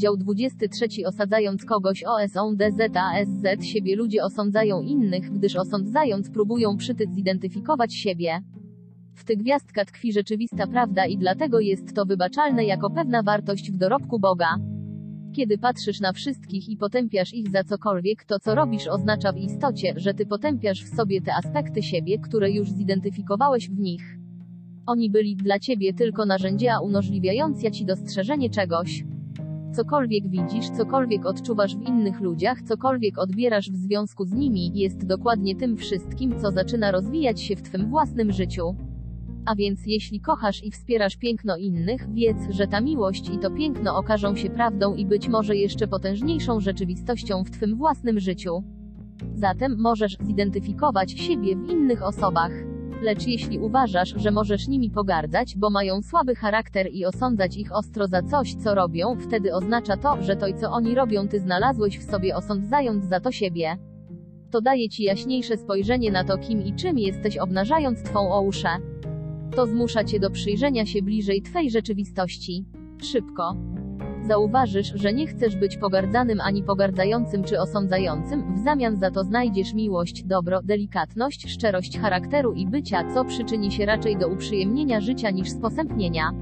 Rozdział 23 Osadzając kogoś OSONDZASZ siebie ludzie osądzają innych, gdyż osądzając próbują przytyc zidentyfikować siebie. W tych gwiazdka tkwi rzeczywista prawda i dlatego jest to wybaczalne jako pewna wartość w dorobku Boga. Kiedy patrzysz na wszystkich i potępiasz ich za cokolwiek, to co robisz oznacza w istocie, że ty potępiasz w sobie te aspekty siebie, które już zidentyfikowałeś w nich. Oni byli dla ciebie tylko narzędzia umożliwiające ci dostrzeżenie czegoś. Cokolwiek widzisz, cokolwiek odczuwasz w innych ludziach, cokolwiek odbierasz w związku z nimi, jest dokładnie tym wszystkim, co zaczyna rozwijać się w twym własnym życiu. A więc jeśli kochasz i wspierasz piękno innych, wiedz, że ta miłość i to piękno okażą się prawdą i być może jeszcze potężniejszą rzeczywistością w twym własnym życiu. Zatem możesz zidentyfikować siebie w innych osobach. Lecz jeśli uważasz, że możesz nimi pogardzać, bo mają słaby charakter i osądzać ich ostro za coś, co robią, wtedy oznacza to, że to, co oni robią, ty znalazłeś w sobie osądzając za to siebie. To daje ci jaśniejsze spojrzenie na to, kim i czym jesteś, obnażając twą ouszę. To zmusza cię do przyjrzenia się bliżej twej rzeczywistości. Szybko. Zauważysz, że nie chcesz być pogardzanym ani pogardzającym czy osądzającym, w zamian za to znajdziesz miłość, dobro, delikatność, szczerość charakteru i bycia, co przyczyni się raczej do uprzyjemnienia życia niż sposępnienia.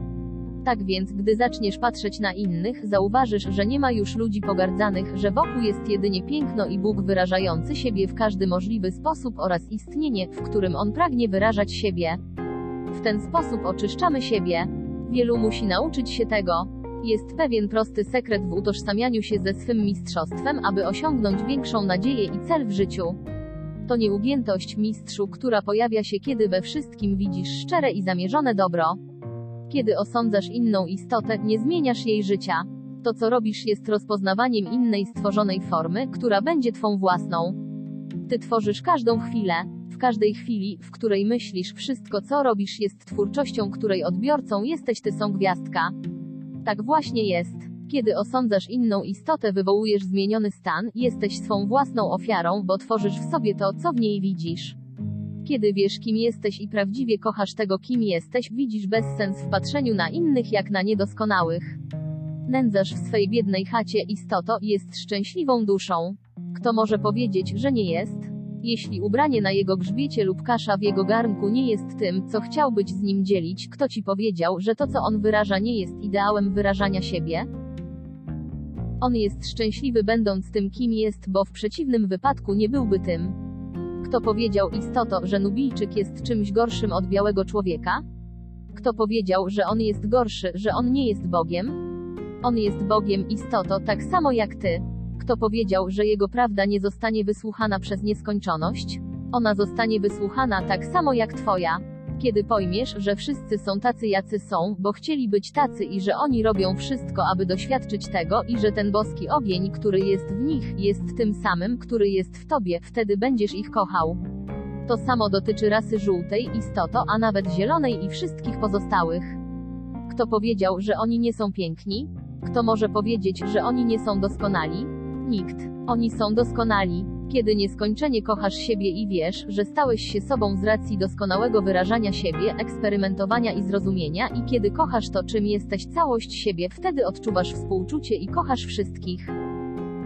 Tak więc, gdy zaczniesz patrzeć na innych, zauważysz, że nie ma już ludzi pogardzanych, że wokół jest jedynie piękno i Bóg wyrażający siebie w każdy możliwy sposób oraz istnienie, w którym On pragnie wyrażać siebie. W ten sposób oczyszczamy siebie. Wielu musi nauczyć się tego. Jest pewien prosty sekret w utożsamianiu się ze swym mistrzostwem, aby osiągnąć większą nadzieję i cel w życiu. To nieugiętość mistrzu, która pojawia się kiedy we wszystkim widzisz szczere i zamierzone dobro. Kiedy osądzasz inną istotę, nie zmieniasz jej życia. To co robisz jest rozpoznawaniem innej stworzonej formy, która będzie twą własną. Ty tworzysz każdą chwilę. W każdej chwili, w której myślisz, wszystko co robisz jest twórczością, której odbiorcą jesteś ty są gwiazdka. Tak właśnie jest. Kiedy osądzasz inną istotę, wywołujesz zmieniony stan, jesteś swą własną ofiarą, bo tworzysz w sobie to, co w niej widzisz. Kiedy wiesz, kim jesteś i prawdziwie kochasz tego, kim jesteś, widzisz bezsens w patrzeniu na innych jak na niedoskonałych. Nędzarz w swej biednej chacie istoto jest szczęśliwą duszą. Kto może powiedzieć, że nie jest? Jeśli ubranie na jego grzbiecie lub kasza w jego garnku nie jest tym, co chciałbyś z nim dzielić, kto ci powiedział, że to, co on wyraża, nie jest ideałem wyrażania siebie? On jest szczęśliwy, będąc tym, kim jest, bo w przeciwnym wypadku nie byłby tym. Kto powiedział istoto, że Nubijczyk jest czymś gorszym od białego człowieka? Kto powiedział, że on jest gorszy, że on nie jest Bogiem? On jest Bogiem istoto, tak samo jak ty. Kto powiedział, że jego prawda nie zostanie wysłuchana przez nieskończoność? Ona zostanie wysłuchana tak samo jak twoja. Kiedy pojmiesz, że wszyscy są tacy jacy są, bo chcieli być tacy i że oni robią wszystko, aby doświadczyć tego i że ten boski ogień, który jest w nich, jest tym samym, który jest w tobie, wtedy będziesz ich kochał. To samo dotyczy rasy żółtej, istoto, a nawet zielonej i wszystkich pozostałych. Kto powiedział, że oni nie są piękni? Kto może powiedzieć, że oni nie są doskonali? Nikt. Oni są doskonali. Kiedy nieskończenie kochasz siebie i wiesz, że stałeś się sobą z racji doskonałego wyrażania siebie, eksperymentowania i zrozumienia, i kiedy kochasz to, czym jesteś całość siebie, wtedy odczuwasz współczucie i kochasz wszystkich.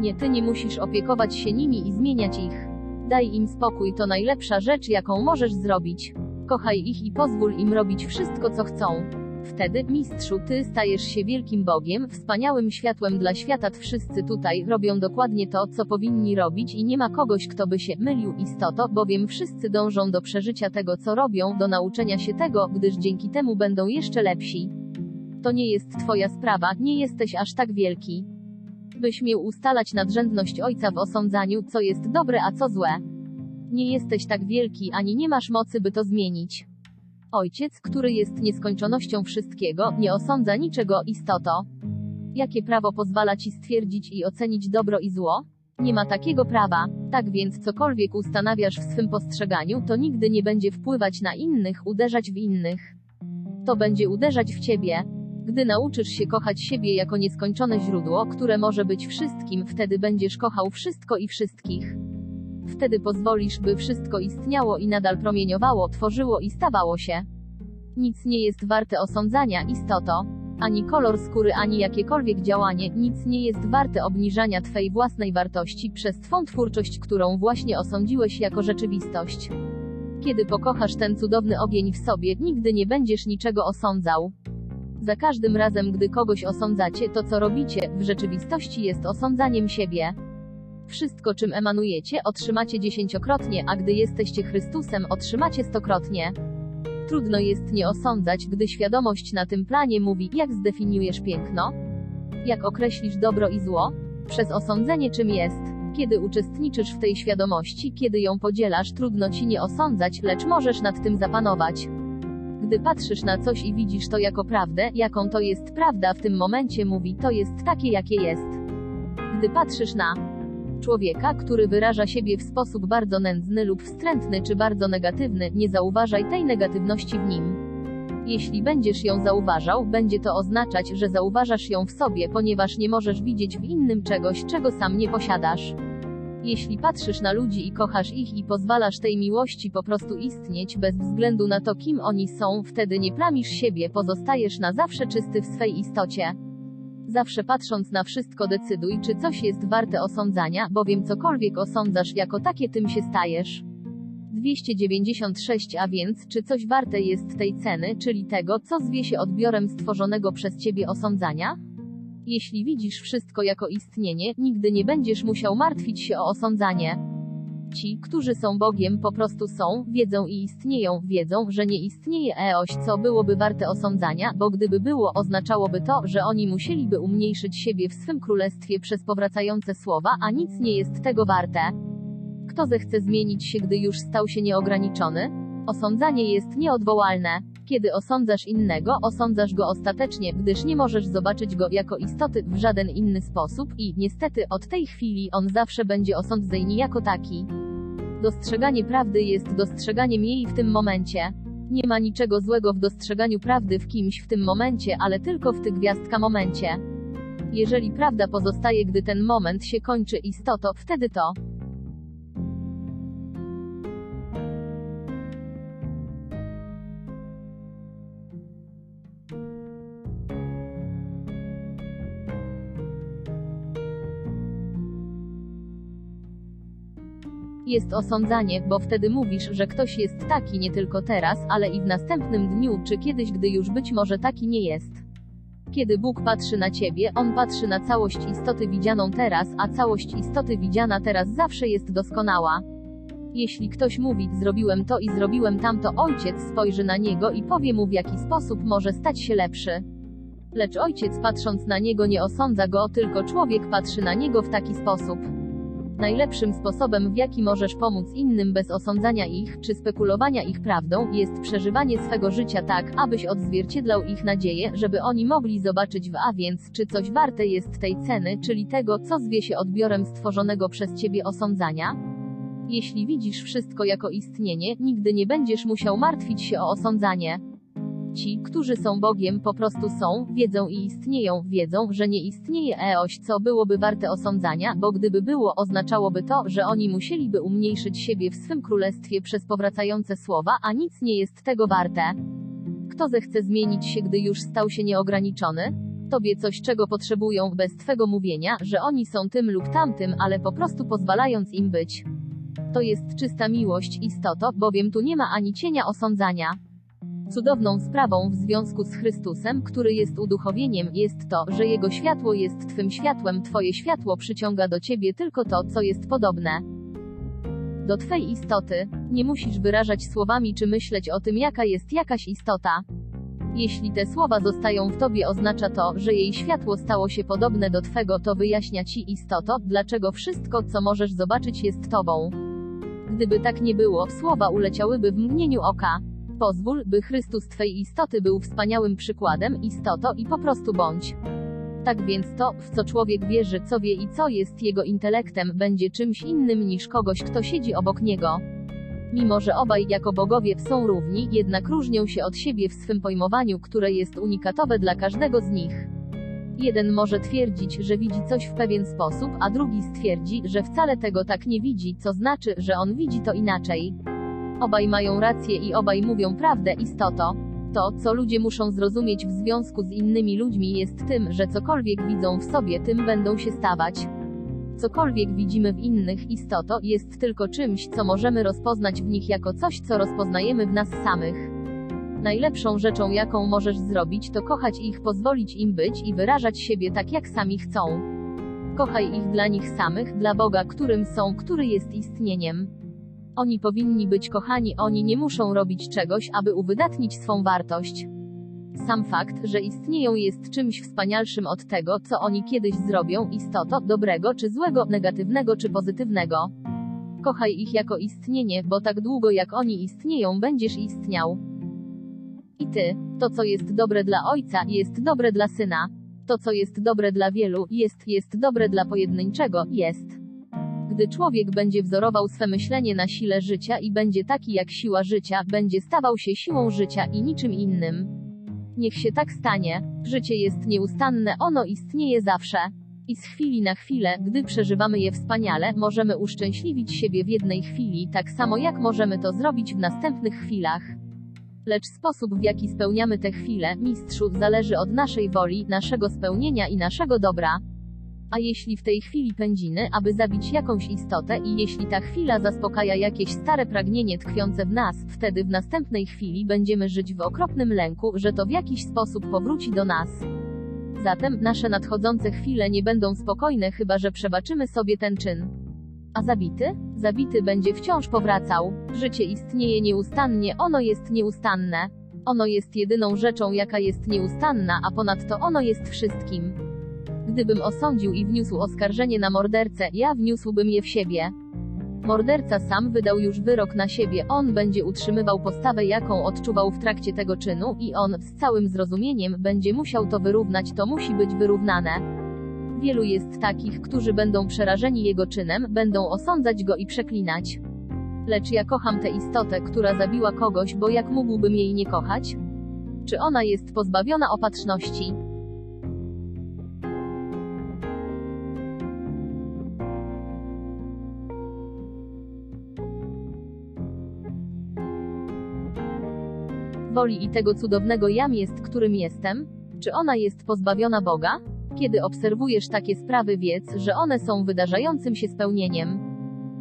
Nie ty nie musisz opiekować się nimi i zmieniać ich. Daj im spokój, to najlepsza rzecz, jaką możesz zrobić. Kochaj ich i pozwól im robić wszystko, co chcą. Wtedy, mistrzu, ty stajesz się wielkim Bogiem, wspaniałym światłem dla świata. Wszyscy tutaj robią dokładnie to, co powinni robić i nie ma kogoś, kto by się mylił istoto, bowiem wszyscy dążą do przeżycia tego, co robią, do nauczenia się tego, gdyż dzięki temu będą jeszcze lepsi. To nie jest twoja sprawa, nie jesteś aż tak wielki. Byś miał ustalać nadrzędność ojca w osądzaniu, co jest dobre, a co złe. Nie jesteś tak wielki, ani nie masz mocy, by to zmienić. Ojciec, który jest nieskończonością wszystkiego, nie osądza niczego, istoto. Jakie prawo pozwala ci stwierdzić i ocenić dobro i zło? Nie ma takiego prawa. Tak więc cokolwiek ustanawiasz w swym postrzeganiu, to nigdy nie będzie wpływać na innych, uderzać w innych. To będzie uderzać w ciebie. Gdy nauczysz się kochać siebie jako nieskończone źródło, które może być wszystkim, wtedy będziesz kochał wszystko i wszystkich. Wtedy pozwolisz, by wszystko istniało i nadal promieniowało, tworzyło i stawało się. Nic nie jest warte osądzania, istoto. Ani kolor skóry, ani jakiekolwiek działanie, nic nie jest warte obniżania Twej własnej wartości przez Twą twórczość, którą właśnie osądziłeś jako rzeczywistość. Kiedy pokochasz ten cudowny ogień w sobie, nigdy nie będziesz niczego osądzał. Za każdym razem, gdy kogoś osądzacie, to co robicie, w rzeczywistości jest osądzaniem siebie. Wszystko, czym emanujecie, otrzymacie dziesięciokrotnie, a gdy jesteście Chrystusem, otrzymacie stokrotnie. Trudno jest nie osądzać, gdy świadomość na tym planie mówi, jak zdefiniujesz piękno? Jak określisz dobro i zło? Przez osądzenie czym jest? Kiedy uczestniczysz w tej świadomości, kiedy ją podzielasz, trudno ci nie osądzać, lecz możesz nad tym zapanować. Gdy patrzysz na coś i widzisz to jako prawdę, jaką to jest prawda w tym momencie mówi, to jest takie jakie jest. Gdy patrzysz na człowieka, który wyraża siebie w sposób bardzo nędzny lub wstrętny czy bardzo negatywny, nie zauważaj tej negatywności w nim. Jeśli będziesz ją zauważał, będzie to oznaczać, że zauważasz ją w sobie, ponieważ nie możesz widzieć w innym czegoś, czego sam nie posiadasz. Jeśli patrzysz na ludzi i kochasz ich i pozwalasz tej miłości po prostu istnieć bez względu na to, kim oni są, wtedy nie plamisz siebie, pozostajesz na zawsze czysty w swej istocie. Zawsze patrząc na wszystko decyduj, czy coś jest warte osądzania, bowiem cokolwiek osądzasz jako takie tym się stajesz. 296 A więc, czy coś warte jest tej ceny, czyli tego, co zwie się odbiorem stworzonego przez ciebie osądzania? Jeśli widzisz wszystko jako istnienie, nigdy nie będziesz musiał martwić się o osądzanie. Ci, którzy są Bogiem, po prostu są, wiedzą i istnieją, wiedzą, że nie istnieje eoś, co byłoby warte osądzania, bo gdyby było, oznaczałoby to, że oni musieliby umniejszyć siebie w swym królestwie przez powracające słowa, a nic nie jest tego warte. Kto zechce zmienić się, gdy już stał się nieograniczony? Osądzanie jest nieodwołalne. Kiedy osądzasz innego, osądzasz go ostatecznie, gdyż nie możesz zobaczyć go jako istoty w żaden inny sposób i, niestety, od tej chwili on zawsze będzie osądzeni jako taki. Dostrzeganie prawdy jest dostrzeganiem jej w tym momencie. Nie ma niczego złego w dostrzeganiu prawdy w kimś w tym momencie, ale tylko w tym gwiazdka momencie. Jeżeli prawda pozostaje, gdy ten moment się kończy istoto, wtedy to jest osądzanie, bo wtedy mówisz, że ktoś jest taki nie tylko teraz, ale i w następnym dniu, czy kiedyś, gdy już być może taki nie jest. Kiedy Bóg patrzy na ciebie, on patrzy na całość istoty widzianą teraz, a całość istoty widziana teraz zawsze jest doskonała. Jeśli ktoś mówi, zrobiłem to i zrobiłem tamto, ojciec spojrzy na niego i powie mu, w jaki sposób może stać się lepszy. Lecz ojciec patrząc na niego nie osądza go, tylko człowiek patrzy na niego w taki sposób. Najlepszym sposobem, w jaki możesz pomóc innym bez osądzania ich, czy spekulowania ich prawdą, jest przeżywanie swego życia tak, abyś odzwierciedlał ich nadzieję, żeby oni mogli zobaczyć w a więc, czy coś warte jest tej ceny, czyli tego, co zwie się odbiorem stworzonego przez ciebie osądzania? Jeśli widzisz wszystko jako istnienie, nigdy nie będziesz musiał martwić się o osądzanie. Ci, którzy są Bogiem, po prostu są, wiedzą i istnieją, wiedzą, że nie istnieje eoś, co byłoby warte osądzania, bo gdyby było, oznaczałoby to, że oni musieliby umniejszyć siebie w swym królestwie przez powracające słowa, a nic nie jest tego warte. Kto zechce zmienić się, gdy już stał się nieograniczony? Tobie coś, czego potrzebują, bez Twego mówienia, że oni są tym lub tamtym, ale po prostu pozwalając im być. To jest czysta miłość, istoto, bowiem tu nie ma ani cienia osądzania. Cudowną sprawą w związku z Chrystusem, który jest uduchowieniem, jest to, że Jego światło jest Twym światłem, Twoje światło przyciąga do Ciebie tylko to, co jest podobne do Twej istoty. Nie musisz wyrażać słowami czy myśleć o tym, jaka jest jakaś istota. Jeśli te słowa zostają w Tobie, oznacza to, że jej światło stało się podobne do Twego, to wyjaśnia Ci istoto, dlaczego wszystko, co możesz zobaczyć, jest Tobą. Gdyby tak nie było, słowa uleciałyby w mgnieniu oka. Pozwól, by Chrystus Twej istoty był wspaniałym przykładem, istoto i po prostu bądź. Tak więc to, w co człowiek wierzy, co wie i co jest jego intelektem, będzie czymś innym niż kogoś, kto siedzi obok niego. Mimo, że obaj jako bogowie są równi, jednak różnią się od siebie w swym pojmowaniu, które jest unikatowe dla każdego z nich. Jeden może twierdzić, że widzi coś w pewien sposób, a drugi stwierdzi, że wcale tego tak nie widzi, co znaczy, że on widzi to inaczej. Obaj mają rację i obaj mówią prawdę, istoto. To, co ludzie muszą zrozumieć w związku z innymi ludźmi jest tym, że cokolwiek widzą w sobie, tym będą się stawać. Cokolwiek widzimy w innych istoto, jest tylko czymś, co możemy rozpoznać w nich jako coś, co rozpoznajemy w nas samych. Najlepszą rzeczą, jaką możesz zrobić, to kochać ich, pozwolić im być i wyrażać siebie tak, jak sami chcą. Kochaj ich dla nich samych, dla Boga, którym są, który jest istnieniem. Oni powinni być kochani, oni nie muszą robić czegoś, aby uwydatnić swą wartość. Sam fakt, że istnieją jest czymś wspanialszym od tego, co oni kiedyś zrobią, istoto, dobrego czy złego, negatywnego czy pozytywnego. Kochaj ich jako istnienie, bo tak długo jak oni istnieją, będziesz istniał. I ty, to co jest dobre dla ojca, jest dobre dla syna. To co jest dobre dla wielu, jest, jest dobre dla pojedynczego, jest. Gdy człowiek będzie wzorował swe myślenie na sile życia i będzie taki jak siła życia, będzie stawał się siłą życia i niczym innym. Niech się tak stanie. Życie jest nieustanne, ono istnieje zawsze. I z chwili na chwilę, gdy przeżywamy je wspaniale, możemy uszczęśliwić siebie w jednej chwili, tak samo jak możemy to zrobić w następnych chwilach. Lecz sposób, w jaki spełniamy te chwile, mistrzu, zależy od naszej woli, naszego spełnienia i naszego dobra. A jeśli w tej chwili pędziny, aby zabić jakąś istotę i jeśli ta chwila zaspokaja jakieś stare pragnienie tkwiące w nas, wtedy w następnej chwili będziemy żyć w okropnym lęku, że to w jakiś sposób powróci do nas. Zatem nasze nadchodzące chwile nie będą spokojne, chyba że przebaczymy sobie ten czyn. A zabity? Zabity będzie wciąż powracał. Życie istnieje nieustannie, ono jest nieustanne. Ono jest jedyną rzeczą, jaka jest nieustanna, a ponadto ono jest wszystkim. Gdybym osądził i wniósł oskarżenie na mordercę, ja wniósłbym je w siebie. Morderca sam wydał już wyrok na siebie, on będzie utrzymywał postawę, jaką odczuwał w trakcie tego czynu, i on, z całym zrozumieniem, będzie musiał to wyrównać, to musi być wyrównane. Wielu jest takich, którzy będą przerażeni jego czynem, będą osądzać go i przeklinać. Lecz ja kocham tę istotę, która zabiła kogoś, bo jak mógłbym jej nie kochać? Czy ona jest pozbawiona opatrzności? Woli i tego cudownego jam jest, którym jestem? Czy ona jest pozbawiona Boga? Kiedy obserwujesz takie sprawy, wiedz, że one są wydarzającym się spełnieniem.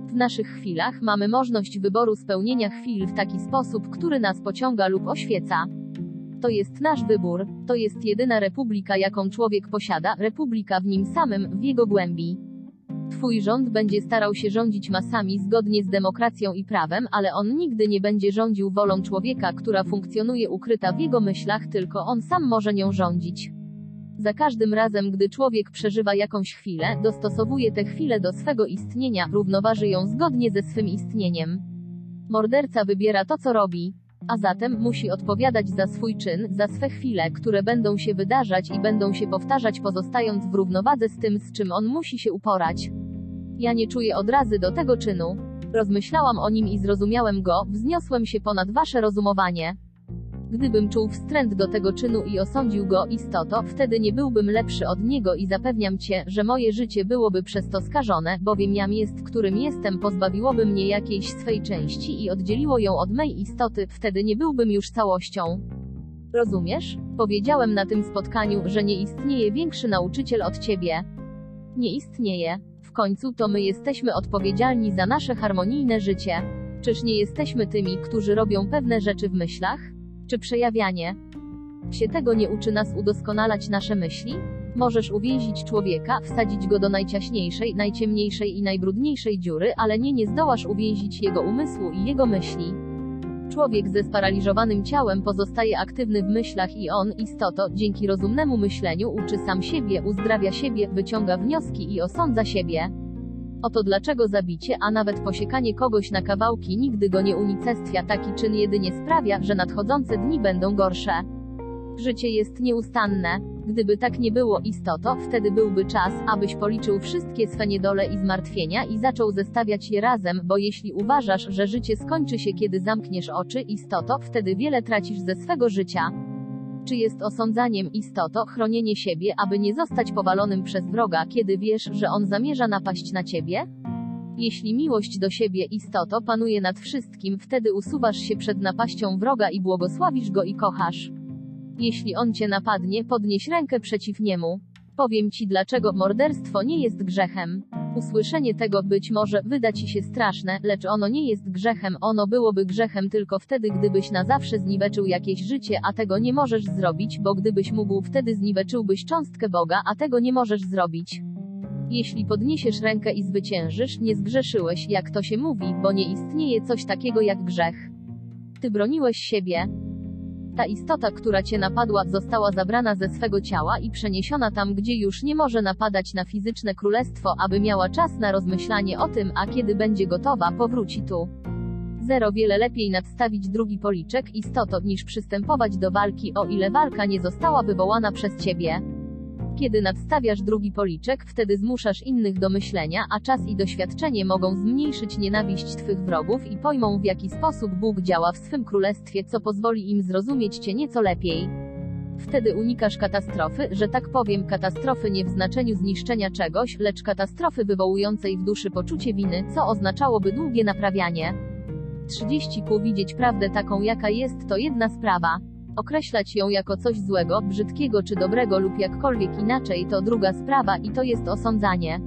W naszych chwilach mamy możliwość wyboru spełnienia chwil w taki sposób, który nas pociąga lub oświeca. To jest nasz wybór, to jest jedyna republika, jaką człowiek posiada, republika w nim samym, w jego głębi. Twój rząd będzie starał się rządzić masami zgodnie z demokracją i prawem, ale on nigdy nie będzie rządził wolą człowieka, która funkcjonuje ukryta w jego myślach, tylko on sam może nią rządzić. Za każdym razem, gdy człowiek przeżywa jakąś chwilę, dostosowuje tę chwilę do swego istnienia, równoważy ją zgodnie ze swym istnieniem. Morderca wybiera to, co robi. A zatem musi odpowiadać za swój czyn, za swe chwile, które będą się wydarzać i będą się powtarzać, pozostając w równowadze z tym, z czym on musi się uporać. Ja nie czuję odrazy do tego czynu. Rozmyślałam o nim i zrozumiałem go, wzniosłem się ponad wasze rozumowanie. Gdybym czuł wstręt do tego czynu i osądził go istoto, wtedy nie byłbym lepszy od niego i zapewniam cię, że moje życie byłoby przez to skażone, bowiem jam jest, którym jestem, pozbawiłoby mnie jakiejś swej części i oddzieliło ją od mej istoty, wtedy nie byłbym już całością. Rozumiesz? Powiedziałem na tym spotkaniu, że nie istnieje większy nauczyciel od ciebie. Nie istnieje. W końcu to my jesteśmy odpowiedzialni za nasze harmonijne życie. Czyż nie jesteśmy tymi, którzy robią pewne rzeczy w myślach? Czy przejawianie. Się tego nie uczy nas udoskonalać nasze myśli? Możesz uwięzić człowieka, wsadzić go do najciaśniejszej, najciemniejszej i najbrudniejszej dziury, ale nie nie zdołasz uwięzić jego umysłu i jego myśli. Człowiek ze sparaliżowanym ciałem pozostaje aktywny w myślach i on, istoto, dzięki rozumnemu myśleniu uczy sam siebie, uzdrawia siebie, wyciąga wnioski i osądza siebie. Oto dlaczego zabicie, a nawet posiekanie kogoś na kawałki nigdy go nie unicestwia. Taki czyn jedynie sprawia, że nadchodzące dni będą gorsze. Życie jest nieustanne. Gdyby tak nie było istoto, wtedy byłby czas, abyś policzył wszystkie swe niedole i zmartwienia i zaczął zestawiać je razem, bo jeśli uważasz, że życie skończy się kiedy zamkniesz oczy istoto, wtedy wiele tracisz ze swego życia. Czy jest osądzaniem istoto chronienie siebie, aby nie zostać powalonym przez wroga, kiedy wiesz, że on zamierza napaść na ciebie? Jeśli miłość do siebie istoto panuje nad wszystkim, wtedy usuwasz się przed napaścią wroga i błogosławisz go i kochasz. Jeśli on cię napadnie, podnieś rękę przeciw niemu. Powiem ci dlaczego morderstwo nie jest grzechem. Usłyszenie tego być może wyda ci się straszne, lecz ono nie jest grzechem, ono byłoby grzechem tylko wtedy, gdybyś na zawsze zniweczył jakieś życie, a tego nie możesz zrobić, bo gdybyś mógł, wtedy zniweczyłbyś cząstkę Boga, a tego nie możesz zrobić. Jeśli podniesiesz rękę i zwyciężysz, nie zgrzeszyłeś, jak to się mówi, bo nie istnieje coś takiego jak grzech. Ty broniłeś siebie, ta istota, która cię napadła, została zabrana ze swego ciała i przeniesiona tam, gdzie już nie może napadać na fizyczne królestwo, aby miała czas na rozmyślanie o tym, a kiedy będzie gotowa, powróci tu. Zero wiele lepiej nadstawić drugi policzek istoto, niż przystępować do walki, o ile walka nie została wywołana przez ciebie. Kiedy nadstawiasz drugi policzek, wtedy zmuszasz innych do myślenia, a czas i doświadczenie mogą zmniejszyć nienawiść Twych wrogów i pojmą w jaki sposób Bóg działa w swym królestwie, co pozwoli im zrozumieć Cię nieco lepiej. Wtedy unikasz katastrofy, że tak powiem, katastrofy nie w znaczeniu zniszczenia czegoś, lecz katastrofy wywołującej w duszy poczucie winy, co oznaczałoby długie naprawianie. 30 ku widzieć prawdę taką jaka jest to jedna sprawa. Określać ją jako coś złego, brzydkiego czy dobrego lub jakkolwiek inaczej to druga sprawa i to jest osądzanie.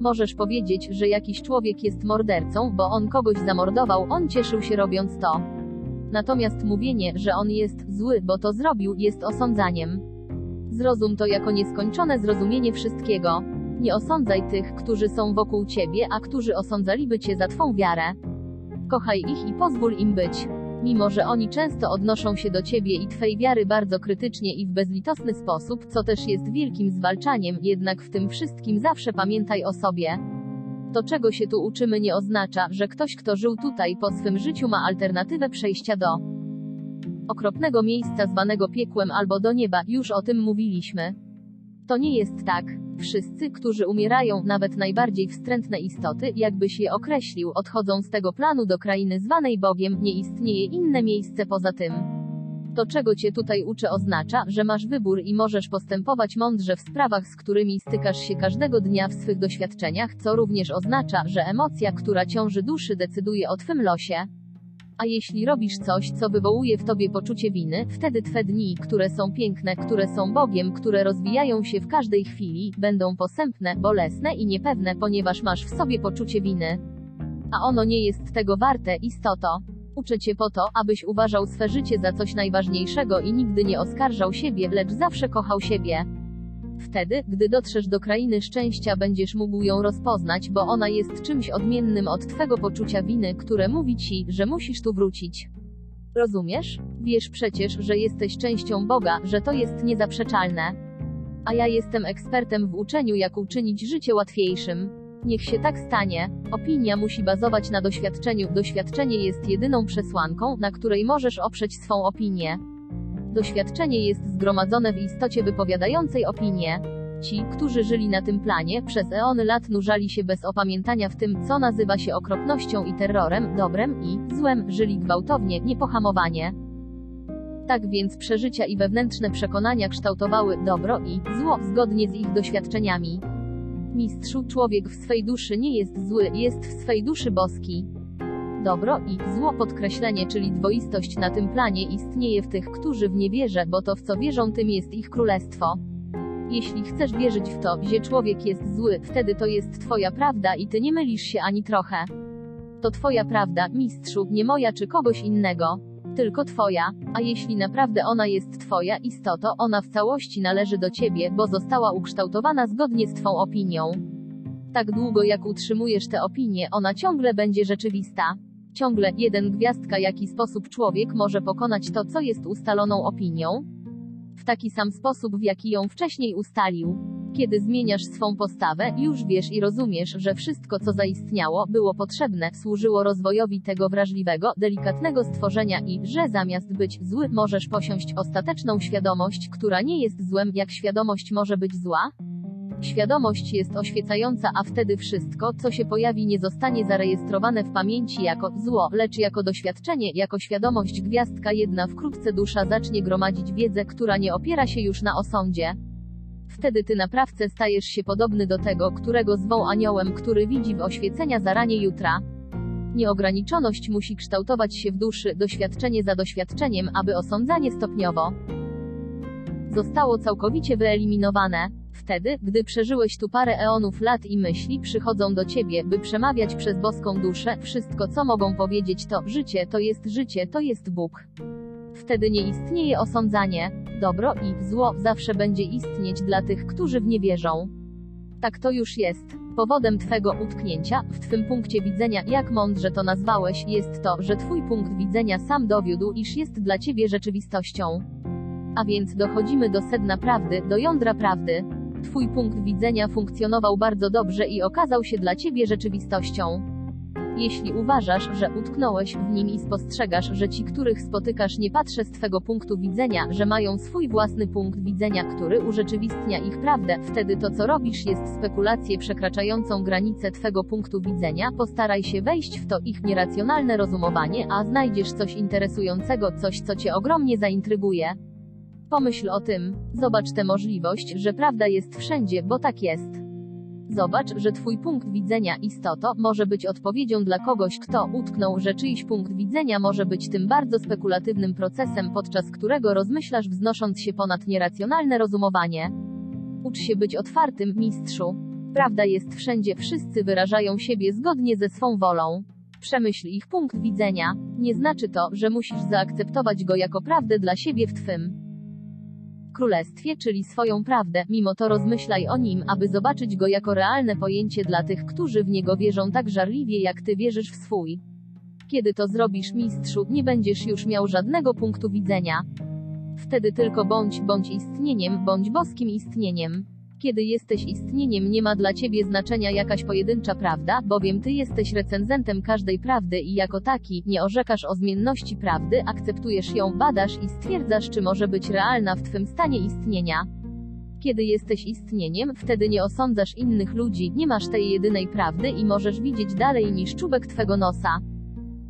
Możesz powiedzieć, że jakiś człowiek jest mordercą, bo on kogoś zamordował, on cieszył się robiąc to. Natomiast mówienie, że on jest zły, bo to zrobił, jest osądzaniem. Zrozum to jako nieskończone zrozumienie wszystkiego. Nie osądzaj tych, którzy są wokół ciebie, a którzy osądzaliby cię za twą wiarę. Kochaj ich i pozwól im być. Mimo, że oni często odnoszą się do ciebie i twej wiary bardzo krytycznie i w bezlitosny sposób, co też jest wielkim zwalczaniem, jednak w tym wszystkim zawsze pamiętaj o sobie. To, czego się tu uczymy, nie oznacza, że ktoś, kto żył tutaj po swym życiu, ma alternatywę przejścia do okropnego miejsca zwanego piekłem albo do nieba, już o tym mówiliśmy. To nie jest tak. Wszyscy, którzy umierają, nawet najbardziej wstrętne istoty, jakbyś je określił, odchodzą z tego planu do krainy zwanej Bogiem, nie istnieje inne miejsce poza tym. To, czego cię tutaj uczę, oznacza, że masz wybór i możesz postępować mądrze w sprawach, z którymi stykasz się każdego dnia w swych doświadczeniach, co również oznacza, że emocja, która ciąży duszy, decyduje o twym losie. A jeśli robisz coś, co wywołuje w tobie poczucie winy, wtedy twe dni, które są piękne, które są Bogiem, które rozwijają się w każdej chwili, będą posępne, bolesne i niepewne, ponieważ masz w sobie poczucie winy. A ono nie jest tego warte, istoto. Uczę cię po to, abyś uważał swe życie za coś najważniejszego i nigdy nie oskarżał siebie, lecz zawsze kochał siebie. Wtedy, gdy dotrzesz do krainy szczęścia, będziesz mógł ją rozpoznać, bo ona jest czymś odmiennym od twego poczucia winy, które mówi ci, że musisz tu wrócić. Rozumiesz? Wiesz przecież, że jesteś częścią Boga, że to jest niezaprzeczalne. A ja jestem ekspertem w uczeniu, jak uczynić życie łatwiejszym. Niech się tak stanie. Opinia musi bazować na doświadczeniu. Doświadczenie jest jedyną przesłanką, na której możesz oprzeć swą opinię. Doświadczenie jest zgromadzone w istocie wypowiadającej opinię. Ci, którzy żyli na tym planie, przez eony lat nurzali się bez opamiętania w tym, co nazywa się okropnością i terrorem, dobrem i złem, żyli gwałtownie, niepohamowanie. Tak więc przeżycia i wewnętrzne przekonania kształtowały dobro i zło zgodnie z ich doświadczeniami. Mistrzu, człowiek w swej duszy nie jest zły, jest w swej duszy boski. Dobro i zło podkreślenie, czyli dwoistość na tym planie istnieje w tych, którzy w nie wierzą, bo to w co wierzą tym jest ich królestwo. Jeśli chcesz wierzyć w to, że człowiek jest zły, wtedy to jest twoja prawda i ty nie mylisz się ani trochę. To twoja prawda, mistrzu, nie moja czy kogoś innego. tylko twoja, a jeśli naprawdę ona jest twoja istoto, ona w całości należy do ciebie, bo została ukształtowana zgodnie z twą opinią. Tak długo jak utrzymujesz tę opinię, ona ciągle będzie rzeczywista. Ciągle, jeden gwiazdka jaki sposób człowiek może pokonać to, co jest ustaloną opinią? W taki sam sposób, w jaki ją wcześniej ustalił. Kiedy zmieniasz swą postawę, już wiesz i rozumiesz, że wszystko, co zaistniało, było potrzebne, służyło rozwojowi tego wrażliwego, delikatnego stworzenia i, że zamiast być zły, możesz posiąść ostateczną świadomość, która nie jest złem, jak świadomość może być zła? Świadomość jest oświecająca, a wtedy wszystko, co się pojawi, nie zostanie zarejestrowane w pamięci jako zło, lecz jako doświadczenie, jako świadomość gwiazdka jedna wkrótce dusza zacznie gromadzić wiedzę, która nie opiera się już na osądzie. Wtedy ty naprawdę stajesz się podobny do tego, którego zwą aniołem, który widzi w oświecenia zaranie jutra. Nieograniczoność musi kształtować się w duszy, doświadczenie za doświadczeniem, aby osądzanie stopniowo zostało całkowicie wyeliminowane. Wtedy, gdy przeżyłeś tu parę eonów lat i myśli przychodzą do ciebie, by przemawiać przez boską duszę, wszystko co mogą powiedzieć to życie to jest życie, to jest Bóg. Wtedy nie istnieje osądzanie. Dobro i zło zawsze będzie istnieć dla tych, którzy w nie wierzą. Tak to już jest. Powodem Twego utknięcia, w Twym punkcie widzenia, jak mądrze to nazwałeś, jest to, że Twój punkt widzenia sam dowiódł, iż jest dla Ciebie rzeczywistością. A więc dochodzimy do sedna prawdy, do jądra prawdy. Twój punkt widzenia funkcjonował bardzo dobrze i okazał się dla Ciebie rzeczywistością. Jeśli uważasz, że utknąłeś w nim i spostrzegasz, że ci, których spotykasz, nie patrzą z Twego punktu widzenia, że mają swój własny punkt widzenia, który urzeczywistnia ich prawdę, wtedy to, co robisz, jest spekulację przekraczającą granicę Twego punktu widzenia. Postaraj się wejść w to ich nieracjonalne rozumowanie, a znajdziesz coś interesującego, coś, co Cię ogromnie zaintryguje. Pomyśl o tym, zobacz tę możliwość, że prawda jest wszędzie, bo tak jest. Zobacz, że Twój punkt widzenia istoto może być odpowiedzią dla kogoś, kto utknął, że czyjś punkt widzenia może być tym bardzo spekulatywnym procesem, podczas którego rozmyślasz wznosząc się ponad nieracjonalne rozumowanie. Ucz się być otwartym, mistrzu. Prawda jest wszędzie, wszyscy wyrażają siebie zgodnie ze swą wolą. Przemyśl ich punkt widzenia. Nie znaczy to, że musisz zaakceptować go jako prawdę dla siebie w Twym królestwie, czyli swoją prawdę, mimo to rozmyślaj o nim, aby zobaczyć go jako realne pojęcie dla tych, którzy w niego wierzą tak żarliwie jak ty wierzysz w swój. Kiedy to zrobisz, mistrzu, nie będziesz już miał żadnego punktu widzenia. Wtedy tylko bądź, bądź istnieniem, bądź boskim istnieniem. Kiedy jesteś istnieniem, nie ma dla ciebie znaczenia jakaś pojedyncza prawda, bowiem ty jesteś recenzentem każdej prawdy i jako taki nie orzekasz o zmienności prawdy, akceptujesz ją, badasz i stwierdzasz, czy może być realna w twym stanie istnienia. Kiedy jesteś istnieniem, wtedy nie osądzasz innych ludzi, nie masz tej jedynej prawdy i możesz widzieć dalej niż czubek twego nosa.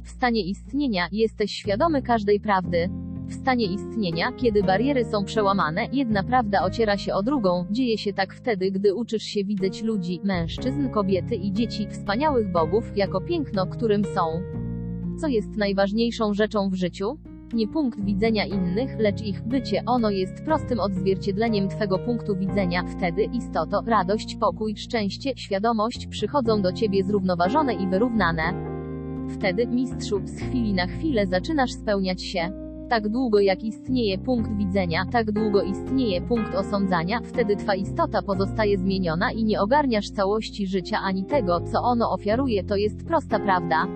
W stanie istnienia jesteś świadomy każdej prawdy. W stanie istnienia, kiedy bariery są przełamane, jedna prawda ociera się o drugą, dzieje się tak wtedy, gdy uczysz się widzieć ludzi, mężczyzn, kobiety i dzieci, wspaniałych bogów, jako piękno, którym są. Co jest najważniejszą rzeczą w życiu? Nie punkt widzenia innych, lecz ich bycie, ono jest prostym odzwierciedleniem Twego punktu widzenia, wtedy istoto, radość, pokój, szczęście, świadomość przychodzą do Ciebie zrównoważone i wyrównane. Wtedy, mistrzu, z chwili na chwilę zaczynasz spełniać się. Tak długo jak istnieje punkt widzenia, tak długo istnieje punkt osądzania, wtedy twa istota pozostaje zmieniona i nie ogarniasz całości życia ani tego, co ono ofiaruje, to jest prosta prawda.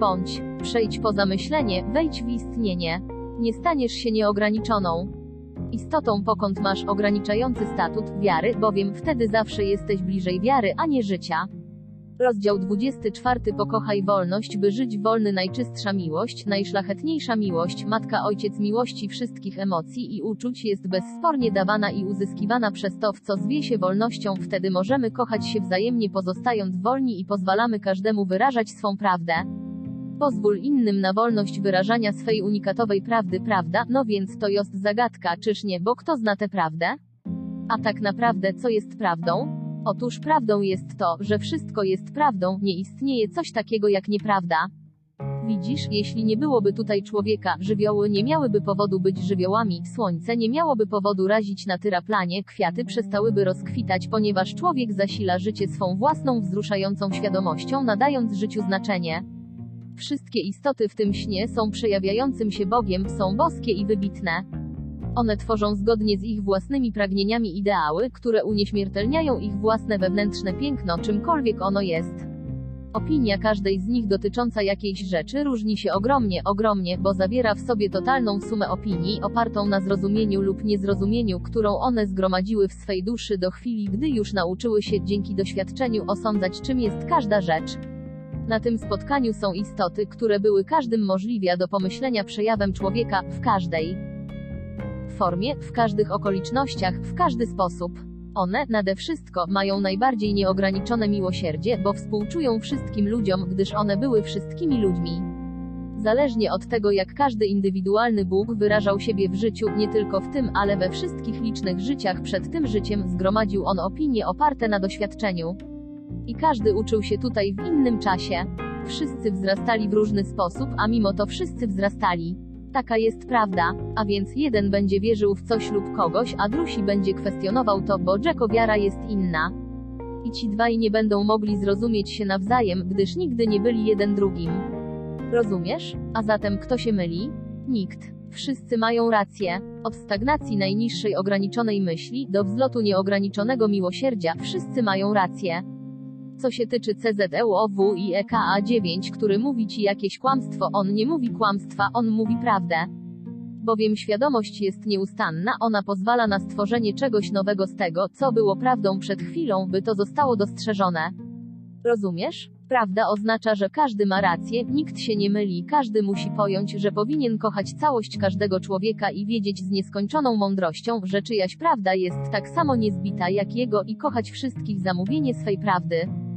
Bądź, przejdź poza myślenie, wejdź w istnienie. Nie staniesz się nieograniczoną istotą, pokąd masz ograniczający statut wiary, bowiem wtedy zawsze jesteś bliżej wiary, a nie życia. Rozdział 24 Pokochaj wolność, by żyć wolny najczystsza miłość, najszlachetniejsza miłość, matka ojciec miłości wszystkich emocji i uczuć jest bezspornie dawana i uzyskiwana przez to, w co zwie się wolnością, wtedy możemy kochać się wzajemnie pozostając wolni i pozwalamy każdemu wyrażać swą prawdę. Pozwól innym na wolność wyrażania swej unikatowej prawdy, prawda? No więc to jest zagadka, czyż nie, bo kto zna tę prawdę? A tak naprawdę co jest prawdą? Otóż prawdą jest to, że wszystko jest prawdą, nie istnieje coś takiego jak nieprawda. Widzisz, jeśli nie byłoby tutaj człowieka, żywioły nie miałyby powodu być żywiołami, słońce nie miałoby powodu razić na tyraplanie, kwiaty przestałyby rozkwitać, ponieważ człowiek zasila życie swą własną wzruszającą świadomością, nadając życiu znaczenie. Wszystkie istoty w tym śnie są przejawiającym się Bogiem, są boskie i wybitne. One tworzą zgodnie z ich własnymi pragnieniami ideały, które unieśmiertelniają ich własne wewnętrzne piękno, czymkolwiek ono jest. Opinia każdej z nich dotycząca jakiejś rzeczy różni się ogromnie, ogromnie, bo zawiera w sobie totalną sumę opinii, opartą na zrozumieniu lub niezrozumieniu, którą one zgromadziły w swej duszy do chwili, gdy już nauczyły się dzięki doświadczeniu osądzać, czym jest każda rzecz. Na tym spotkaniu są istoty, które były każdym możliwia do pomyślenia przejawem człowieka, w każdej formie, w każdych okolicznościach, w każdy sposób. One, nade wszystko, mają najbardziej nieograniczone miłosierdzie, bo współczują wszystkim ludziom, gdyż one były wszystkimi ludźmi. Zależnie od tego, jak każdy indywidualny Bóg wyrażał siebie w życiu, nie tylko w tym, ale we wszystkich licznych życiach przed tym życiem, zgromadził on opinie oparte na doświadczeniu. I każdy uczył się tutaj w innym czasie. Wszyscy wzrastali w różny sposób, a mimo to wszyscy wzrastali. Taka jest prawda, a więc jeden będzie wierzył w coś lub kogoś, a drugi będzie kwestionował to, bo Jacko wiara jest inna. I ci dwaj nie będą mogli zrozumieć się nawzajem, gdyż nigdy nie byli jeden drugim. Rozumiesz? A zatem kto się myli? Nikt. Wszyscy mają rację. Od stagnacji najniższej ograniczonej myśli do wzlotu nieograniczonego miłosierdzia, wszyscy mają rację. Co się tyczy CZEUOW i EKA 9, który mówi ci jakieś kłamstwo, on nie mówi kłamstwa, on mówi prawdę. Bowiem świadomość jest nieustanna, ona pozwala na stworzenie czegoś nowego z tego, co było prawdą przed chwilą, by to zostało dostrzeżone. Rozumiesz? Prawda oznacza, że każdy ma rację, nikt się nie myli, każdy musi pojąć, że powinien kochać całość każdego człowieka i wiedzieć z nieskończoną mądrością, że czyjaś prawda jest tak samo niezbita jak jego i kochać wszystkich za mówienie swej prawdy.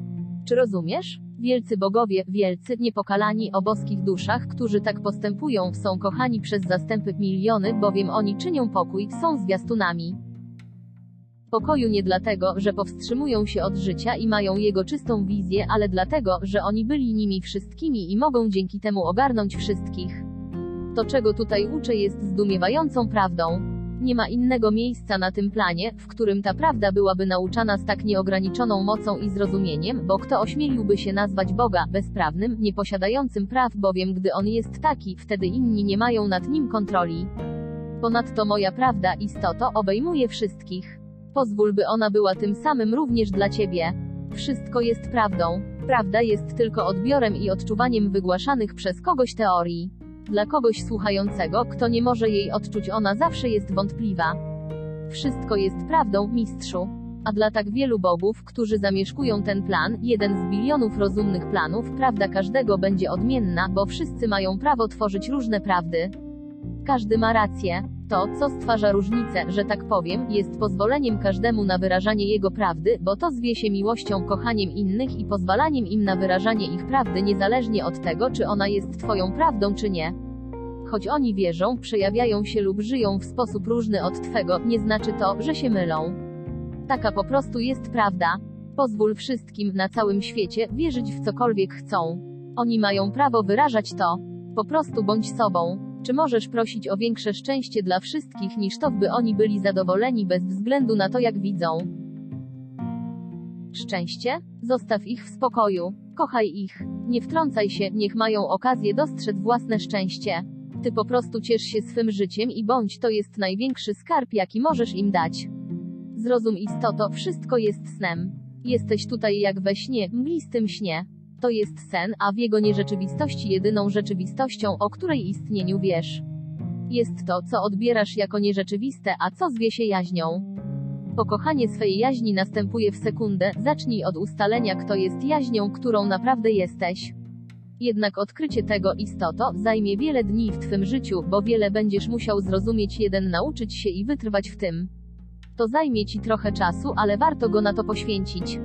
Czy rozumiesz? Wielcy bogowie, wielcy, niepokalani o boskich duszach, którzy tak postępują, są kochani przez zastępy miliony, bowiem oni czynią pokój, są zwiastunami. Pokoju nie dlatego, że powstrzymują się od życia i mają jego czystą wizję, ale dlatego, że oni byli nimi wszystkimi i mogą dzięki temu ogarnąć wszystkich. To, czego tutaj uczę, jest zdumiewającą prawdą. Nie ma innego miejsca na tym planie, w którym ta prawda byłaby nauczana z tak nieograniczoną mocą i zrozumieniem, bo kto ośmieliłby się nazwać Boga bezprawnym, nieposiadającym praw, bowiem gdy on jest taki, wtedy inni nie mają nad nim kontroli. Ponadto moja prawda, istoto, obejmuje wszystkich. Pozwól, by ona była tym samym również dla ciebie. Wszystko jest prawdą. Prawda jest tylko odbiorem i odczuwaniem wygłaszanych przez kogoś teorii. Dla kogoś słuchającego, kto nie może jej odczuć, ona zawsze jest wątpliwa. Wszystko jest prawdą, mistrzu. A dla tak wielu bogów, którzy zamieszkują ten plan, jeden z bilionów rozumnych planów, prawda każdego będzie odmienna, bo wszyscy mają prawo tworzyć różne prawdy. Każdy ma rację. To, co stwarza różnicę, że tak powiem, jest pozwoleniem każdemu na wyrażanie jego prawdy, bo to zwie się miłością, kochaniem innych i pozwalaniem im na wyrażanie ich prawdy niezależnie od tego, czy ona jest twoją prawdą czy nie. Choć oni wierzą, przejawiają się lub żyją w sposób różny od twego, nie znaczy to, że się mylą. Taka po prostu jest prawda. Pozwól wszystkim na całym świecie wierzyć w cokolwiek chcą. Oni mają prawo wyrażać to. Po prostu bądź sobą. Czy możesz prosić o większe szczęście dla wszystkich niż to, by oni byli zadowoleni bez względu na to, jak widzą? Szczęście? Zostaw ich w spokoju. Kochaj ich. Nie wtrącaj się, niech mają okazję dostrzec własne szczęście. Ty po prostu ciesz się swym życiem i bądź to jest największy skarb, jaki możesz im dać. Zrozum istoto, wszystko jest snem. Jesteś tutaj jak we śnie, mglistym śnie. To jest sen, a w jego nierzeczywistości jedyną rzeczywistością, o której istnieniu wiesz. Jest to, co odbierasz jako nierzeczywiste, a co zwie się jaźnią. Pokochanie swej jaźni następuje w sekundę, zacznij od ustalenia, kto jest jaźnią, którą naprawdę jesteś. Jednak odkrycie tego istoto zajmie wiele dni w twym życiu, bo wiele będziesz musiał zrozumieć jeden nauczyć się i wytrwać w tym. To zajmie ci trochę czasu, ale warto go na to poświęcić.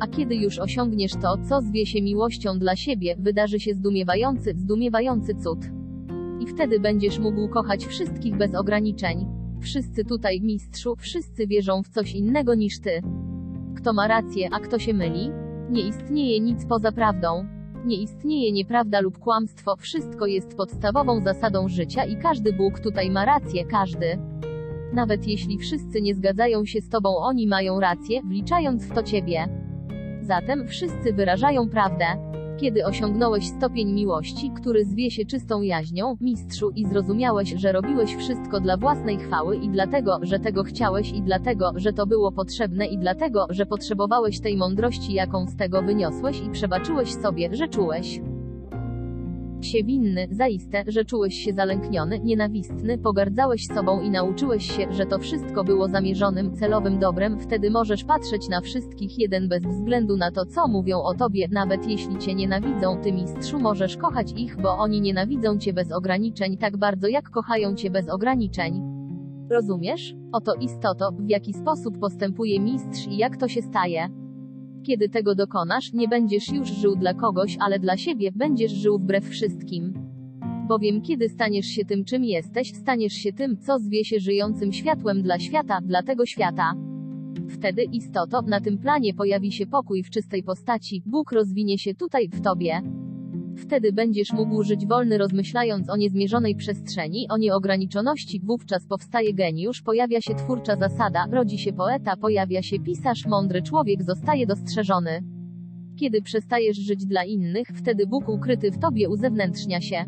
A kiedy już osiągniesz to, co zwie się miłością dla siebie, wydarzy się zdumiewający, zdumiewający cud. I wtedy będziesz mógł kochać wszystkich bez ograniczeń. Wszyscy tutaj, mistrzu, wszyscy wierzą w coś innego niż ty. Kto ma rację, a kto się myli? Nie istnieje nic poza prawdą. Nie istnieje nieprawda lub kłamstwo, wszystko jest podstawową zasadą życia i każdy Bóg tutaj ma rację, każdy. Nawet jeśli wszyscy nie zgadzają się z tobą, oni mają rację, wliczając w to ciebie. Zatem wszyscy wyrażają prawdę. Kiedy osiągnąłeś stopień miłości, który zwie się czystą jaźnią, mistrzu, i zrozumiałeś, że robiłeś wszystko dla własnej chwały i dlatego, że tego chciałeś i dlatego, że to było potrzebne i dlatego, że potrzebowałeś tej mądrości, jaką z tego wyniosłeś i przebaczyłeś sobie, że czułeś się winny, zaiste, że czułeś się zalękniony, nienawistny, pogardzałeś sobą i nauczyłeś się, że to wszystko było zamierzonym, celowym dobrem, wtedy możesz patrzeć na wszystkich jeden bez względu na to, co mówią o tobie, nawet jeśli cię nienawidzą, ty mistrzu możesz kochać ich, bo oni nienawidzą cię bez ograniczeń tak bardzo jak kochają cię bez ograniczeń. Rozumiesz? Oto istoto, w jaki sposób postępuje mistrz i jak to się staje. Kiedy tego dokonasz, nie będziesz już żył dla kogoś, ale dla siebie, będziesz żył wbrew wszystkim. Bowiem kiedy staniesz się tym, czym jesteś, staniesz się tym, co zwie się żyjącym światłem dla świata, dla tego świata. Wtedy, istoto, na tym planie pojawi się pokój w czystej postaci, Bóg rozwinie się tutaj, w tobie. Wtedy będziesz mógł żyć wolny rozmyślając o niezmierzonej przestrzeni, o nieograniczoności, wówczas powstaje geniusz, pojawia się twórcza zasada, rodzi się poeta, pojawia się pisarz, mądry człowiek zostaje dostrzeżony. Kiedy przestajesz żyć dla innych, wtedy Bóg ukryty w tobie uzewnętrznia się.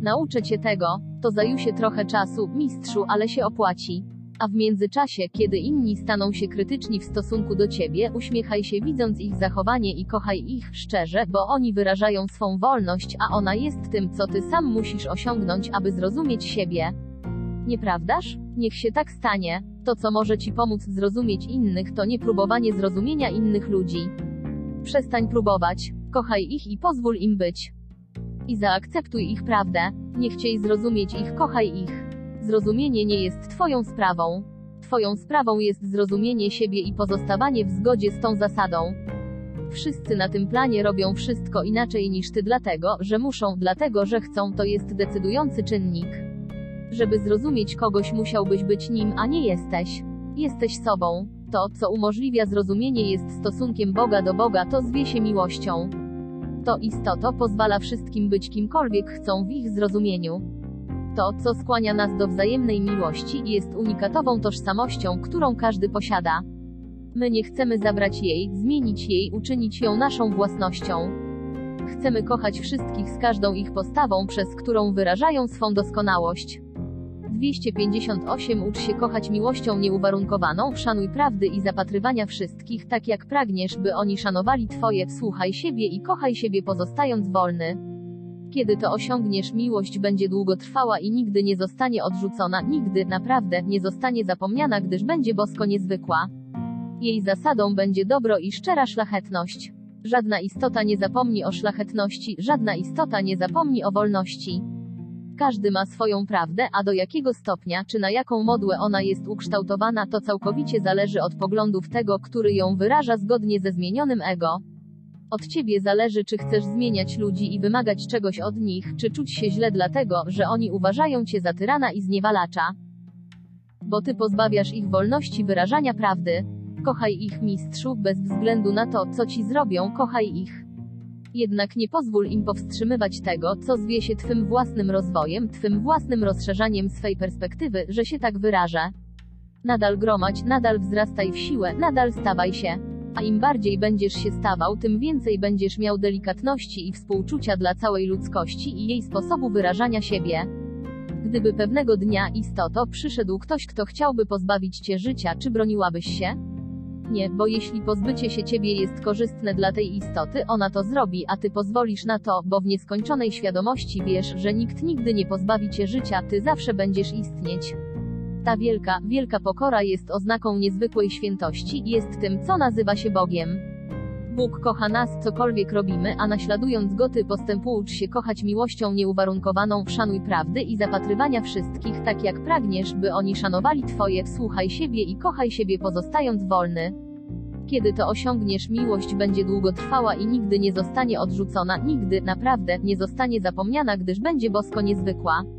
Nauczę cię tego, to zajusie trochę czasu, mistrzu, ale się opłaci. A w międzyczasie, kiedy inni staną się krytyczni w stosunku do ciebie, uśmiechaj się widząc ich zachowanie i kochaj ich szczerze, bo oni wyrażają swą wolność, a ona jest tym, co ty sam musisz osiągnąć, aby zrozumieć siebie. Nieprawdaż? Niech się tak stanie. To, co może ci pomóc zrozumieć innych, to nie próbowanie zrozumienia innych ludzi. Przestań próbować, kochaj ich i pozwól im być. I zaakceptuj ich prawdę. Nie chciej zrozumieć ich, kochaj ich. Zrozumienie nie jest Twoją sprawą. Twoją sprawą jest zrozumienie siebie i pozostawanie w zgodzie z tą zasadą. Wszyscy na tym planie robią wszystko inaczej niż ty, dlatego, że muszą, dlatego, że chcą, to jest decydujący czynnik. Żeby zrozumieć kogoś, musiałbyś być nim, a nie jesteś. Jesteś sobą. To, co umożliwia zrozumienie, jest stosunkiem Boga do Boga, to zwie się miłością. To istoto pozwala wszystkim być kimkolwiek chcą w ich zrozumieniu. To, co skłania nas do wzajemnej miłości, jest unikatową tożsamością, którą każdy posiada. My nie chcemy zabrać jej, zmienić jej, uczynić ją naszą własnością. Chcemy kochać wszystkich z każdą ich postawą, przez którą wyrażają swą doskonałość. 258 Ucz się kochać miłością nieuwarunkowaną, szanuj prawdy i zapatrywania wszystkich tak jak pragniesz, by oni szanowali Twoje, słuchaj siebie i kochaj siebie pozostając wolny. Kiedy to osiągniesz, miłość będzie długotrwała i nigdy nie zostanie odrzucona, nigdy, naprawdę, nie zostanie zapomniana, gdyż będzie bosko niezwykła. Jej zasadą będzie dobro i szczera szlachetność. Żadna istota nie zapomni o szlachetności, żadna istota nie zapomni o wolności. Każdy ma swoją prawdę, a do jakiego stopnia, czy na jaką modłę ona jest ukształtowana, to całkowicie zależy od poglądów tego, który ją wyraża zgodnie ze zmienionym ego. Od ciebie zależy, czy chcesz zmieniać ludzi i wymagać czegoś od nich, czy czuć się źle dlatego, że oni uważają cię za tyrana i zniewalacza. Bo ty pozbawiasz ich wolności wyrażania prawdy. Kochaj ich, mistrzu, bez względu na to, co ci zrobią, kochaj ich. Jednak nie pozwól im powstrzymywać tego, co zwie się twym własnym rozwojem, twym własnym rozszerzaniem swej perspektywy, że się tak wyrażę. Nadal gromać, nadal wzrastaj w siłę, nadal stawaj się. A im bardziej będziesz się stawał, tym więcej będziesz miał delikatności i współczucia dla całej ludzkości i jej sposobu wyrażania siebie. Gdyby pewnego dnia, istoto, przyszedł ktoś, kto chciałby pozbawić cię życia, czy broniłabyś się? Nie, bo jeśli pozbycie się ciebie jest korzystne dla tej istoty, ona to zrobi, a ty pozwolisz na to, bo w nieskończonej świadomości wiesz, że nikt nigdy nie pozbawi cię życia, ty zawsze będziesz istnieć. Ta wielka, wielka pokora jest oznaką niezwykłej świętości jest tym, co nazywa się Bogiem. Bóg kocha nas, cokolwiek robimy, a naśladując go ty postępu ucz się kochać miłością nieuwarunkowaną, szanuj prawdy i zapatrywania wszystkich tak jak pragniesz, by oni szanowali twoje, słuchaj siebie i kochaj siebie pozostając wolny. Kiedy to osiągniesz, miłość będzie długotrwała i nigdy nie zostanie odrzucona, nigdy, naprawdę, nie zostanie zapomniana, gdyż będzie bosko niezwykła.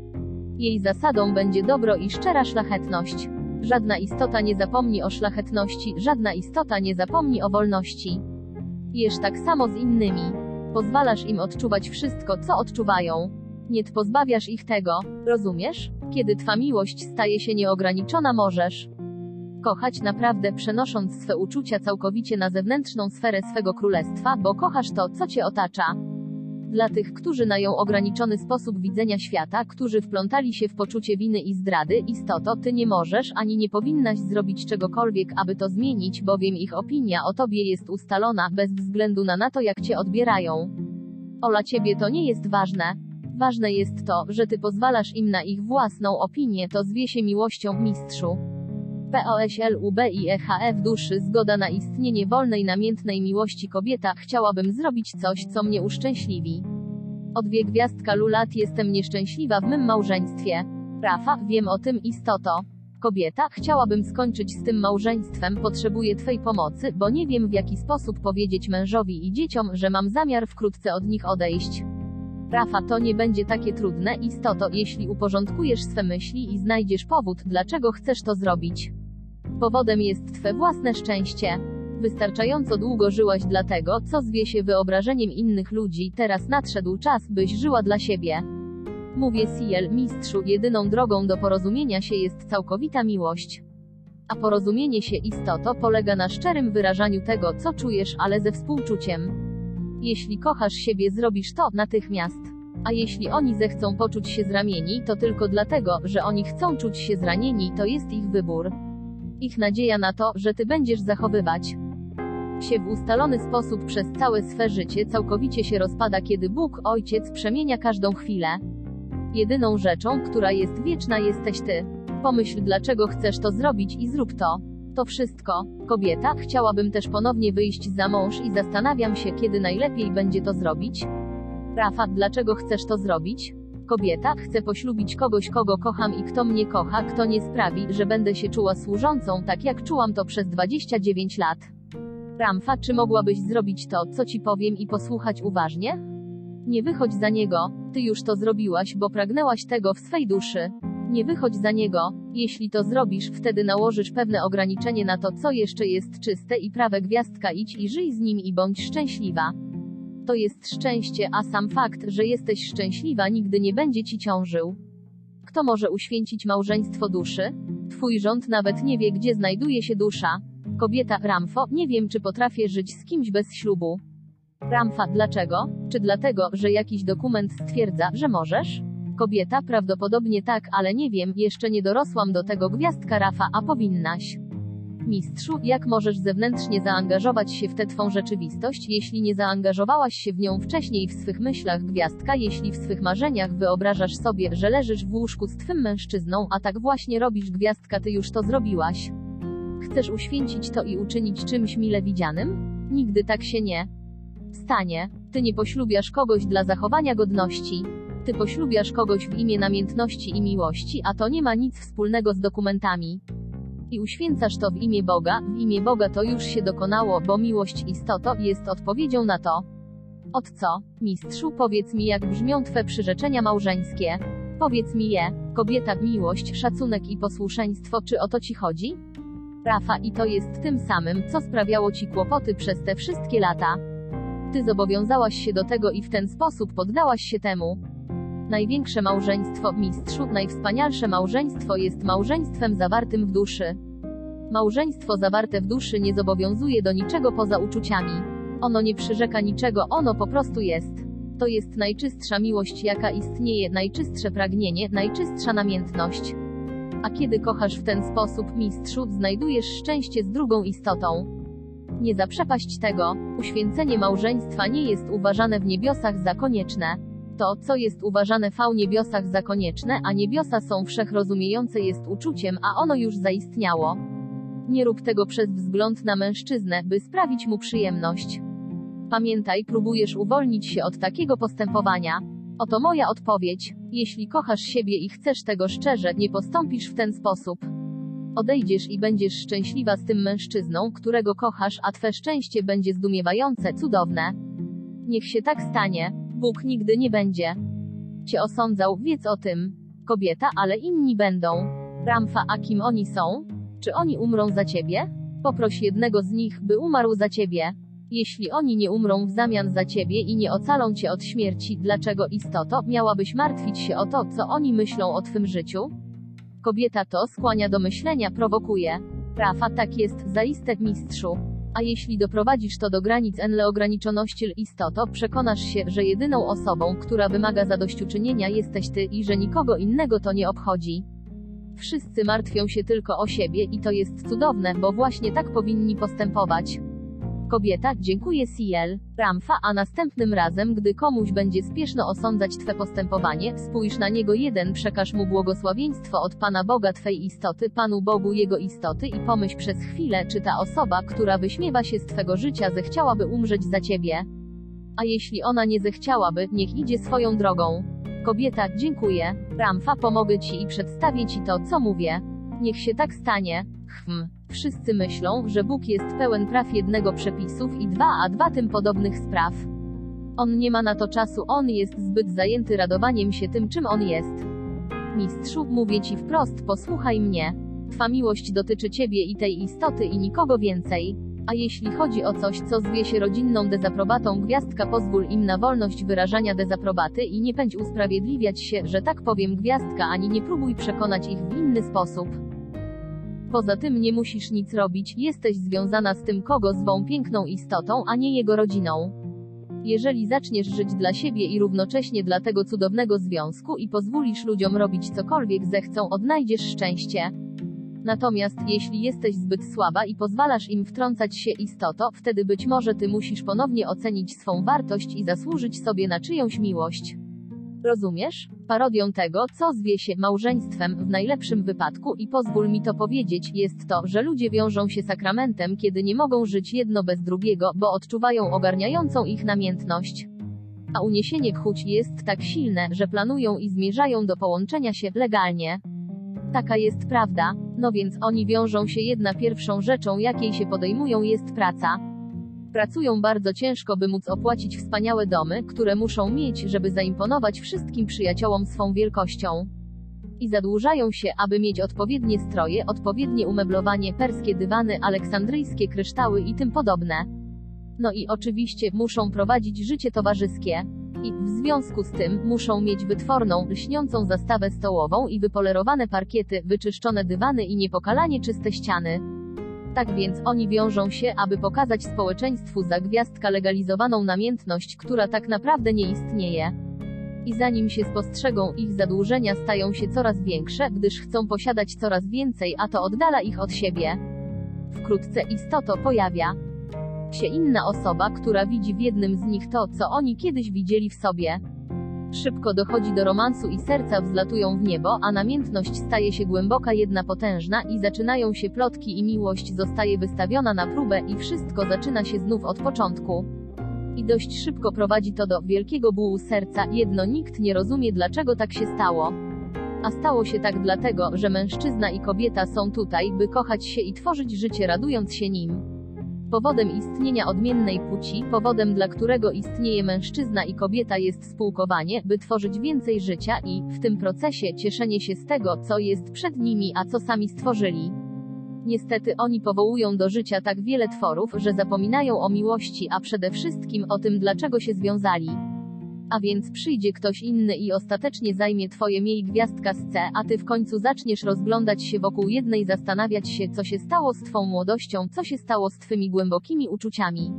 Jej zasadą będzie dobro i szczera szlachetność. Żadna istota nie zapomni o szlachetności, żadna istota nie zapomni o wolności. Jesz tak samo z innymi. Pozwalasz im odczuwać wszystko, co odczuwają. Nie pozbawiasz ich tego, rozumiesz? Kiedy twa miłość staje się nieograniczona, możesz kochać naprawdę przenosząc swe uczucia całkowicie na zewnętrzną sferę swego królestwa, bo kochasz to, co cię otacza. Dla tych, którzy mają ograniczony sposób widzenia świata, którzy wplątali się w poczucie winy i zdrady, istoto, ty nie możesz ani nie powinnaś zrobić czegokolwiek, aby to zmienić, bowiem ich opinia o tobie jest ustalona, bez względu na, na to, jak cię odbierają. Ola ciebie to nie jest ważne. Ważne jest to, że ty pozwalasz im na ich własną opinię, to zwie się miłością, mistrzu. POSLUB i EHF duszy zgoda na istnienie wolnej namiętnej miłości kobieta, chciałabym zrobić coś, co mnie uszczęśliwi. Od dwie gwiazdka lulat jestem nieszczęśliwa w mym małżeństwie. Rafa, wiem o tym istoto. Kobieta, chciałabym skończyć z tym małżeństwem, potrzebuję Twej pomocy, bo nie wiem w jaki sposób powiedzieć mężowi i dzieciom, że mam zamiar wkrótce od nich odejść. Rafa, to nie będzie takie trudne, istoto, jeśli uporządkujesz swe myśli i znajdziesz powód, dlaczego chcesz to zrobić. Powodem jest Twe własne szczęście. Wystarczająco długo żyłaś dla tego, co zwie się wyobrażeniem innych ludzi, teraz nadszedł czas, byś żyła dla siebie. Mówię Ciel, mistrzu, jedyną drogą do porozumienia się jest całkowita miłość. A porozumienie się istoto polega na szczerym wyrażaniu tego, co czujesz, ale ze współczuciem. Jeśli kochasz siebie, zrobisz to natychmiast. A jeśli oni zechcą poczuć się zranieni, to tylko dlatego, że oni chcą czuć się zranieni, to jest ich wybór. Ich nadzieja na to, że ty będziesz zachowywać się w ustalony sposób przez całe swe życie całkowicie się rozpada, kiedy Bóg, Ojciec, przemienia każdą chwilę. Jedyną rzeczą, która jest wieczna, jesteś ty. Pomyśl, dlaczego chcesz to zrobić i zrób to. To wszystko. Kobieta, chciałabym też ponownie wyjść za mąż i zastanawiam się, kiedy najlepiej będzie to zrobić. Rafa, dlaczego chcesz to zrobić? Kobieta, chcę poślubić kogoś, kogo kocham i kto mnie kocha, kto nie sprawi, że będę się czuła służącą, tak jak czułam to przez 29 lat. Ramfa, czy mogłabyś zrobić to, co ci powiem i posłuchać uważnie? Nie wychodź za niego, ty już to zrobiłaś, bo pragnęłaś tego w swej duszy. Nie wychodź za niego. Jeśli to zrobisz, wtedy nałożysz pewne ograniczenie na to, co jeszcze jest czyste i prawe gwiazdka idź i żyj z nim i bądź szczęśliwa. To jest szczęście, a sam fakt, że jesteś szczęśliwa nigdy nie będzie ci ciążył. Kto może uświęcić małżeństwo duszy? Twój rząd nawet nie wie, gdzie znajduje się dusza. Kobieta, Ramfo, nie wiem, czy potrafię żyć z kimś bez ślubu. Ramfa, dlaczego? Czy dlatego, że jakiś dokument stwierdza, że możesz? Kobieta, prawdopodobnie tak, ale nie wiem, jeszcze nie dorosłam do tego gwiazdka Rafa, a powinnaś. Mistrzu, jak możesz zewnętrznie zaangażować się w tę twą rzeczywistość, jeśli nie zaangażowałaś się w nią wcześniej w swych myślach gwiazdka, jeśli w swych marzeniach wyobrażasz sobie, że leżysz w łóżku z twym mężczyzną, a tak właśnie robisz gwiazdka, ty już to zrobiłaś. Chcesz uświęcić to i uczynić czymś mile widzianym? Nigdy tak się nie stanie. Ty nie poślubiasz kogoś dla zachowania godności. Ty poślubiasz kogoś w imię namiętności i miłości, a to nie ma nic wspólnego z dokumentami. I uświęcasz to w imię Boga, w imię Boga to już się dokonało, bo miłość istoto jest odpowiedzią na to. Od co? Mistrzu, powiedz mi, jak brzmią twe przyrzeczenia małżeńskie. Powiedz mi je. Kobieta, miłość, szacunek i posłuszeństwo, czy o to ci chodzi? Rafa, i to jest tym samym, co sprawiało ci kłopoty przez te wszystkie lata. Ty zobowiązałaś się do tego i w ten sposób poddałaś się temu. Największe małżeństwo, mistrzu, najwspanialsze małżeństwo jest małżeństwem zawartym w duszy. Małżeństwo zawarte w duszy nie zobowiązuje do niczego poza uczuciami. Ono nie przyrzeka niczego, ono po prostu jest. To jest najczystsza miłość, jaka istnieje, najczystsze pragnienie, najczystsza namiętność. A kiedy kochasz w ten sposób, mistrzu, znajdujesz szczęście z drugą istotą. Nie zaprzepaść tego, uświęcenie małżeństwa nie jest uważane w niebiosach za konieczne. To, co jest uważane w niebiosach za konieczne, a niebiosa są wszechrozumiejące jest uczuciem, a ono już zaistniało. Nie rób tego przez wzgląd na mężczyznę, by sprawić mu przyjemność. Pamiętaj, próbujesz uwolnić się od takiego postępowania. Oto moja odpowiedź. Jeśli kochasz siebie i chcesz tego szczerze, nie postąpisz w ten sposób. Odejdziesz i będziesz szczęśliwa z tym mężczyzną, którego kochasz, a twe szczęście będzie zdumiewające, cudowne. Niech się tak stanie. Bóg nigdy nie będzie cię osądzał, wiedz o tym. Kobieta, ale inni będą. Ramfa, a kim oni są? Czy oni umrą za ciebie? Poproś jednego z nich, by umarł za ciebie. Jeśli oni nie umrą w zamian za ciebie i nie ocalą cię od śmierci, dlaczego istoto miałabyś martwić się o to, co oni myślą o twym życiu? Kobieta to skłania do myślenia, prowokuje. Rafa tak jest, zaiste mistrzu. A jeśli doprowadzisz to do granic enleograniczoności istoto, przekonasz się, że jedyną osobą, która wymaga zadośćuczynienia jesteś ty i że nikogo innego to nie obchodzi. Wszyscy martwią się tylko o siebie i to jest cudowne, bo właśnie tak powinni postępować. Kobieta, dziękuję CL, Ramfa, a następnym razem, gdy komuś będzie spieszno osądzać Twe postępowanie, spójrz na niego jeden, przekaż mu błogosławieństwo od Pana Boga Twej istoty, Panu Bogu Jego istoty i pomyśl przez chwilę, czy ta osoba, która wyśmiewa się z Twego życia zechciałaby umrzeć za Ciebie. A jeśli ona nie zechciałaby, niech idzie swoją drogą. Kobieta, dziękuję. Ramfa, pomogę Ci i przedstawię Ci to, co mówię. Niech się tak stanie. Hm. Wszyscy myślą, że Bóg jest pełen praw jednego przepisów i dwa a dwa tym podobnych spraw. On nie ma na to czasu, on jest zbyt zajęty radowaniem się tym, czym on jest. Mistrzu, mówię ci wprost, posłuchaj mnie. Twa miłość dotyczy ciebie i tej istoty i nikogo więcej. A jeśli chodzi o coś, co zwie się rodzinną dezaprobatą, gwiazdka pozwól im na wolność wyrażania dezaprobaty i nie pędź usprawiedliwiać się, że tak powiem gwiazdka, ani nie próbuj przekonać ich w inny sposób. Poza tym nie musisz nic robić, jesteś związana z tym, kogo zwą piękną istotą, a nie jego rodziną. Jeżeli zaczniesz żyć dla siebie i równocześnie dla tego cudownego związku i pozwolisz ludziom robić cokolwiek zechcą, odnajdziesz szczęście. Natomiast jeśli jesteś zbyt słaba i pozwalasz im wtrącać się istoto, wtedy być może ty musisz ponownie ocenić swą wartość i zasłużyć sobie na czyjąś miłość. Rozumiesz? Parodią tego, co zwie się małżeństwem w najlepszym wypadku i pozwól mi to powiedzieć, jest to, że ludzie wiążą się sakramentem, kiedy nie mogą żyć jedno bez drugiego, bo odczuwają ogarniającą ich namiętność. A uniesienie chuć jest tak silne, że planują i zmierzają do połączenia się legalnie. Taka jest prawda, no więc oni wiążą się jedna pierwszą rzeczą, jakiej się podejmują jest praca. Pracują bardzo ciężko, by móc opłacić wspaniałe domy, które muszą mieć, żeby zaimponować wszystkim przyjaciołom swą wielkością. I zadłużają się, aby mieć odpowiednie stroje, odpowiednie umeblowanie, perskie dywany, aleksandryjskie kryształy i tym podobne. No i oczywiście muszą prowadzić życie towarzyskie. I, w związku z tym, muszą mieć wytworną, lśniącą zastawę stołową i wypolerowane parkiety, wyczyszczone dywany i niepokalanie czyste ściany. Tak więc oni wiążą się, aby pokazać społeczeństwu za gwiazdka legalizowaną namiętność, która tak naprawdę nie istnieje. I zanim się spostrzegą, ich zadłużenia stają się coraz większe, gdyż chcą posiadać coraz więcej, a to oddala ich od siebie. Wkrótce istoto pojawia się inna osoba, która widzi w jednym z nich to, co oni kiedyś widzieli w sobie. Szybko dochodzi do romansu i serca wzlatują w niebo, a namiętność staje się głęboka jedna potężna i zaczynają się plotki i miłość zostaje wystawiona na próbę i wszystko zaczyna się znów od początku. I dość szybko prowadzi to do wielkiego bólu serca, jedno nikt nie rozumie dlaczego tak się stało. A stało się tak dlatego, że mężczyzna i kobieta są tutaj, by kochać się i tworzyć życie radując się nim. Powodem istnienia odmiennej płci, powodem dla którego istnieje mężczyzna i kobieta jest spółkowanie, by tworzyć więcej życia i, w tym procesie, cieszenie się z tego, co jest przed nimi, a co sami stworzyli. Niestety oni powołują do życia tak wiele tworów, że zapominają o miłości, a przede wszystkim o tym, dlaczego się związali. A więc przyjdzie ktoś inny i ostatecznie zajmie twoje miej gwiazdka z C, a ty w końcu zaczniesz rozglądać się wokół jednej, zastanawiać się, co się stało z twą młodością, co się stało z twymi głębokimi uczuciami.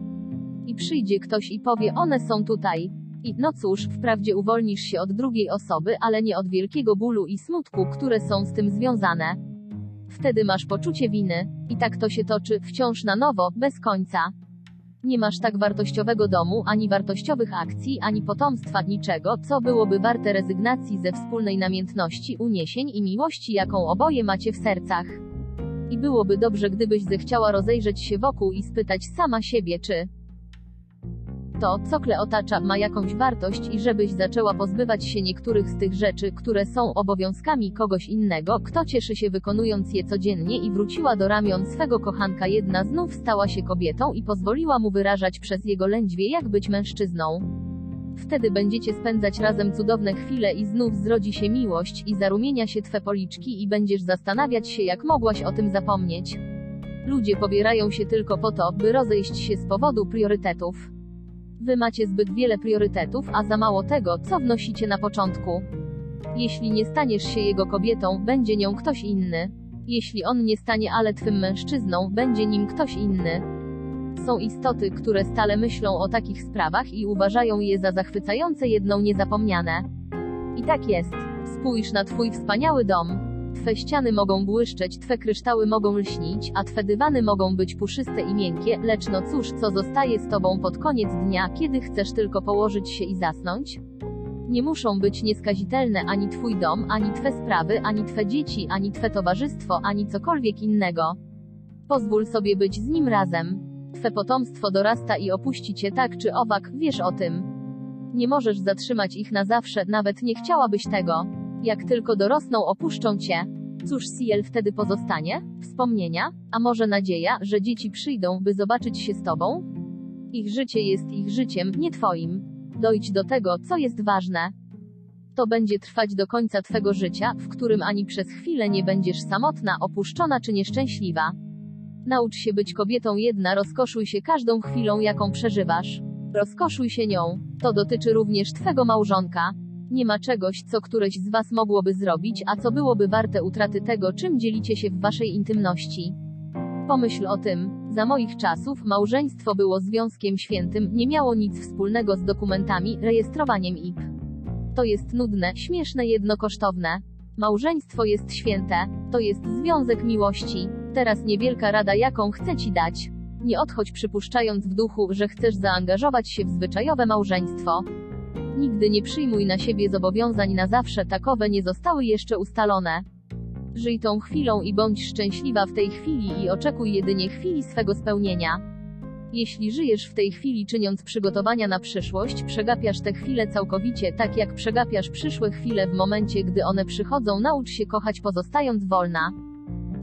I przyjdzie ktoś i powie, one są tutaj. I, no cóż, wprawdzie uwolnisz się od drugiej osoby, ale nie od wielkiego bólu i smutku, które są z tym związane. Wtedy masz poczucie winy. I tak to się toczy, wciąż na nowo, bez końca. Nie masz tak wartościowego domu, ani wartościowych akcji, ani potomstwa, niczego, co byłoby warte rezygnacji ze wspólnej namiętności, uniesień i miłości, jaką oboje macie w sercach. I byłoby dobrze, gdybyś zechciała rozejrzeć się wokół i spytać sama siebie, czy to, co kle otacza, ma jakąś wartość i żebyś zaczęła pozbywać się niektórych z tych rzeczy, które są obowiązkami kogoś innego, kto cieszy się wykonując je codziennie i wróciła do ramion swego kochanka jedna znów stała się kobietą i pozwoliła mu wyrażać przez jego lędźwie jak być mężczyzną. Wtedy będziecie spędzać razem cudowne chwile i znów zrodzi się miłość i zarumienia się twe policzki i będziesz zastanawiać się jak mogłaś o tym zapomnieć. Ludzie pobierają się tylko po to, by rozejść się z powodu priorytetów. Wy macie zbyt wiele priorytetów, a za mało tego, co wnosicie na początku. Jeśli nie staniesz się jego kobietą, będzie nią ktoś inny. Jeśli on nie stanie ale twym mężczyzną, będzie nim ktoś inny. Są istoty, które stale myślą o takich sprawach i uważają je za zachwycające jedną niezapomniane. I tak jest. Spójrz na twój wspaniały dom. Twe ściany mogą błyszczeć, twe kryształy mogą lśnić, a twe dywany mogą być puszyste i miękkie, lecz no cóż, co zostaje z tobą pod koniec dnia, kiedy chcesz tylko położyć się i zasnąć? Nie muszą być nieskazitelne ani twój dom, ani twe sprawy, ani twe dzieci, ani twe towarzystwo, ani cokolwiek innego. Pozwól sobie być z nim razem. Twe potomstwo dorasta i opuści cię tak czy owak, wiesz o tym. Nie możesz zatrzymać ich na zawsze, nawet nie chciałabyś tego. Jak tylko dorosną, opuszczą cię. Cóż Ciel wtedy pozostanie? Wspomnienia? A może nadzieja, że dzieci przyjdą, by zobaczyć się z tobą? Ich życie jest ich życiem, nie twoim. Dojdź do tego, co jest ważne. To będzie trwać do końca twego życia, w którym ani przez chwilę nie będziesz samotna, opuszczona czy nieszczęśliwa. Naucz się być kobietą jedna, rozkoszuj się każdą chwilą, jaką przeżywasz. Rozkoszuj się nią. To dotyczy również twego małżonka. Nie ma czegoś, co któreś z was mogłoby zrobić, a co byłoby warte utraty tego, czym dzielicie się w waszej intymności. Pomyśl o tym. Za moich czasów małżeństwo było związkiem świętym, nie miało nic wspólnego z dokumentami, rejestrowaniem IP. To jest nudne, śmieszne, jednokosztowne. Małżeństwo jest święte. To jest związek miłości. Teraz niewielka rada, jaką chcę ci dać. Nie odchodź przypuszczając w duchu, że chcesz zaangażować się w zwyczajowe małżeństwo. Nigdy nie przyjmuj na siebie zobowiązań na zawsze, takowe nie zostały jeszcze ustalone. Żyj tą chwilą i bądź szczęśliwa w tej chwili i oczekuj jedynie chwili swego spełnienia. Jeśli żyjesz w tej chwili czyniąc przygotowania na przyszłość, przegapiasz te chwile całkowicie, tak jak przegapiasz przyszłe chwile w momencie, gdy one przychodzą. Naucz się kochać pozostając wolna.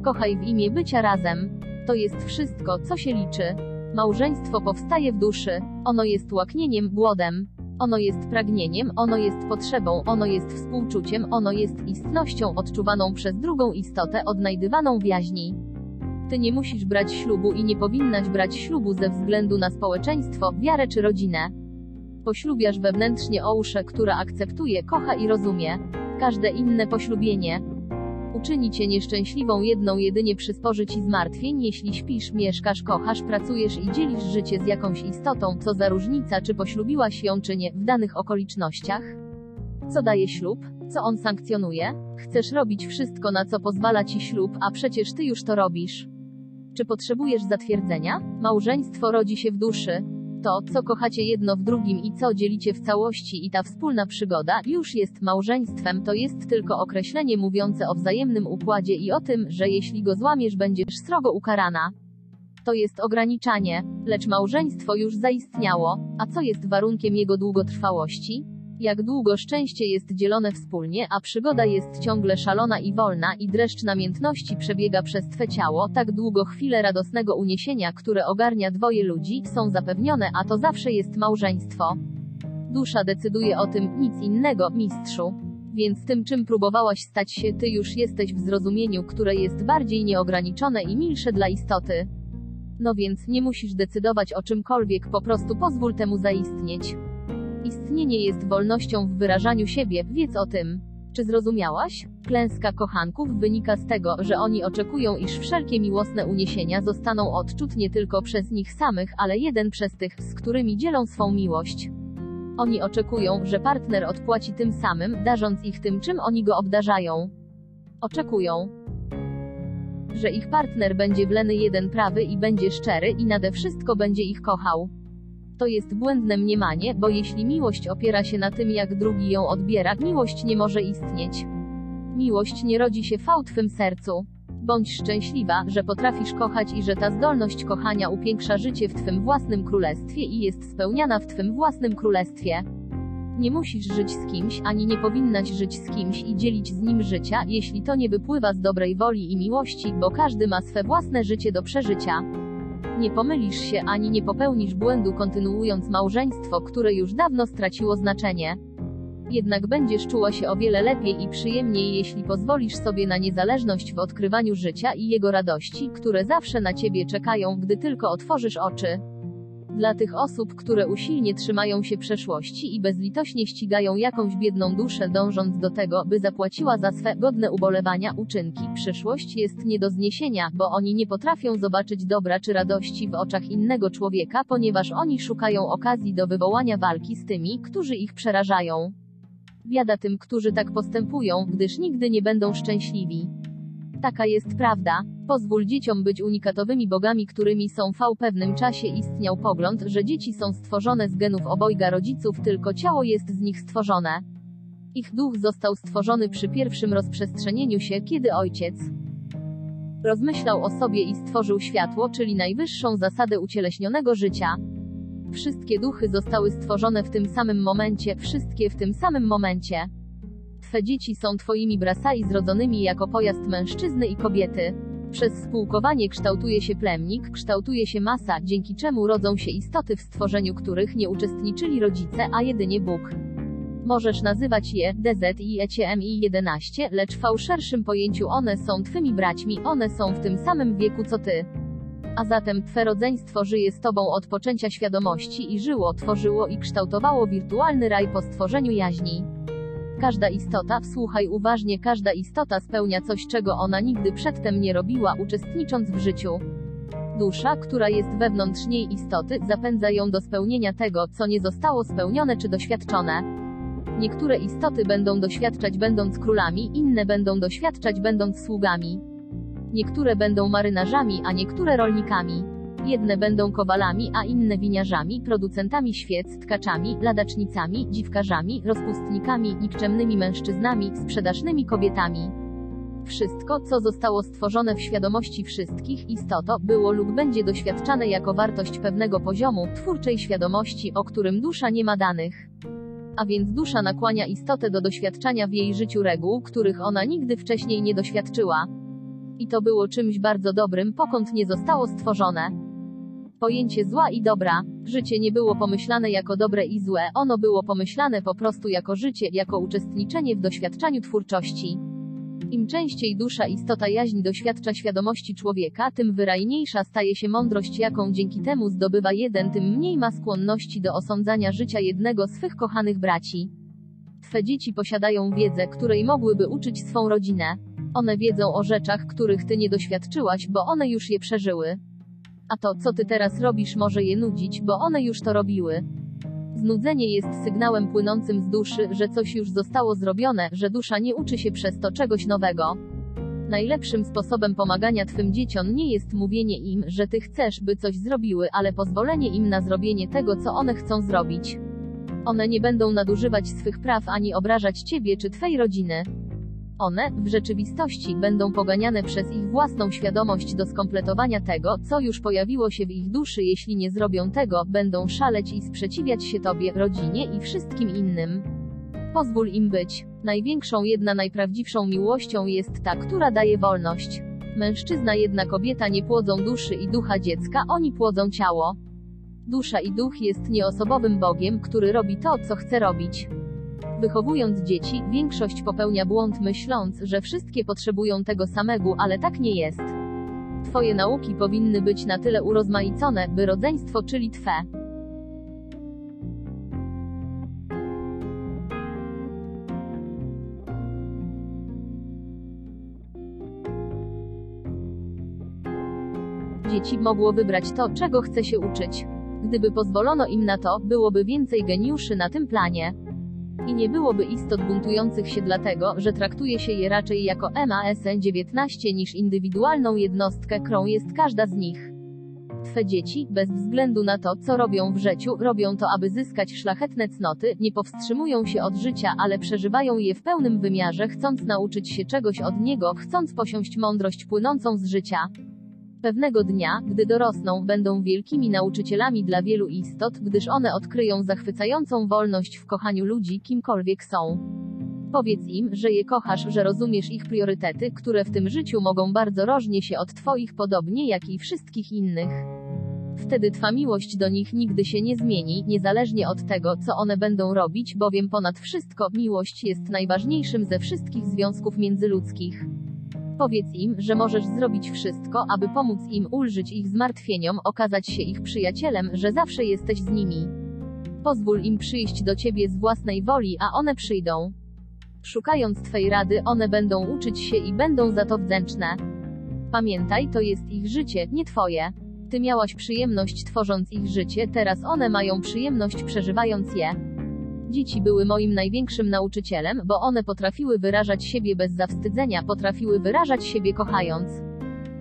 Kochaj w imię bycia razem. To jest wszystko, co się liczy. Małżeństwo powstaje w duszy. Ono jest łaknieniem, głodem. Ono jest pragnieniem, ono jest potrzebą, ono jest współczuciem, ono jest istnością odczuwaną przez drugą istotę, odnajdywaną w jaźni. Ty nie musisz brać ślubu i nie powinnaś brać ślubu ze względu na społeczeństwo, wiarę czy rodzinę. Poślubiasz wewnętrznie ouszę, która akceptuje, kocha i rozumie. Każde inne poślubienie, Uczyni cię nieszczęśliwą jedną jedynie przysporzy ci zmartwień, jeśli śpisz, mieszkasz, kochasz, pracujesz i dzielisz życie z jakąś istotą, co za różnica, czy poślubiłaś ją, czy nie, w danych okolicznościach? Co daje ślub? Co on sankcjonuje? Chcesz robić wszystko, na co pozwala ci ślub, a przecież ty już to robisz. Czy potrzebujesz zatwierdzenia? Małżeństwo rodzi się w duszy, to, co kochacie jedno w drugim i co dzielicie w całości i ta wspólna przygoda, już jest małżeństwem, to jest tylko określenie mówiące o wzajemnym układzie i o tym, że jeśli go złamiesz będziesz srogo ukarana. To jest ograniczanie, lecz małżeństwo już zaistniało, a co jest warunkiem jego długotrwałości? Jak długo szczęście jest dzielone wspólnie, a przygoda jest ciągle szalona i wolna i dreszcz namiętności przebiega przez twe ciało, tak długo chwile radosnego uniesienia, które ogarnia dwoje ludzi, są zapewnione, a to zawsze jest małżeństwo. Dusza decyduje o tym, nic innego, mistrzu. Więc tym, czym próbowałaś stać się, ty już jesteś w zrozumieniu, które jest bardziej nieograniczone i milsze dla istoty. No więc nie musisz decydować o czymkolwiek, po prostu pozwól temu zaistnieć. Istnienie jest wolnością w wyrażaniu siebie, wiedz o tym. Czy zrozumiałaś? Klęska kochanków wynika z tego, że oni oczekują, iż wszelkie miłosne uniesienia zostaną odczut nie tylko przez nich samych, ale jeden przez tych, z którymi dzielą swą miłość. Oni oczekują, że partner odpłaci tym samym, darząc ich tym, czym oni go obdarzają. Oczekują, że ich partner będzie wleny jeden prawy i będzie szczery i nade wszystko będzie ich kochał. To jest błędne mniemanie, bo jeśli miłość opiera się na tym, jak drugi ją odbiera, miłość nie może istnieć. Miłość nie rodzi się w twym sercu. Bądź szczęśliwa, że potrafisz kochać i że ta zdolność kochania upiększa życie w twym własnym królestwie i jest spełniana w twym własnym królestwie. Nie musisz żyć z kimś, ani nie powinnaś żyć z kimś i dzielić z nim życia, jeśli to nie wypływa z dobrej woli i miłości, bo każdy ma swe własne życie do przeżycia. Nie pomylisz się ani nie popełnisz błędu kontynuując małżeństwo, które już dawno straciło znaczenie. Jednak będziesz czuła się o wiele lepiej i przyjemniej, jeśli pozwolisz sobie na niezależność w odkrywaniu życia i jego radości, które zawsze na ciebie czekają, gdy tylko otworzysz oczy. Dla tych osób, które usilnie trzymają się przeszłości i bezlitośnie ścigają jakąś biedną duszę, dążąc do tego, by zapłaciła za swe godne ubolewania uczynki, przyszłość jest nie do zniesienia, bo oni nie potrafią zobaczyć dobra czy radości w oczach innego człowieka, ponieważ oni szukają okazji do wywołania walki z tymi, którzy ich przerażają. Biada tym, którzy tak postępują, gdyż nigdy nie będą szczęśliwi. Taka jest prawda. Pozwól dzieciom być unikatowymi bogami, którymi są w pewnym czasie istniał pogląd, że dzieci są stworzone z genów obojga rodziców, tylko ciało jest z nich stworzone. Ich duch został stworzony przy pierwszym rozprzestrzenieniu się, kiedy ojciec rozmyślał o sobie i stworzył światło, czyli najwyższą zasadę ucieleśnionego życia. Wszystkie duchy zostały stworzone w tym samym momencie, wszystkie w tym samym momencie. Twe dzieci są twoimi brasai zrodzonymi jako pojazd mężczyzny i kobiety. Przez spółkowanie kształtuje się plemnik, kształtuje się masa, dzięki czemu rodzą się istoty w stworzeniu których nie uczestniczyli rodzice, a jedynie Bóg. Możesz nazywać je DZ i ECMI 11, lecz w fałszerszym pojęciu one są twymi braćmi, one są w tym samym wieku co ty. A zatem Twe rodzeństwo żyje z Tobą od poczęcia świadomości i żyło, tworzyło i kształtowało wirtualny raj po stworzeniu jaźni. Każda istota, słuchaj uważnie, każda istota spełnia coś, czego ona nigdy przedtem nie robiła, uczestnicząc w życiu. Dusza, która jest wewnątrz niej istoty, zapędza ją do spełnienia tego, co nie zostało spełnione czy doświadczone. Niektóre istoty będą doświadczać będąc królami, inne będą doświadczać będąc sługami. Niektóre będą marynarzami, a niektóre rolnikami. Jedne będą kowalami, a inne winiarzami, producentami świec, tkaczami, ladacznicami, dziwkarzami, rozpustnikami, nikczemnymi mężczyznami, sprzedażnymi kobietami. Wszystko, co zostało stworzone w świadomości wszystkich istoto, było lub będzie doświadczane jako wartość pewnego poziomu twórczej świadomości, o którym dusza nie ma danych. A więc dusza nakłania istotę do doświadczania w jej życiu reguł, których ona nigdy wcześniej nie doświadczyła. I to było czymś bardzo dobrym, pokąd nie zostało stworzone. Pojęcie zła i dobra. Życie nie było pomyślane jako dobre i złe, ono było pomyślane po prostu jako życie, jako uczestniczenie w doświadczaniu twórczości. Im częściej dusza istota jaźń doświadcza świadomości człowieka, tym wyrajniejsza staje się mądrość, jaką dzięki temu zdobywa jeden, tym mniej ma skłonności do osądzania życia jednego swych kochanych braci. Twe dzieci posiadają wiedzę, której mogłyby uczyć swą rodzinę. One wiedzą o rzeczach, których ty nie doświadczyłaś, bo one już je przeżyły. A to, co ty teraz robisz, może je nudzić, bo one już to robiły. Znudzenie jest sygnałem płynącym z duszy, że coś już zostało zrobione, że dusza nie uczy się przez to czegoś nowego. Najlepszym sposobem pomagania twym dzieciom nie jest mówienie im, że ty chcesz, by coś zrobiły, ale pozwolenie im na zrobienie tego, co one chcą zrobić. One nie będą nadużywać swych praw ani obrażać ciebie czy twej rodziny. One, w rzeczywistości, będą poganiane przez ich własną świadomość do skompletowania tego, co już pojawiło się w ich duszy. Jeśli nie zrobią tego, będą szaleć i sprzeciwiać się Tobie, rodzinie i wszystkim innym. Pozwól im być. Największą jedna najprawdziwszą miłością jest ta, która daje wolność. Mężczyzna jedna kobieta nie płodzą duszy i ducha dziecka, oni płodzą ciało. Dusza i duch jest nieosobowym Bogiem, który robi to, co chce robić. Wychowując dzieci, większość popełnia błąd myśląc, że wszystkie potrzebują tego samego, ale tak nie jest. Twoje nauki powinny być na tyle urozmaicone, by rodzeństwo, czyli Twe. Dzieci mogło wybrać to, czego chce się uczyć. Gdyby pozwolono im na to, byłoby więcej geniuszy na tym planie i nie byłoby istot buntujących się dlatego, że traktuje się je raczej jako MASN-19 niż indywidualną jednostkę, którą jest każda z nich. Twe dzieci, bez względu na to, co robią w życiu, robią to, aby zyskać szlachetne cnoty, nie powstrzymują się od życia, ale przeżywają je w pełnym wymiarze, chcąc nauczyć się czegoś od niego, chcąc posiąść mądrość płynącą z życia. Pewnego dnia, gdy dorosną, będą wielkimi nauczycielami dla wielu istot, gdyż one odkryją zachwycającą wolność w kochaniu ludzi, kimkolwiek są. Powiedz im, że je kochasz, że rozumiesz ich priorytety, które w tym życiu mogą bardzo różnie się od Twoich, podobnie jak i wszystkich innych. Wtedy Twa miłość do nich nigdy się nie zmieni, niezależnie od tego, co one będą robić, bowiem ponad wszystko, miłość jest najważniejszym ze wszystkich związków międzyludzkich. Powiedz im, że możesz zrobić wszystko, aby pomóc im ulżyć ich zmartwieniom, okazać się ich przyjacielem, że zawsze jesteś z nimi. Pozwól im przyjść do ciebie z własnej woli, a one przyjdą. Szukając Twej rady, one będą uczyć się i będą za to wdzięczne. Pamiętaj, to jest ich życie, nie Twoje. Ty miałaś przyjemność tworząc ich życie, teraz one mają przyjemność przeżywając je. Dzieci były moim największym nauczycielem, bo one potrafiły wyrażać siebie bez zawstydzenia, potrafiły wyrażać siebie kochając.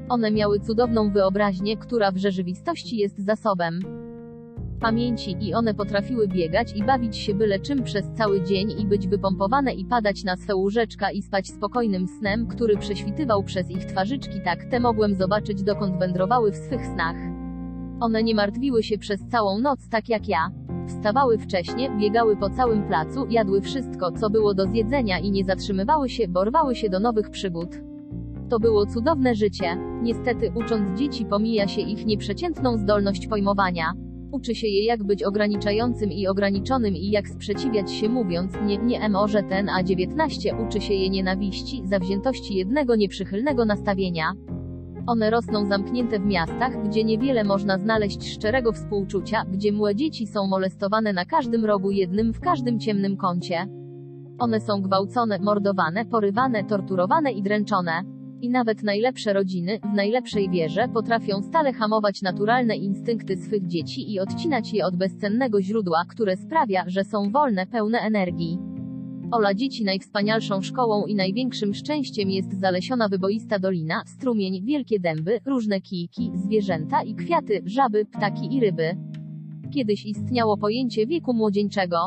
One miały cudowną wyobraźnię, która w rzeczywistości jest zasobem pamięci i one potrafiły biegać i bawić się byle czym przez cały dzień i być wypompowane i padać na swe łóżeczka i spać spokojnym snem, który prześwitywał przez ich twarzyczki tak, te mogłem zobaczyć dokąd wędrowały w swych snach. One nie martwiły się przez całą noc tak jak ja. Wstawały wcześnie, biegały po całym placu, jadły wszystko, co było do zjedzenia i nie zatrzymywały się, borwały się do nowych przygód. To było cudowne życie. Niestety, ucząc dzieci pomija się ich nieprzeciętną zdolność pojmowania. Uczy się je jak być ograniczającym i ograniczonym i jak sprzeciwiać się mówiąc, nie, nie może ten a 19 uczy się je nienawiści, zawziętości jednego nieprzychylnego nastawienia. One rosną zamknięte w miastach, gdzie niewiele można znaleźć szczerego współczucia, gdzie młode dzieci są molestowane na każdym rogu jednym w każdym ciemnym kącie. One są gwałcone, mordowane, porywane, torturowane i dręczone. I nawet najlepsze rodziny, w najlepszej wierze, potrafią stale hamować naturalne instynkty swych dzieci i odcinać je od bezcennego źródła, które sprawia, że są wolne, pełne energii. Ola dzieci najwspanialszą szkołą i największym szczęściem jest zalesiona wyboista dolina, strumień, wielkie dęby, różne kijki, zwierzęta i kwiaty, żaby, ptaki i ryby. Kiedyś istniało pojęcie wieku młodzieńczego.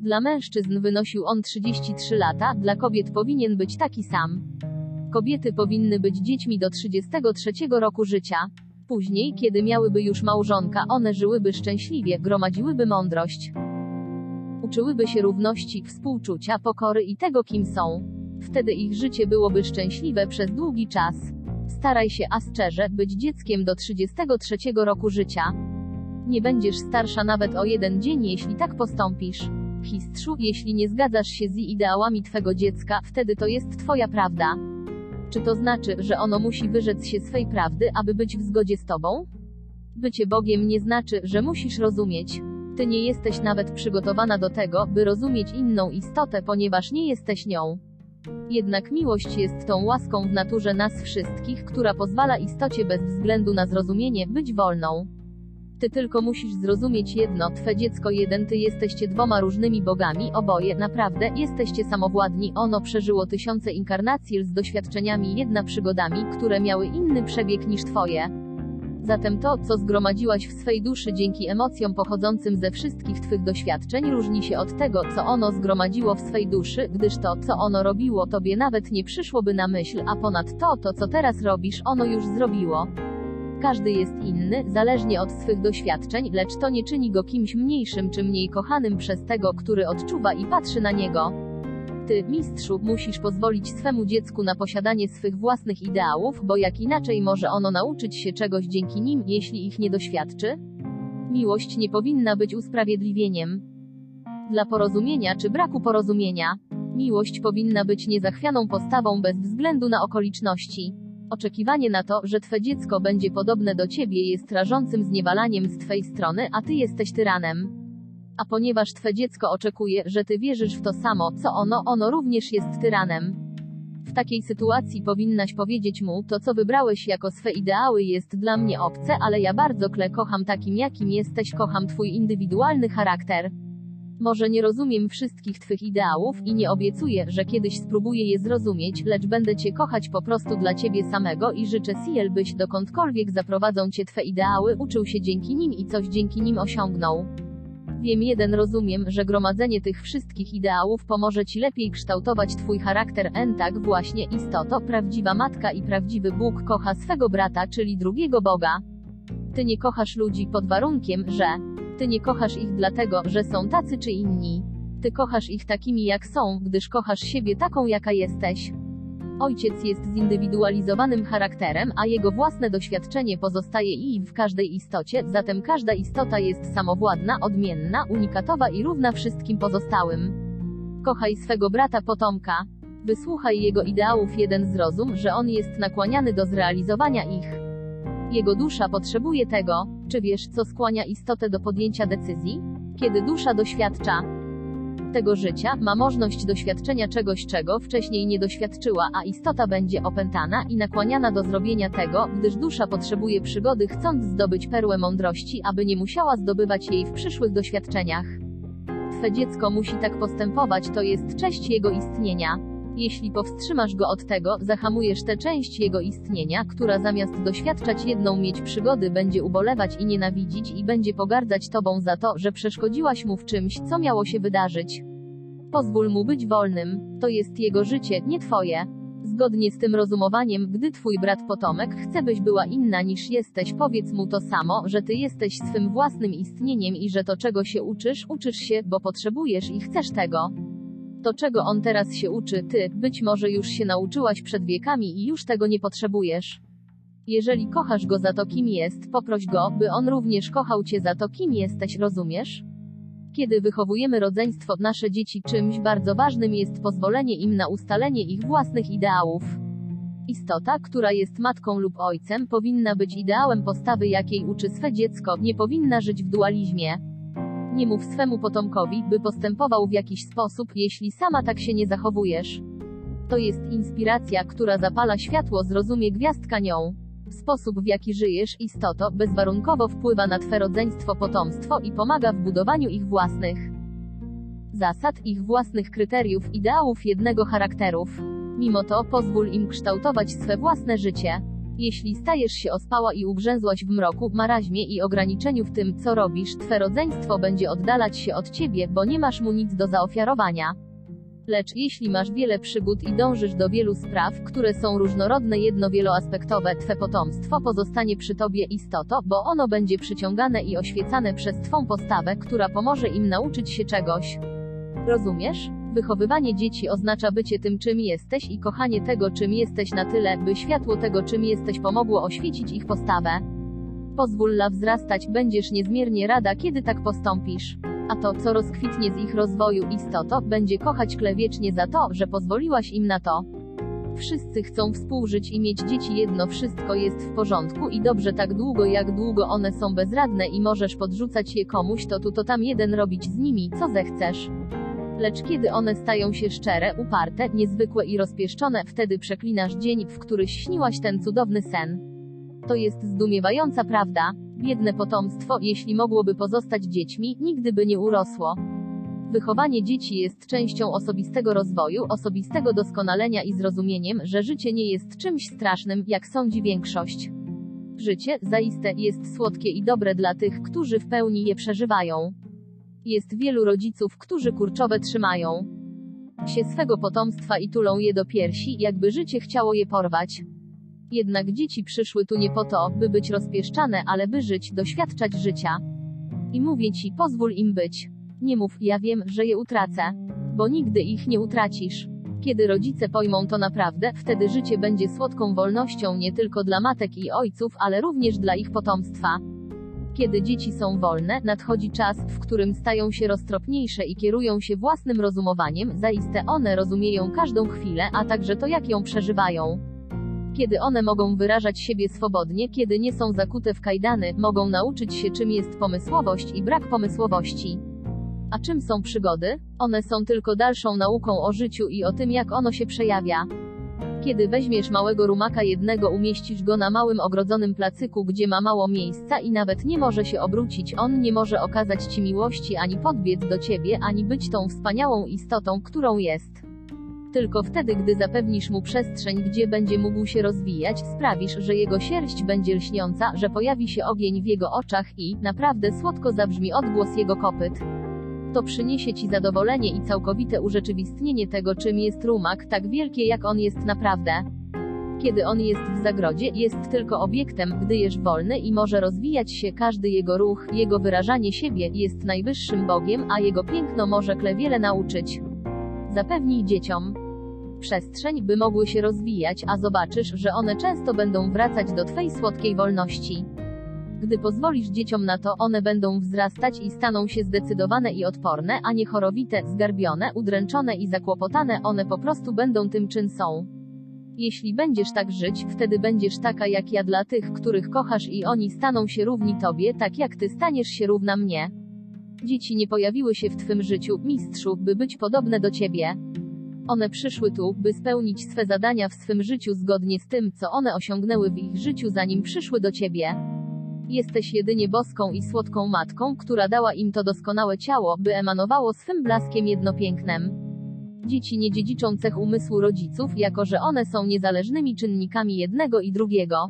Dla mężczyzn wynosił on 33 lata, dla kobiet powinien być taki sam. Kobiety powinny być dziećmi do 33 roku życia. Później, kiedy miałyby już małżonka, one żyłyby szczęśliwie, gromadziłyby mądrość. Uczyłyby się równości, współczucia, pokory i tego, kim są. Wtedy ich życie byłoby szczęśliwe przez długi czas. Staraj się, a szczerze, być dzieckiem do 33 roku życia. Nie będziesz starsza nawet o jeden dzień, jeśli tak postąpisz. Mistrzu, jeśli nie zgadzasz się z ideałami twego dziecka, wtedy to jest twoja prawda. Czy to znaczy, że ono musi wyrzec się swej prawdy, aby być w zgodzie z tobą? Bycie Bogiem nie znaczy, że musisz rozumieć. Ty nie jesteś nawet przygotowana do tego, by rozumieć inną istotę, ponieważ nie jesteś nią. Jednak miłość jest tą łaską w naturze nas wszystkich, która pozwala istocie bez względu na zrozumienie być wolną. Ty tylko musisz zrozumieć jedno, twe dziecko jeden, ty jesteście dwoma różnymi bogami, oboje, naprawdę, jesteście samowładni, ono przeżyło tysiące inkarnacji z doświadczeniami, jedna przygodami, które miały inny przebieg niż twoje. Zatem to, co zgromadziłaś w swej duszy dzięki emocjom pochodzącym ze wszystkich twych doświadczeń, różni się od tego, co ono zgromadziło w swej duszy, gdyż to, co ono robiło, tobie nawet nie przyszłoby na myśl, a ponadto to, co teraz robisz, ono już zrobiło. Każdy jest inny, zależnie od swych doświadczeń, lecz to nie czyni go kimś mniejszym czy mniej kochanym przez tego, który odczuwa i patrzy na niego. Ty, mistrzu, musisz pozwolić swemu dziecku na posiadanie swych własnych ideałów, bo jak inaczej może ono nauczyć się czegoś dzięki nim, jeśli ich nie doświadczy? Miłość nie powinna być usprawiedliwieniem dla porozumienia czy braku porozumienia. Miłość powinna być niezachwianą postawą bez względu na okoliczności. Oczekiwanie na to, że twe dziecko będzie podobne do ciebie jest rażącym zniewalaniem z twej strony, a ty jesteś tyranem. A ponieważ twe dziecko oczekuje, że ty wierzysz w to samo, co ono, ono również jest tyranem. W takiej sytuacji powinnaś powiedzieć mu, to co wybrałeś jako swe ideały jest dla mnie obce, ale ja bardzo kle kocham takim jakim jesteś, kocham twój indywidualny charakter. Może nie rozumiem wszystkich Twych ideałów i nie obiecuję, że kiedyś spróbuję je zrozumieć, lecz będę Cię kochać po prostu dla Ciebie samego i życzę Ciel, byś dokądkolwiek zaprowadzą Cię Twe ideały, uczył się dzięki nim i coś dzięki nim osiągnął. Wiem jeden rozumiem, że gromadzenie tych wszystkich ideałów pomoże Ci lepiej kształtować Twój charakter N tak właśnie istoto, prawdziwa matka i prawdziwy Bóg kocha swego brata, czyli drugiego Boga. Ty nie kochasz ludzi pod warunkiem, że ty nie kochasz ich dlatego, że są tacy czy inni. Ty kochasz ich takimi jak są, gdyż kochasz siebie taką jaka jesteś. Ojciec jest zindywidualizowanym charakterem, a jego własne doświadczenie pozostaje i w każdej istocie, zatem każda istota jest samowładna, odmienna, unikatowa i równa wszystkim pozostałym. Kochaj swego brata potomka. Wysłuchaj jego ideałów jeden zrozum, że on jest nakłaniany do zrealizowania ich. Jego dusza potrzebuje tego, czy wiesz, co skłania istotę do podjęcia decyzji? Kiedy dusza doświadcza tego życia, ma możliwość doświadczenia czegoś, czego wcześniej nie doświadczyła, a istota będzie opętana i nakłaniana do zrobienia tego, gdyż dusza potrzebuje przygody, chcąc zdobyć perłę mądrości, aby nie musiała zdobywać jej w przyszłych doświadczeniach. Twe dziecko musi tak postępować, to jest cześć jego istnienia. Jeśli powstrzymasz go od tego, zahamujesz tę część jego istnienia, która zamiast doświadczać jedną mieć przygody, będzie ubolewać i nienawidzić i będzie pogardzać tobą za to, że przeszkodziłaś mu w czymś, co miało się wydarzyć. Pozwól mu być wolnym. To jest jego życie, nie twoje. Zgodnie z tym rozumowaniem, gdy twój brat potomek chce byś była inna niż jesteś, powiedz mu to samo, że ty jesteś swym własnym istnieniem i że to czego się uczysz, uczysz się, bo potrzebujesz i chcesz tego. To czego on teraz się uczy, ty, być może już się nauczyłaś przed wiekami i już tego nie potrzebujesz. Jeżeli kochasz go za to, kim jest, poproś go, by on również kochał cię za to, kim jesteś, rozumiesz? Kiedy wychowujemy rodzeństwo, nasze dzieci, czymś bardzo ważnym jest pozwolenie im na ustalenie ich własnych ideałów. Istota, która jest matką lub ojcem, powinna być ideałem postawy, jakiej uczy swe dziecko, nie powinna żyć w dualizmie. Nie mów swemu potomkowi, by postępował w jakiś sposób, jeśli sama tak się nie zachowujesz. To jest inspiracja, która zapala światło, zrozumie gwiazdka nią. Sposób w jaki żyjesz, istoto, bezwarunkowo wpływa na twe rodzeństwo potomstwo i pomaga w budowaniu ich własnych zasad, ich własnych kryteriów, ideałów jednego charakterów. Mimo to, pozwól im kształtować swe własne życie. Jeśli stajesz się ospała i ugrzęzłaś w mroku, maraźmie i ograniczeniu w tym, co robisz, twe rodzeństwo będzie oddalać się od ciebie, bo nie masz mu nic do zaofiarowania. Lecz jeśli masz wiele przygód i dążysz do wielu spraw, które są różnorodne jedno wieloaspektowe, twe potomstwo pozostanie przy tobie istoto, bo ono będzie przyciągane i oświecane przez twą postawę, która pomoże im nauczyć się czegoś. Rozumiesz? Wychowywanie dzieci oznacza bycie tym, czym jesteś i kochanie tego, czym jesteś na tyle, by światło tego, czym jesteś pomogło oświecić ich postawę. Pozwól la wzrastać, będziesz niezmiernie rada, kiedy tak postąpisz. A to, co rozkwitnie z ich rozwoju istoto, będzie kochać kle wiecznie za to, że pozwoliłaś im na to. Wszyscy chcą współżyć i mieć dzieci jedno wszystko jest w porządku i dobrze tak długo jak długo one są bezradne i możesz podrzucać je komuś to tu to tam jeden robić z nimi, co zechcesz. Lecz kiedy one stają się szczere, uparte, niezwykłe i rozpieszczone, wtedy przeklinasz dzień, w który śniłaś ten cudowny sen. To jest zdumiewająca prawda. Biedne potomstwo, jeśli mogłoby pozostać dziećmi, nigdy by nie urosło. Wychowanie dzieci jest częścią osobistego rozwoju, osobistego doskonalenia i zrozumieniem, że życie nie jest czymś strasznym, jak sądzi większość. Życie, zaiste, jest słodkie i dobre dla tych, którzy w pełni je przeżywają. Jest wielu rodziców, którzy kurczowe trzymają się swego potomstwa i tulą je do piersi, jakby życie chciało je porwać. Jednak dzieci przyszły tu nie po to, by być rozpieszczane, ale by żyć, doświadczać życia. I mówię ci, pozwól im być. Nie mów, ja wiem, że je utracę. Bo nigdy ich nie utracisz. Kiedy rodzice pojmą to naprawdę, wtedy życie będzie słodką wolnością nie tylko dla matek i ojców, ale również dla ich potomstwa. Kiedy dzieci są wolne, nadchodzi czas, w którym stają się roztropniejsze i kierują się własnym rozumowaniem, zaiste one rozumieją każdą chwilę, a także to jak ją przeżywają. Kiedy one mogą wyrażać siebie swobodnie, kiedy nie są zakute w kajdany, mogą nauczyć się czym jest pomysłowość i brak pomysłowości. A czym są przygody? One są tylko dalszą nauką o życiu i o tym jak ono się przejawia. Kiedy weźmiesz małego rumaka jednego umieścisz go na małym ogrodzonym placyku, gdzie ma mało miejsca i nawet nie może się obrócić, on nie może okazać ci miłości ani podbiec do ciebie, ani być tą wspaniałą istotą, którą jest. Tylko wtedy, gdy zapewnisz mu przestrzeń, gdzie będzie mógł się rozwijać, sprawisz, że jego sierść będzie lśniąca, że pojawi się ogień w jego oczach i, naprawdę słodko zabrzmi odgłos jego kopyt. To przyniesie ci zadowolenie i całkowite urzeczywistnienie tego, czym jest rumak, tak wielkie jak on jest naprawdę. Kiedy on jest w zagrodzie, jest tylko obiektem, gdy jest wolny i może rozwijać się każdy jego ruch, jego wyrażanie siebie, jest najwyższym Bogiem, a jego piękno może wiele nauczyć. Zapewnij dzieciom przestrzeń, by mogły się rozwijać, a zobaczysz, że one często będą wracać do Twej słodkiej wolności. Gdy pozwolisz dzieciom na to, one będą wzrastać i staną się zdecydowane i odporne, a nie chorowite, zgarbione, udręczone i zakłopotane, one po prostu będą tym czym są. Jeśli będziesz tak żyć, wtedy będziesz taka jak ja dla tych, których kochasz i oni staną się równi tobie, tak jak ty staniesz się równa mnie. Dzieci nie pojawiły się w twym życiu, mistrzu, by być podobne do ciebie. One przyszły tu, by spełnić swe zadania w swym życiu zgodnie z tym, co one osiągnęły w ich życiu zanim przyszły do ciebie. Jesteś jedynie boską i słodką matką, która dała im to doskonałe ciało, by emanowało swym blaskiem jednopięknem. Dzieci nie dziedziczą cech umysłu rodziców, jako że one są niezależnymi czynnikami jednego i drugiego.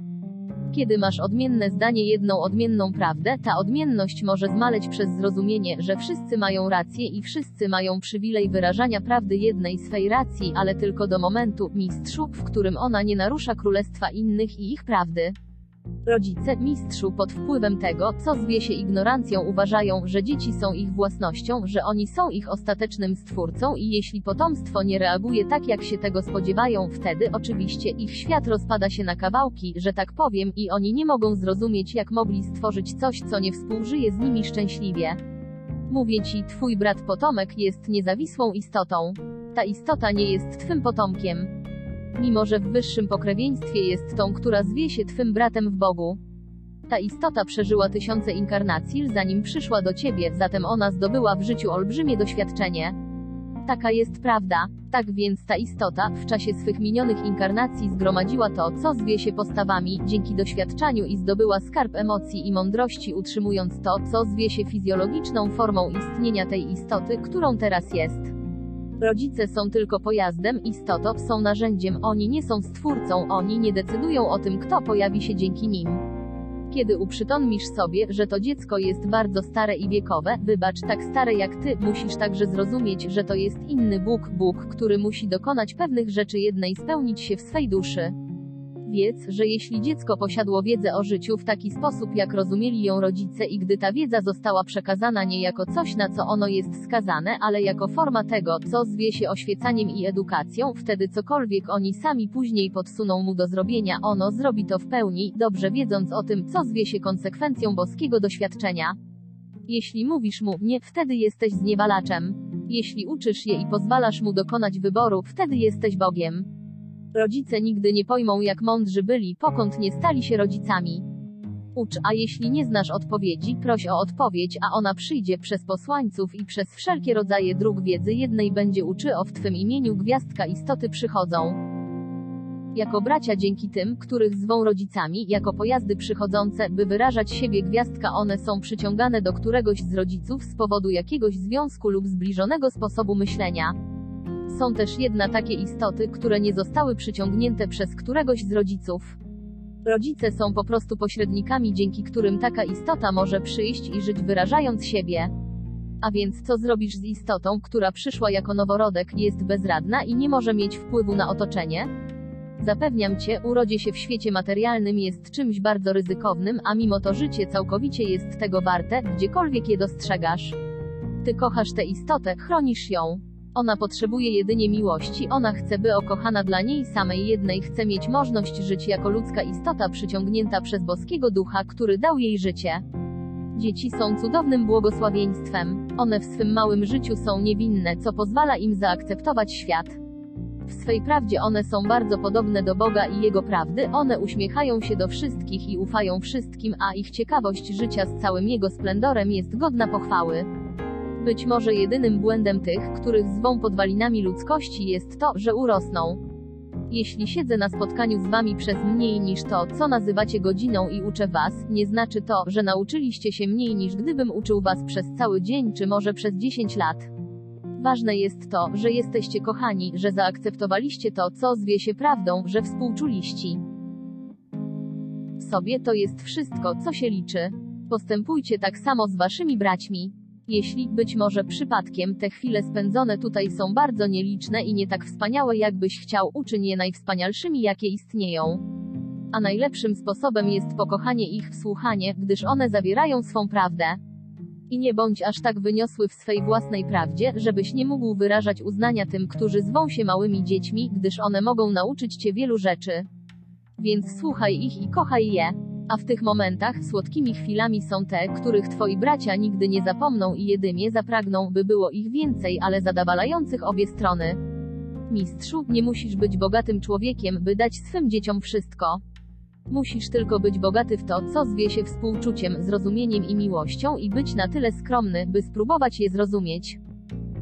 Kiedy masz odmienne zdanie, jedną odmienną prawdę, ta odmienność może zmaleć przez zrozumienie, że wszyscy mają rację i wszyscy mają przywilej wyrażania prawdy jednej swej racji, ale tylko do momentu, mistrzu, w którym ona nie narusza królestwa innych i ich prawdy. Rodzice, mistrzu, pod wpływem tego, co zwie się ignorancją, uważają, że dzieci są ich własnością, że oni są ich ostatecznym stwórcą i jeśli potomstwo nie reaguje tak, jak się tego spodziewają, wtedy oczywiście ich świat rozpada się na kawałki, że tak powiem, i oni nie mogą zrozumieć, jak mogli stworzyć coś, co nie współżyje z nimi szczęśliwie. Mówię ci, twój brat potomek jest niezawisłą istotą. Ta istota nie jest twym potomkiem mimo że w wyższym pokrewieństwie jest tą, która zwie się Twym bratem w Bogu. Ta istota przeżyła tysiące inkarnacji, zanim przyszła do Ciebie, zatem ona zdobyła w życiu olbrzymie doświadczenie. Taka jest prawda. Tak więc ta istota, w czasie swych minionych inkarnacji zgromadziła to, co zwie się postawami, dzięki doświadczaniu i zdobyła skarb emocji i mądrości utrzymując to, co zwie się fizjologiczną formą istnienia tej istoty, którą teraz jest. Rodzice są tylko pojazdem, istotą, są narzędziem, oni nie są stwórcą, oni nie decydują o tym, kto pojawi się dzięki nim. Kiedy uprzytomnisz sobie, że to dziecko jest bardzo stare i wiekowe, wybacz, tak stare jak ty, musisz także zrozumieć, że to jest inny Bóg, Bóg, który musi dokonać pewnych rzeczy jednej spełnić się w swej duszy. Wiedz, że jeśli dziecko posiadło wiedzę o życiu w taki sposób, jak rozumieli ją rodzice i gdy ta wiedza została przekazana nie jako coś, na co ono jest skazane, ale jako forma tego, co zwie się oświecaniem i edukacją, wtedy cokolwiek oni sami później podsuną mu do zrobienia, ono zrobi to w pełni, dobrze wiedząc o tym, co zwie się konsekwencją boskiego doświadczenia. Jeśli mówisz mu nie, wtedy jesteś zniewalaczem. Jeśli uczysz je i pozwalasz mu dokonać wyboru, wtedy jesteś Bogiem. Rodzice nigdy nie pojmą jak mądrzy byli, pokąd nie stali się rodzicami. Ucz, a jeśli nie znasz odpowiedzi, proś o odpowiedź, a ona przyjdzie przez posłańców i przez wszelkie rodzaje dróg wiedzy jednej będzie uczy o w Twym imieniu gwiazdka istoty przychodzą. Jako bracia dzięki tym, których zwą rodzicami, jako pojazdy przychodzące, by wyrażać siebie gwiazdka one są przyciągane do któregoś z rodziców z powodu jakiegoś związku lub zbliżonego sposobu myślenia. Są też jedna takie istoty, które nie zostały przyciągnięte przez któregoś z rodziców. Rodzice są po prostu pośrednikami, dzięki którym taka istota może przyjść i żyć wyrażając siebie. A więc co zrobisz z istotą, która przyszła jako noworodek, jest bezradna i nie może mieć wpływu na otoczenie? Zapewniam cię, urodzie się w świecie materialnym jest czymś bardzo ryzykownym, a mimo to życie całkowicie jest tego warte, gdziekolwiek je dostrzegasz. Ty kochasz tę istotę, chronisz ją. Ona potrzebuje jedynie miłości, ona chce, by okochana dla niej samej jednej chce mieć możliwość żyć jako ludzka istota przyciągnięta przez boskiego ducha, który dał jej życie. Dzieci są cudownym błogosławieństwem. One w swym małym życiu są niewinne, co pozwala im zaakceptować świat. W swej prawdzie one są bardzo podobne do Boga i Jego prawdy, one uśmiechają się do wszystkich i ufają wszystkim, a ich ciekawość życia z całym Jego splendorem jest godna pochwały. Być może jedynym błędem tych, których zwą podwalinami ludzkości jest to, że urosną. Jeśli siedzę na spotkaniu z wami przez mniej niż to, co nazywacie godziną i uczę was, nie znaczy to, że nauczyliście się mniej niż gdybym uczył was przez cały dzień czy może przez 10 lat. Ważne jest to, że jesteście kochani, że zaakceptowaliście to, co zwie się prawdą, że współczuliści. Sobie to jest wszystko, co się liczy. Postępujcie tak samo z waszymi braćmi. Jeśli, być może przypadkiem, te chwile spędzone tutaj są bardzo nieliczne i nie tak wspaniałe jakbyś chciał, uczyń je najwspanialszymi jakie istnieją. A najlepszym sposobem jest pokochanie ich, słuchanie, gdyż one zawierają swą prawdę. I nie bądź aż tak wyniosły w swej własnej prawdzie, żebyś nie mógł wyrażać uznania tym, którzy zwą się małymi dziećmi, gdyż one mogą nauczyć cię wielu rzeczy. Więc słuchaj ich i kochaj je. A w tych momentach słodkimi chwilami są te, których twoi bracia nigdy nie zapomną i jedynie zapragną, by było ich więcej, ale zadowalających obie strony. Mistrzu, nie musisz być bogatym człowiekiem, by dać swym dzieciom wszystko. Musisz tylko być bogaty w to, co zwie się współczuciem, zrozumieniem i miłością i być na tyle skromny, by spróbować je zrozumieć.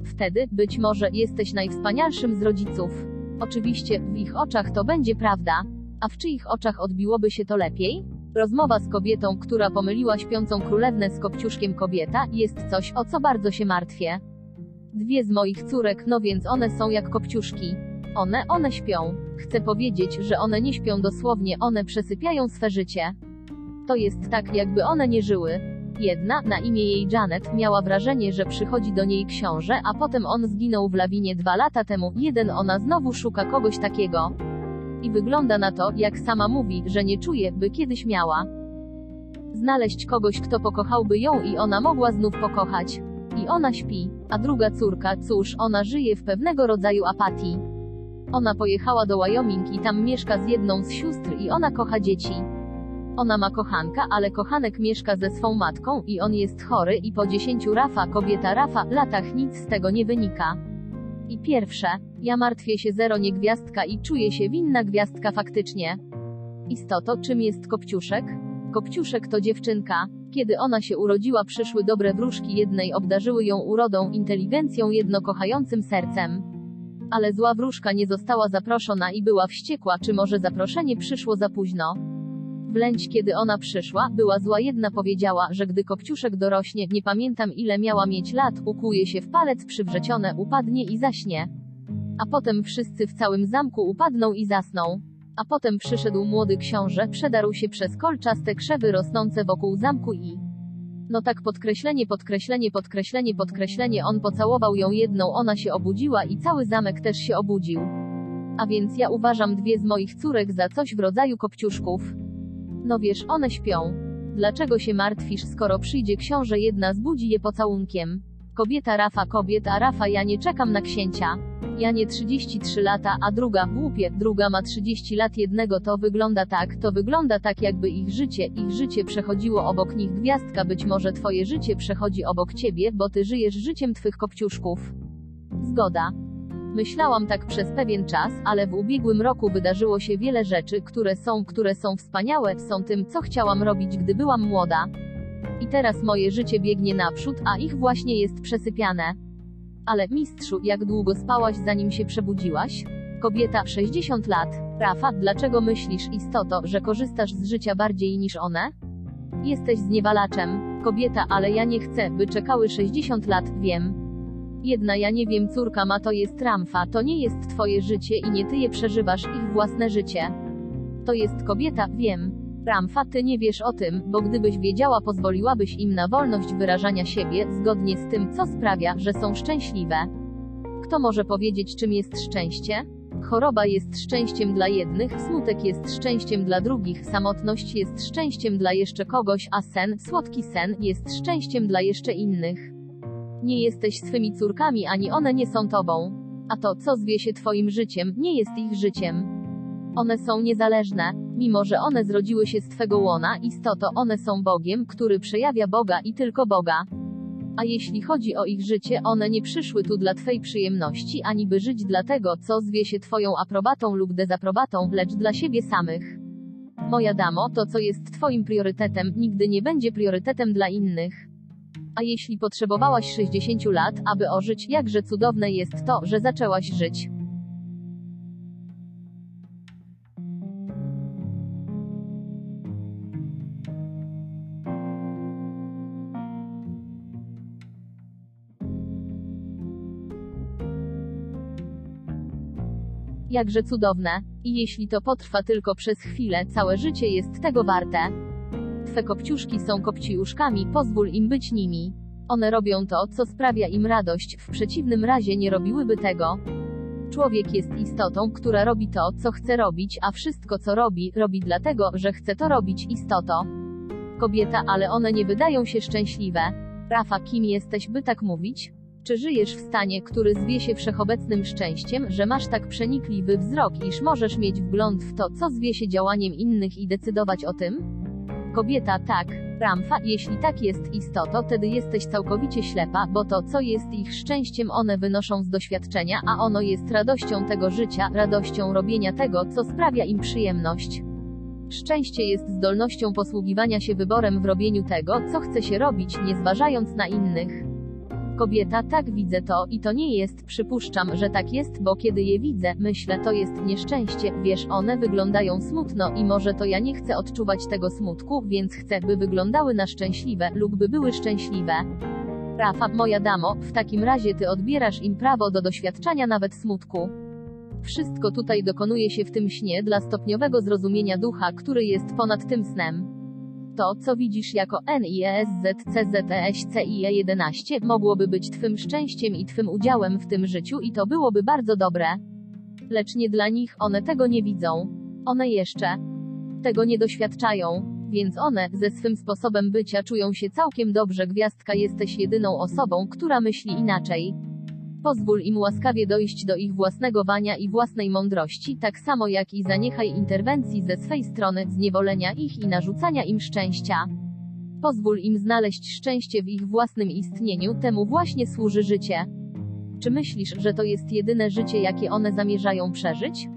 Wtedy, być może, jesteś najwspanialszym z rodziców. Oczywiście, w ich oczach to będzie prawda. A w czyich oczach odbiłoby się to lepiej? Rozmowa z kobietą, która pomyliła śpiącą królewnę z kopciuszkiem kobieta, jest coś, o co bardzo się martwię. Dwie z moich córek, no więc one są jak kopciuszki. One, one śpią. Chcę powiedzieć, że one nie śpią dosłownie, one przesypiają swe życie. To jest tak, jakby one nie żyły. Jedna, na imię jej Janet, miała wrażenie, że przychodzi do niej książę, a potem on zginął w lawinie dwa lata temu. Jeden ona znowu szuka kogoś takiego. I wygląda na to, jak sama mówi, że nie czuje, by kiedyś miała. Znaleźć kogoś, kto pokochałby ją i ona mogła znów pokochać. I ona śpi. A druga córka, cóż, ona żyje w pewnego rodzaju apatii. Ona pojechała do Wyoming i tam mieszka z jedną z sióstr i ona kocha dzieci. Ona ma kochanka, ale kochanek mieszka ze swą matką i on jest chory i po dziesięciu Rafa, kobieta Rafa, latach nic z tego nie wynika. I pierwsze, ja martwię się zero nie gwiazdka i czuję się winna gwiazdka faktycznie. Istoto, czym jest Kopciuszek? Kopciuszek to dziewczynka. Kiedy ona się urodziła przyszły dobre wróżki jednej obdarzyły ją urodą, inteligencją jedno kochającym sercem. Ale zła wróżka nie została zaproszona i była wściekła, czy może zaproszenie przyszło za późno. Wlęć kiedy ona przyszła, była zła jedna powiedziała, że gdy Kopciuszek dorośnie, nie pamiętam ile miała mieć lat, ukłuje się w palec przywrzecione, upadnie i zaśnie. A potem wszyscy w całym zamku upadną i zasną. A potem przyszedł młody książę, przedarł się przez kolczaste krzewy rosnące wokół zamku i... No tak podkreślenie, podkreślenie, podkreślenie, podkreślenie, on pocałował ją jedną, ona się obudziła i cały zamek też się obudził. A więc ja uważam dwie z moich córek za coś w rodzaju kopciuszków. No wiesz, one śpią. Dlaczego się martwisz, skoro przyjdzie książę jedna zbudzi je pocałunkiem? Kobieta Rafa kobiet, a Rafa ja nie czekam na księcia. Ja nie 33 lata, a druga, głupie, druga ma 30 lat jednego to wygląda tak, to wygląda tak jakby ich życie, ich życie przechodziło obok nich gwiazdka być może twoje życie przechodzi obok ciebie, bo ty żyjesz życiem twych kopciuszków. Zgoda. Myślałam tak przez pewien czas, ale w ubiegłym roku wydarzyło się wiele rzeczy, które są, które są wspaniałe, są tym, co chciałam robić, gdy byłam młoda. I teraz moje życie biegnie naprzód, a ich właśnie jest przesypiane. Ale, mistrzu, jak długo spałaś zanim się przebudziłaś? Kobieta, 60 lat. Rafa, dlaczego myślisz, istoto, że korzystasz z życia bardziej niż one? Jesteś zniewalaczem. Kobieta, ale ja nie chcę, by czekały 60 lat, wiem. Jedna ja nie wiem córka ma to jest Ramfa, to nie jest twoje życie i nie ty je przeżywasz, ich własne życie. To jest kobieta, wiem. Ramfa, ty nie wiesz o tym, bo gdybyś wiedziała pozwoliłabyś im na wolność wyrażania siebie, zgodnie z tym, co sprawia, że są szczęśliwe. Kto może powiedzieć czym jest szczęście? Choroba jest szczęściem dla jednych, smutek jest szczęściem dla drugich, samotność jest szczęściem dla jeszcze kogoś, a sen, słodki sen, jest szczęściem dla jeszcze innych. Nie jesteś swymi córkami, ani one nie są tobą. A to, co zwie się twoim życiem, nie jest ich życiem. One są niezależne, mimo że one zrodziły się z twego łona, istoto, one są Bogiem, który przejawia Boga i tylko Boga. A jeśli chodzi o ich życie, one nie przyszły tu dla twej przyjemności, ani by żyć dla tego, co zwie się twoją aprobatą lub dezaprobatą, lecz dla siebie samych. Moja damo, to co jest twoim priorytetem, nigdy nie będzie priorytetem dla innych. A jeśli potrzebowałaś 60 lat, aby ożyć, jakże cudowne jest to, że zaczęłaś żyć. Jakże cudowne. I jeśli to potrwa tylko przez chwilę, całe życie jest tego warte. Twe kopciuszki są kopciuszkami, pozwól im być nimi. One robią to, co sprawia im radość, w przeciwnym razie nie robiłyby tego. Człowiek jest istotą, która robi to, co chce robić, a wszystko, co robi, robi dlatego, że chce to robić, istoto. Kobieta, ale one nie wydają się szczęśliwe. Rafa, kim jesteś, by tak mówić? Czy żyjesz w stanie, który zwie się wszechobecnym szczęściem, że masz tak przenikliwy wzrok, iż możesz mieć wgląd w to, co zwie się działaniem innych i decydować o tym? Kobieta, tak. Ramfa, jeśli tak jest istoto, wtedy jesteś całkowicie ślepa, bo to, co jest ich szczęściem, one wynoszą z doświadczenia, a ono jest radością tego życia, radością robienia tego, co sprawia im przyjemność. Szczęście jest zdolnością posługiwania się wyborem w robieniu tego, co chce się robić, nie zważając na innych. Kobieta, tak widzę to, i to nie jest, przypuszczam, że tak jest, bo kiedy je widzę, myślę, to jest nieszczęście, wiesz, one wyglądają smutno i może to ja nie chcę odczuwać tego smutku, więc chcę, by wyglądały na szczęśliwe, lub by były szczęśliwe. Rafa, moja damo, w takim razie ty odbierasz im prawo do doświadczania nawet smutku. Wszystko tutaj dokonuje się w tym śnie dla stopniowego zrozumienia ducha, który jest ponad tym snem. To, co widzisz jako E NIESZCZESCIE11, mogłoby być twym szczęściem i twym udziałem w tym życiu i to byłoby bardzo dobre. Lecz nie dla nich, one tego nie widzą. One jeszcze tego nie doświadczają. Więc one, ze swym sposobem bycia czują się całkiem dobrze. Gwiazdka jesteś jedyną osobą, która myśli inaczej. Pozwól im łaskawie dojść do ich własnego wania i własnej mądrości, tak samo jak i zaniechaj interwencji ze swej strony, zniewolenia ich i narzucania im szczęścia. Pozwól im znaleźć szczęście w ich własnym istnieniu, temu właśnie służy życie. Czy myślisz, że to jest jedyne życie, jakie one zamierzają przeżyć?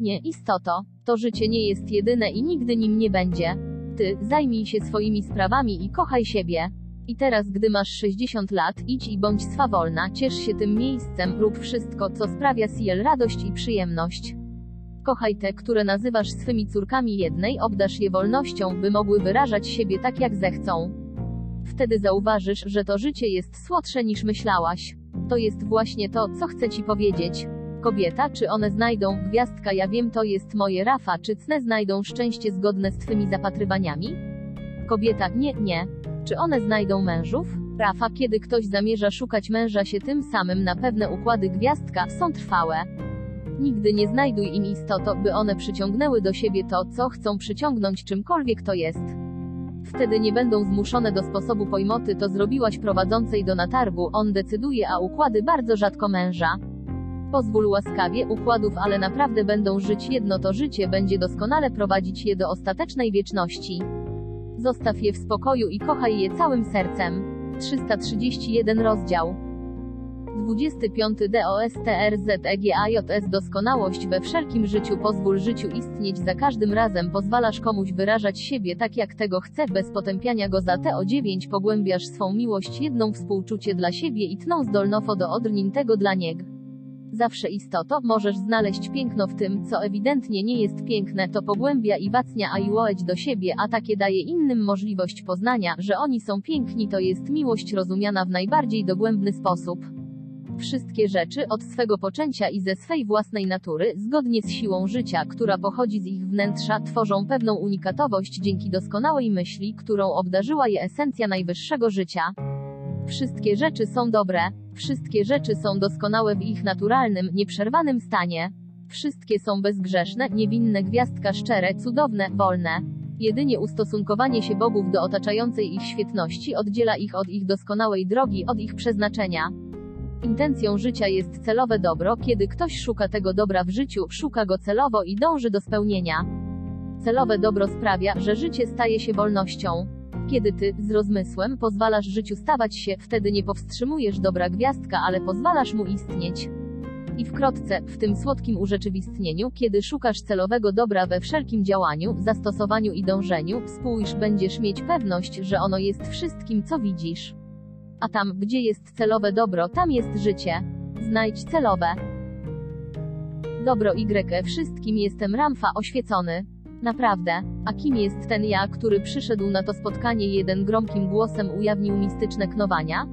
Nie, istoto. To życie nie jest jedyne i nigdy nim nie będzie. Ty, zajmij się swoimi sprawami i kochaj siebie. I teraz, gdy masz 60 lat, idź i bądź swawolna, ciesz się tym miejscem, rób wszystko, co sprawia Ciel radość i przyjemność. Kochaj te, które nazywasz swymi córkami jednej, obdasz je wolnością, by mogły wyrażać siebie tak jak zechcą. Wtedy zauważysz, że to życie jest słodsze niż myślałaś. To jest właśnie to, co chcę ci powiedzieć. Kobieta, czy one znajdą, gwiazdka ja wiem to jest moje Rafa, czy cne znajdą szczęście zgodne z twymi zapatrywaniami? Kobieta, nie, nie. Czy one znajdą mężów? Rafa, kiedy ktoś zamierza szukać męża się tym samym na pewne układy gwiazdka, są trwałe. Nigdy nie znajduj im istoto, by one przyciągnęły do siebie to, co chcą przyciągnąć czymkolwiek to jest. Wtedy nie będą zmuszone do sposobu pojmoty to zrobiłaś prowadzącej do natargu, on decyduje, a układy bardzo rzadko męża. Pozwól łaskawie układów, ale naprawdę będą żyć jedno to życie będzie doskonale prowadzić je do ostatecznej wieczności. Zostaw je w spokoju i kochaj je całym sercem. 331 rozdział. 25 DOSTRZEGAJS Doskonałość we wszelkim życiu Pozwól życiu istnieć za każdym razem Pozwalasz komuś wyrażać siebie tak jak tego chce bez potępiania go za te o 9 Pogłębiasz swą miłość jedną współczucie dla siebie i tną zdolnofo do odrnin tego dla niego. Zawsze istoto, możesz znaleźć piękno w tym, co ewidentnie nie jest piękne, to pogłębia i wacnia a i łoeć do siebie, a takie daje innym możliwość poznania, że oni są piękni to jest miłość rozumiana w najbardziej dogłębny sposób. Wszystkie rzeczy, od swego poczęcia i ze swej własnej natury, zgodnie z siłą życia, która pochodzi z ich wnętrza, tworzą pewną unikatowość dzięki doskonałej myśli, którą obdarzyła je esencja najwyższego życia. Wszystkie rzeczy są dobre. Wszystkie rzeczy są doskonałe w ich naturalnym, nieprzerwanym stanie. Wszystkie są bezgrzeszne, niewinne, gwiazdka szczere, cudowne, wolne. Jedynie ustosunkowanie się bogów do otaczającej ich świetności oddziela ich od ich doskonałej drogi, od ich przeznaczenia. Intencją życia jest celowe dobro, kiedy ktoś szuka tego dobra w życiu, szuka go celowo i dąży do spełnienia. Celowe dobro sprawia, że życie staje się wolnością. Kiedy ty, z rozmysłem, pozwalasz życiu stawać się, wtedy nie powstrzymujesz dobra gwiazdka, ale pozwalasz mu istnieć. I wkrótce, w tym słodkim urzeczywistnieniu, kiedy szukasz celowego dobra we wszelkim działaniu, zastosowaniu i dążeniu, spójrz, będziesz mieć pewność, że ono jest wszystkim, co widzisz. A tam, gdzie jest celowe dobro, tam jest życie. Znajdź celowe. Dobro Y wszystkim jestem Ramfa oświecony. Naprawdę. A kim jest ten ja, który przyszedł na to spotkanie jeden gromkim głosem ujawnił mistyczne knowania?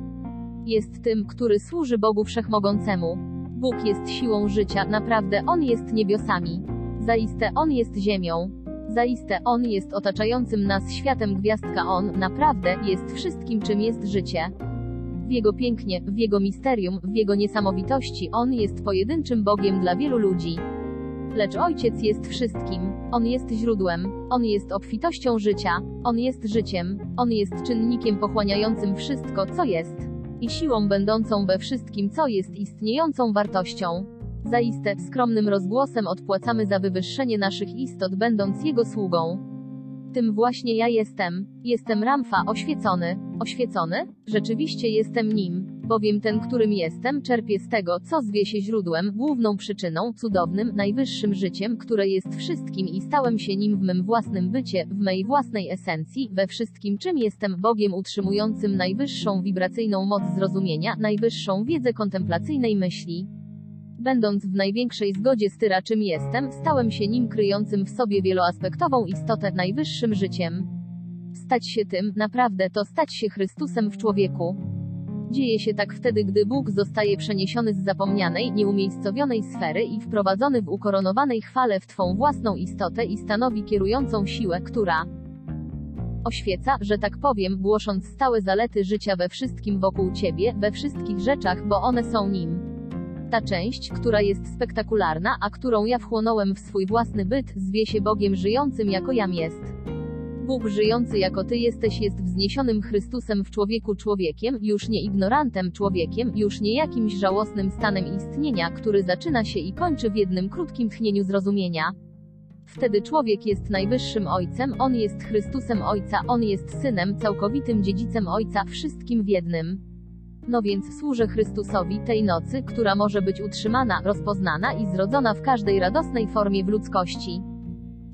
Jest tym, który służy Bogu Wszechmogącemu. Bóg jest siłą życia, naprawdę On jest niebiosami. Zaiste On jest ziemią. Zaiste On jest otaczającym nas światem gwiazdka On, naprawdę, jest wszystkim czym jest życie. W Jego pięknie, w Jego misterium, w Jego niesamowitości On jest pojedynczym Bogiem dla wielu ludzi. Lecz Ojciec jest wszystkim. On jest źródłem. On jest obfitością życia. On jest życiem. On jest czynnikiem pochłaniającym wszystko, co jest. I siłą będącą we wszystkim, co jest istniejącą wartością. Zaiste, skromnym rozgłosem odpłacamy za wywyższenie naszych istot, będąc Jego sługą. Tym właśnie ja jestem. Jestem Ramfa, oświecony. Oświecony? Rzeczywiście jestem nim. Bowiem ten, którym jestem, czerpie z tego, co zwie się źródłem, główną przyczyną, cudownym, najwyższym życiem, które jest wszystkim i stałem się nim w mym własnym bycie, w mej własnej esencji, we wszystkim czym jestem Bogiem utrzymującym najwyższą wibracyjną moc zrozumienia, najwyższą wiedzę kontemplacyjnej myśli. Będąc w największej zgodzie z tyra czym jestem, stałem się nim kryjącym w sobie wieloaspektową istotę najwyższym życiem. Stać się tym, naprawdę to stać się Chrystusem w człowieku. Dzieje się tak wtedy, gdy Bóg zostaje przeniesiony z zapomnianej, nieumiejscowionej sfery i wprowadzony w ukoronowanej chwale w Twą własną istotę i stanowi kierującą siłę, która oświeca, że tak powiem, głosząc stałe zalety życia we wszystkim wokół Ciebie, we wszystkich rzeczach, bo one są nim. Ta część, która jest spektakularna, a którą ja wchłonąłem w swój własny byt, zwie się Bogiem żyjącym jako jam jest. Bóg żyjący jako Ty jesteś jest wzniesionym Chrystusem w człowieku człowiekiem, już nie ignorantem człowiekiem, już nie jakimś żałosnym stanem istnienia, który zaczyna się i kończy w jednym krótkim tchnieniu zrozumienia. Wtedy człowiek jest najwyższym Ojcem, On jest Chrystusem Ojca, On jest Synem, całkowitym dziedzicem Ojca, wszystkim w jednym. No więc służę Chrystusowi tej nocy, która może być utrzymana, rozpoznana i zrodzona w każdej radosnej formie w ludzkości.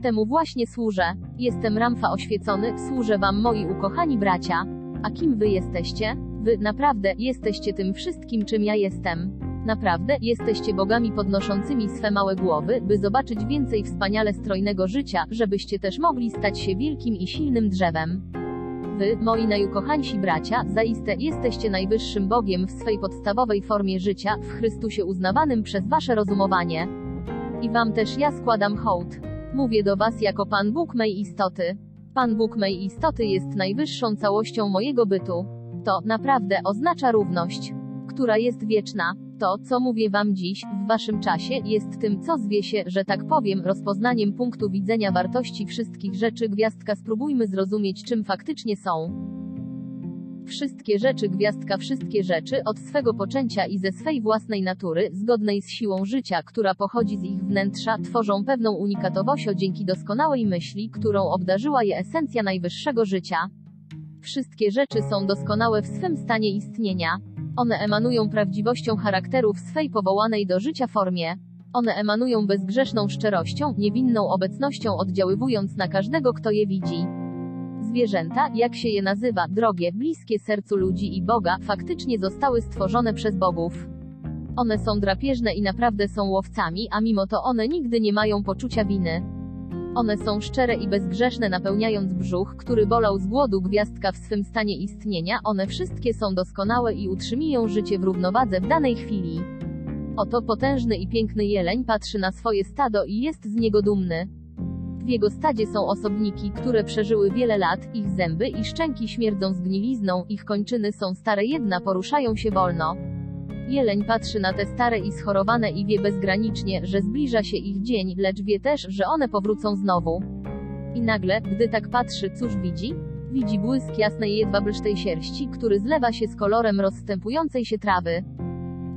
Temu właśnie służę. Jestem Ramfa oświecony, służę wam moi ukochani bracia. A kim wy jesteście? Wy naprawdę jesteście tym wszystkim, czym ja jestem. Naprawdę jesteście bogami podnoszącymi swe małe głowy, by zobaczyć więcej wspaniale strojnego życia, żebyście też mogli stać się wielkim i silnym drzewem. Wy, moi najukochańsi bracia, zaiste jesteście najwyższym Bogiem w swej podstawowej formie życia, w Chrystusie uznawanym przez wasze rozumowanie. I wam też ja składam hołd. Mówię do was jako Pan Bóg mej istoty. Pan Bóg mej istoty jest najwyższą całością mojego bytu. To, naprawdę, oznacza równość, która jest wieczna. To, co mówię wam dziś, w waszym czasie, jest tym, co zwie się, że tak powiem, rozpoznaniem punktu widzenia wartości wszystkich rzeczy gwiazdka spróbujmy zrozumieć, czym faktycznie są. Wszystkie rzeczy gwiazdka wszystkie rzeczy od swego poczęcia i ze swej własnej natury, zgodnej z siłą życia, która pochodzi z ich wnętrza, tworzą pewną unikatowość dzięki doskonałej myśli, którą obdarzyła je esencja najwyższego życia. Wszystkie rzeczy są doskonałe w swym stanie istnienia. One emanują prawdziwością charakteru w swej powołanej do życia formie. One emanują bezgrzeszną szczerością, niewinną obecnością oddziaływując na każdego, kto je widzi. Zwierzęta, jak się je nazywa, drogie, bliskie sercu ludzi i Boga, faktycznie zostały stworzone przez bogów. One są drapieżne i naprawdę są łowcami, a mimo to one nigdy nie mają poczucia winy. One są szczere i bezgrzeszne, napełniając brzuch, który bolał z głodu gwiazdka w swym stanie istnienia. One wszystkie są doskonałe i utrzymują życie w równowadze w danej chwili. Oto potężny i piękny jeleń patrzy na swoje stado i jest z niego dumny. W jego stadzie są osobniki, które przeżyły wiele lat, ich zęby i szczęki śmierdzą zgnilizną, ich kończyny są stare, jedna poruszają się wolno. Jeleń patrzy na te stare i schorowane i wie bezgranicznie, że zbliża się ich dzień, lecz wie też, że one powrócą znowu. I nagle, gdy tak patrzy, cóż widzi? Widzi błysk jasnej jedwabrzystej sierści, który zlewa się z kolorem rozstępującej się trawy.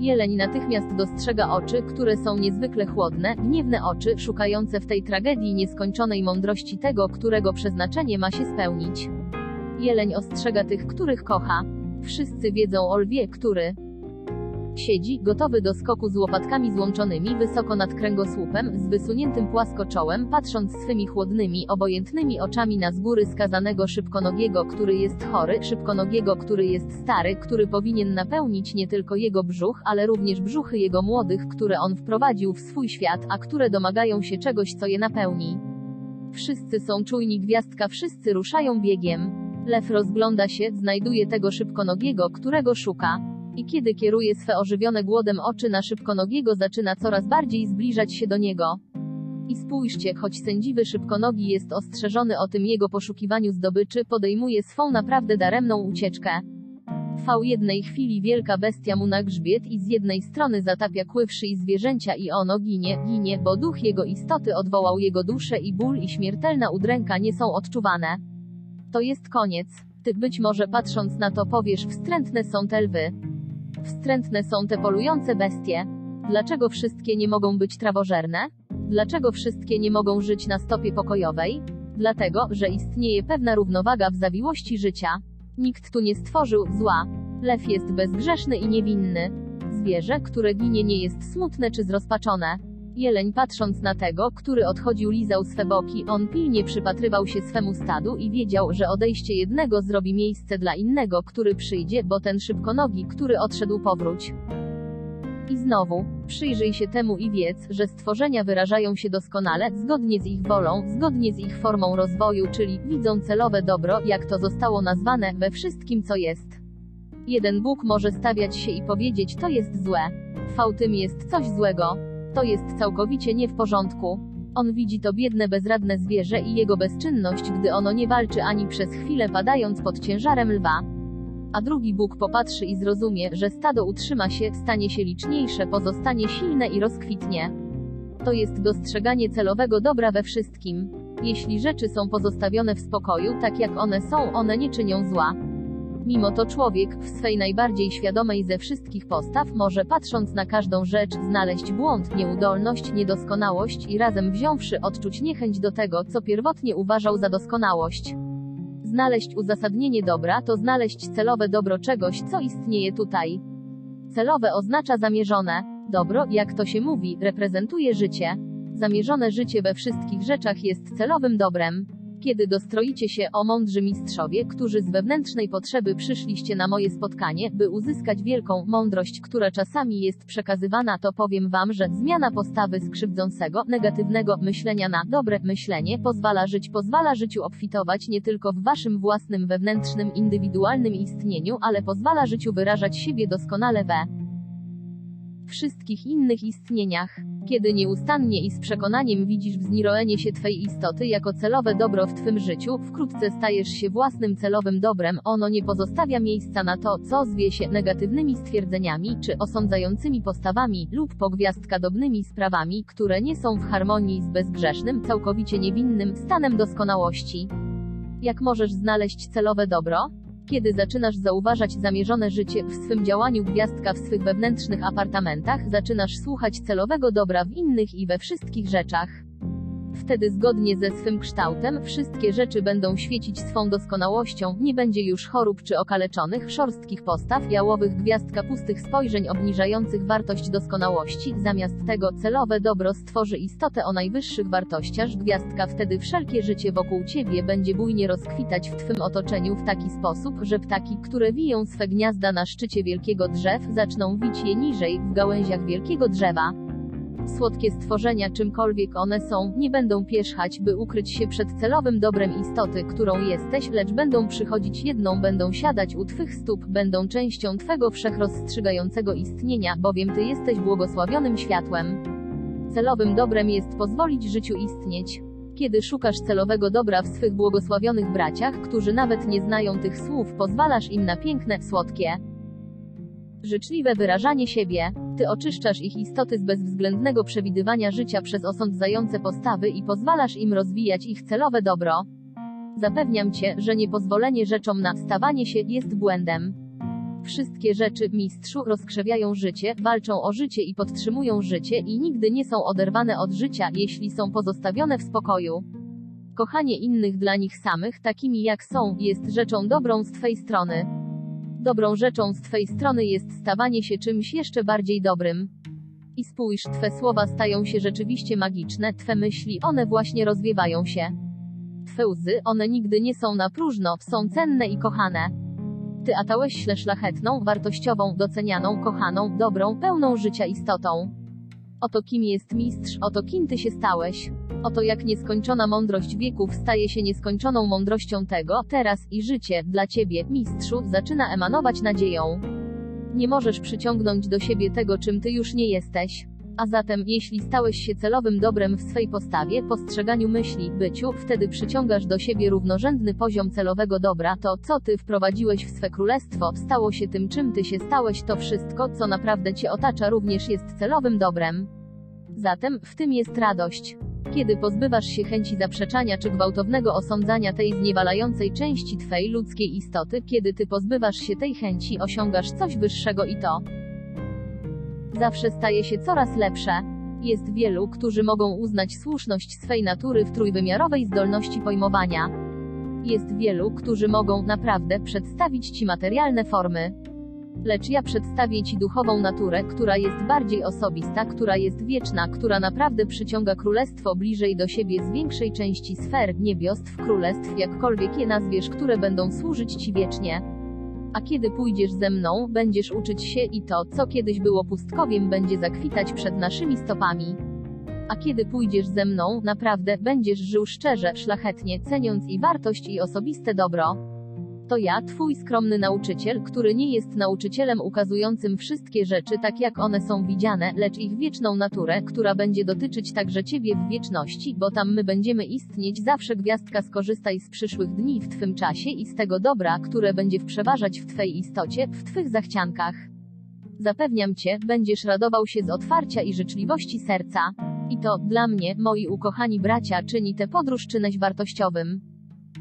Jeleń natychmiast dostrzega oczy, które są niezwykle chłodne, gniewne oczy, szukające w tej tragedii nieskończonej mądrości tego, którego przeznaczenie ma się spełnić. Jeleń ostrzega tych, których kocha. Wszyscy wiedzą o lwie, który siedzi, gotowy do skoku z łopatkami złączonymi wysoko nad kręgosłupem, z wysuniętym płasko czołem, patrząc swymi chłodnymi, obojętnymi oczami na z góry skazanego szybkonogiego, który jest chory, szybkonogiego, który jest stary, który powinien napełnić nie tylko jego brzuch, ale również brzuchy jego młodych, które on wprowadził w swój świat, a które domagają się czegoś, co je napełni. Wszyscy są czujni gwiazdka, wszyscy ruszają biegiem. Lew rozgląda się, znajduje tego szybkonogiego, którego szuka. I kiedy kieruje swe ożywione głodem oczy na szybkonogiego, zaczyna coraz bardziej zbliżać się do niego. I spójrzcie, choć sędziwy szybkonogi jest ostrzeżony o tym jego poszukiwaniu zdobyczy, podejmuje swą naprawdę daremną ucieczkę. W jednej chwili wielka bestia mu na grzbiet i z jednej strony zatapia kły w szyi zwierzęcia i ono ginie, ginie, bo duch jego istoty odwołał jego duszę i ból i śmiertelna udręka nie są odczuwane. To jest koniec. Ty być może patrząc na to powiesz, wstrętne są te lwy. Wstrętne są te polujące bestie. Dlaczego wszystkie nie mogą być trawożerne? Dlaczego wszystkie nie mogą żyć na stopie pokojowej? Dlatego, że istnieje pewna równowaga w zawiłości życia. Nikt tu nie stworzył zła. Lew jest bezgrzeszny i niewinny. Zwierzę, które ginie nie jest smutne czy zrozpaczone. Jeleń patrząc na tego, który odchodził lizał swe boki, on pilnie przypatrywał się swemu stadu i wiedział, że odejście jednego zrobi miejsce dla innego, który przyjdzie, bo ten szybkonogi, który odszedł powróć. I znowu, przyjrzyj się temu i wiedz, że stworzenia wyrażają się doskonale, zgodnie z ich wolą, zgodnie z ich formą rozwoju, czyli widzą celowe dobro, jak to zostało nazwane, we wszystkim co jest. Jeden Bóg może stawiać się i powiedzieć, to jest złe. V tym jest coś złego. To jest całkowicie nie w porządku. On widzi to biedne bezradne zwierzę i jego bezczynność, gdy ono nie walczy ani przez chwilę padając pod ciężarem lwa. A drugi Bóg popatrzy i zrozumie, że stado utrzyma się, stanie się liczniejsze, pozostanie silne i rozkwitnie. To jest dostrzeganie celowego dobra we wszystkim. Jeśli rzeczy są pozostawione w spokoju, tak jak one są, one nie czynią zła. Mimo to człowiek, w swej najbardziej świadomej ze wszystkich postaw, może patrząc na każdą rzecz, znaleźć błąd, nieudolność, niedoskonałość i razem wziąwszy odczuć niechęć do tego, co pierwotnie uważał za doskonałość. Znaleźć uzasadnienie dobra to znaleźć celowe dobro czegoś, co istnieje tutaj. Celowe oznacza zamierzone. Dobro, jak to się mówi, reprezentuje życie. Zamierzone życie we wszystkich rzeczach jest celowym dobrem. Kiedy dostroicie się, o mądrzy mistrzowie, którzy z wewnętrznej potrzeby przyszliście na moje spotkanie, by uzyskać wielką mądrość, która czasami jest przekazywana, to powiem wam, że zmiana postawy skrzywdzącego, negatywnego myślenia na dobre myślenie pozwala żyć, pozwala życiu obfitować nie tylko w waszym własnym wewnętrznym, indywidualnym istnieniu, ale pozwala życiu wyrażać siebie doskonale we wszystkich innych istnieniach. Kiedy nieustannie i z przekonaniem widzisz wzniroenie się Twej istoty jako celowe dobro w Twym życiu, wkrótce stajesz się własnym celowym dobrem, ono nie pozostawia miejsca na to, co zwie się negatywnymi stwierdzeniami, czy osądzającymi postawami, lub pogwiazdkadobnymi sprawami, które nie są w harmonii z bezgrzesznym, całkowicie niewinnym stanem doskonałości. Jak możesz znaleźć celowe dobro? Kiedy zaczynasz zauważać zamierzone życie w swym działaniu gwiazdka w swych wewnętrznych apartamentach, zaczynasz słuchać celowego dobra w innych i we wszystkich rzeczach. Wtedy zgodnie ze swym kształtem, wszystkie rzeczy będą świecić swą doskonałością, nie będzie już chorób czy okaleczonych, szorstkich postaw, jałowych gwiazdka pustych spojrzeń obniżających wartość doskonałości, zamiast tego celowe dobro stworzy istotę o najwyższych wartościach, gwiazdka wtedy wszelkie życie wokół ciebie będzie bujnie rozkwitać w twym otoczeniu w taki sposób, że ptaki, które wiją swe gniazda na szczycie wielkiego drzew, zaczną wić je niżej, w gałęziach wielkiego drzewa. Słodkie stworzenia, czymkolwiek one są, nie będą pierzchać, by ukryć się przed celowym dobrem istoty, którą jesteś, lecz będą przychodzić jedną, będą siadać u Twych stóp, będą częścią Twego wszechrozstrzygającego istnienia, bowiem Ty jesteś błogosławionym światłem. Celowym dobrem jest pozwolić życiu istnieć. Kiedy szukasz celowego dobra w swych błogosławionych braciach, którzy nawet nie znają tych słów, pozwalasz im na piękne, słodkie, życzliwe wyrażanie siebie. Ty oczyszczasz ich istoty z bezwzględnego przewidywania życia przez osądzające postawy i pozwalasz im rozwijać ich celowe dobro. Zapewniam cię, że niepozwolenie rzeczom na stawanie się jest błędem. Wszystkie rzeczy, mistrzu, rozkrzewiają życie, walczą o życie i podtrzymują życie i nigdy nie są oderwane od życia, jeśli są pozostawione w spokoju. Kochanie innych dla nich samych, takimi jak są, jest rzeczą dobrą z Twej strony. Dobrą rzeczą z Twej strony jest stawanie się czymś jeszcze bardziej dobrym. I spójrz, Twe słowa stają się rzeczywiście magiczne, Twe myśli, one właśnie rozwiewają się. Twe łzy, one nigdy nie są na próżno, są cenne i kochane. Ty atałeś śle szlachetną, wartościową, docenianą, kochaną, dobrą, pełną życia istotą. Oto kim jest mistrz, oto kim ty się stałeś. Oto jak nieskończona mądrość wieków staje się nieskończoną mądrością tego, teraz i życie, dla ciebie, mistrzu, zaczyna emanować nadzieją. Nie możesz przyciągnąć do siebie tego, czym ty już nie jesteś. A zatem, jeśli stałeś się celowym dobrem w swej postawie, postrzeganiu myśli, byciu, wtedy przyciągasz do siebie równorzędny poziom celowego dobra, to, co ty wprowadziłeś w swe królestwo, stało się tym, czym ty się stałeś, to wszystko, co naprawdę cię otacza, również jest celowym dobrem. Zatem, w tym jest radość. Kiedy pozbywasz się chęci zaprzeczania czy gwałtownego osądzania tej zniewalającej części twej ludzkiej istoty, kiedy ty pozbywasz się tej chęci, osiągasz coś wyższego i to zawsze staje się coraz lepsze. Jest wielu, którzy mogą uznać słuszność swej natury w trójwymiarowej zdolności pojmowania. Jest wielu, którzy mogą naprawdę przedstawić ci materialne formy. Lecz ja przedstawię ci duchową naturę, która jest bardziej osobista, która jest wieczna, która naprawdę przyciąga królestwo bliżej do siebie z większej części sfer, niebiostw, królestw, jakkolwiek je nazwiesz, które będą służyć ci wiecznie. A kiedy pójdziesz ze mną, będziesz uczyć się i to, co kiedyś było pustkowiem, będzie zakwitać przed naszymi stopami. A kiedy pójdziesz ze mną, naprawdę będziesz żył szczerze, szlachetnie, ceniąc i wartość i osobiste dobro. To ja, twój skromny nauczyciel, który nie jest nauczycielem ukazującym wszystkie rzeczy tak jak one są widziane, lecz ich wieczną naturę, która będzie dotyczyć także ciebie w wieczności, bo tam my będziemy istnieć zawsze gwiazdka skorzystaj z przyszłych dni w twym czasie i z tego dobra, które będzie przeważać w twej istocie, w twych zachciankach. Zapewniam cię, będziesz radował się z otwarcia i życzliwości serca. I to, dla mnie, moi ukochani bracia, czyni tę podróż czynność wartościowym.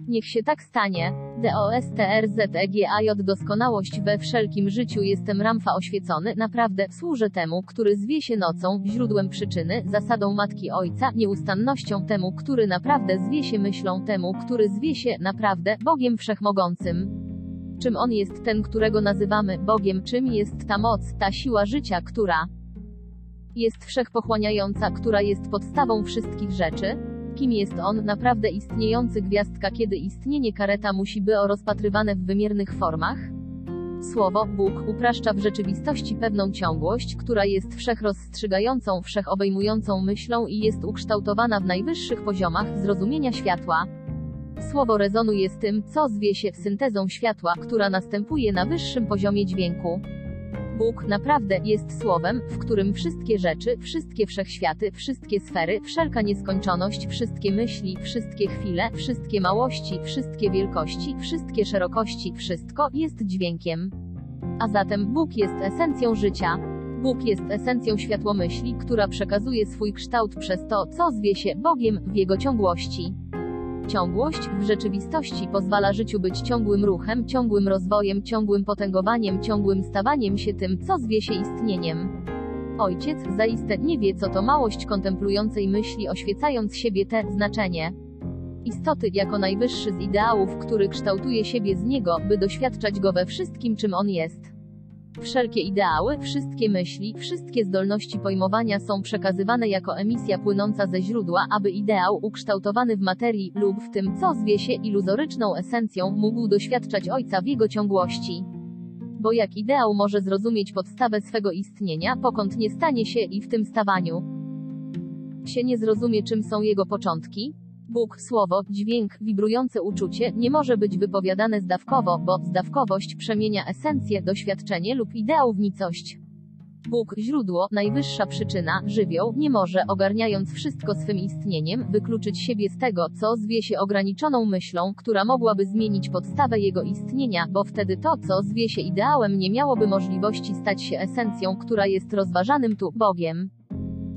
Niech się tak stanie. DOSTRZEGAJ doskonałość we wszelkim życiu jestem Ramfa oświecony, naprawdę, służę temu, który zwie się nocą, źródłem przyczyny, zasadą Matki Ojca, nieustannością temu, który naprawdę zwie się myślą temu, który zwie się, naprawdę, Bogiem Wszechmogącym. Czym On jest ten, którego nazywamy Bogiem, czym jest ta moc, ta siła życia, która jest wszechpochłaniająca, która jest podstawą wszystkich rzeczy? Kim jest on, naprawdę istniejący gwiazdka, kiedy istnienie kareta musi być rozpatrywane w wymiernych formach? Słowo Bóg upraszcza w rzeczywistości pewną ciągłość, która jest wszechrozstrzygającą, wszechobejmującą myślą i jest ukształtowana w najwyższych poziomach zrozumienia światła. Słowo rezonuje z tym, co zwie się syntezą światła, która następuje na wyższym poziomie dźwięku. Bóg naprawdę jest słowem, w którym wszystkie rzeczy, wszystkie wszechświaty, wszystkie sfery, wszelka nieskończoność, wszystkie myśli, wszystkie chwile, wszystkie małości, wszystkie wielkości, wszystkie szerokości, wszystko jest dźwiękiem. A zatem Bóg jest esencją życia. Bóg jest esencją światłomyśli, która przekazuje swój kształt przez to, co zwie się Bogiem w jego ciągłości. Ciągłość w rzeczywistości pozwala życiu być ciągłym ruchem, ciągłym rozwojem, ciągłym potęgowaniem, ciągłym stawaniem się tym, co zwie się istnieniem. Ojciec zaiste nie wie, co to małość kontemplującej myśli, oświecając siebie te znaczenie. Istoty jako najwyższy z ideałów, który kształtuje siebie z niego, by doświadczać go we wszystkim, czym on jest. Wszelkie ideały, wszystkie myśli, wszystkie zdolności pojmowania są przekazywane jako emisja płynąca ze źródła, aby ideał, ukształtowany w materii, lub w tym, co zwie się iluzoryczną esencją, mógł doświadczać Ojca w jego ciągłości. Bo jak ideał może zrozumieć podstawę swego istnienia, pokąd nie stanie się i w tym stawaniu się nie zrozumie, czym są jego początki? Bóg, słowo, dźwięk, wibrujące uczucie nie może być wypowiadane zdawkowo, bo zdawkowość przemienia esencję, doświadczenie lub ideał w nicość. Bóg, źródło, najwyższa przyczyna, żywioł, nie może, ogarniając wszystko swym istnieniem, wykluczyć siebie z tego, co zwie się ograniczoną myślą, która mogłaby zmienić podstawę jego istnienia, bo wtedy to, co zwie się ideałem, nie miałoby możliwości stać się esencją, która jest rozważanym tu Bogiem.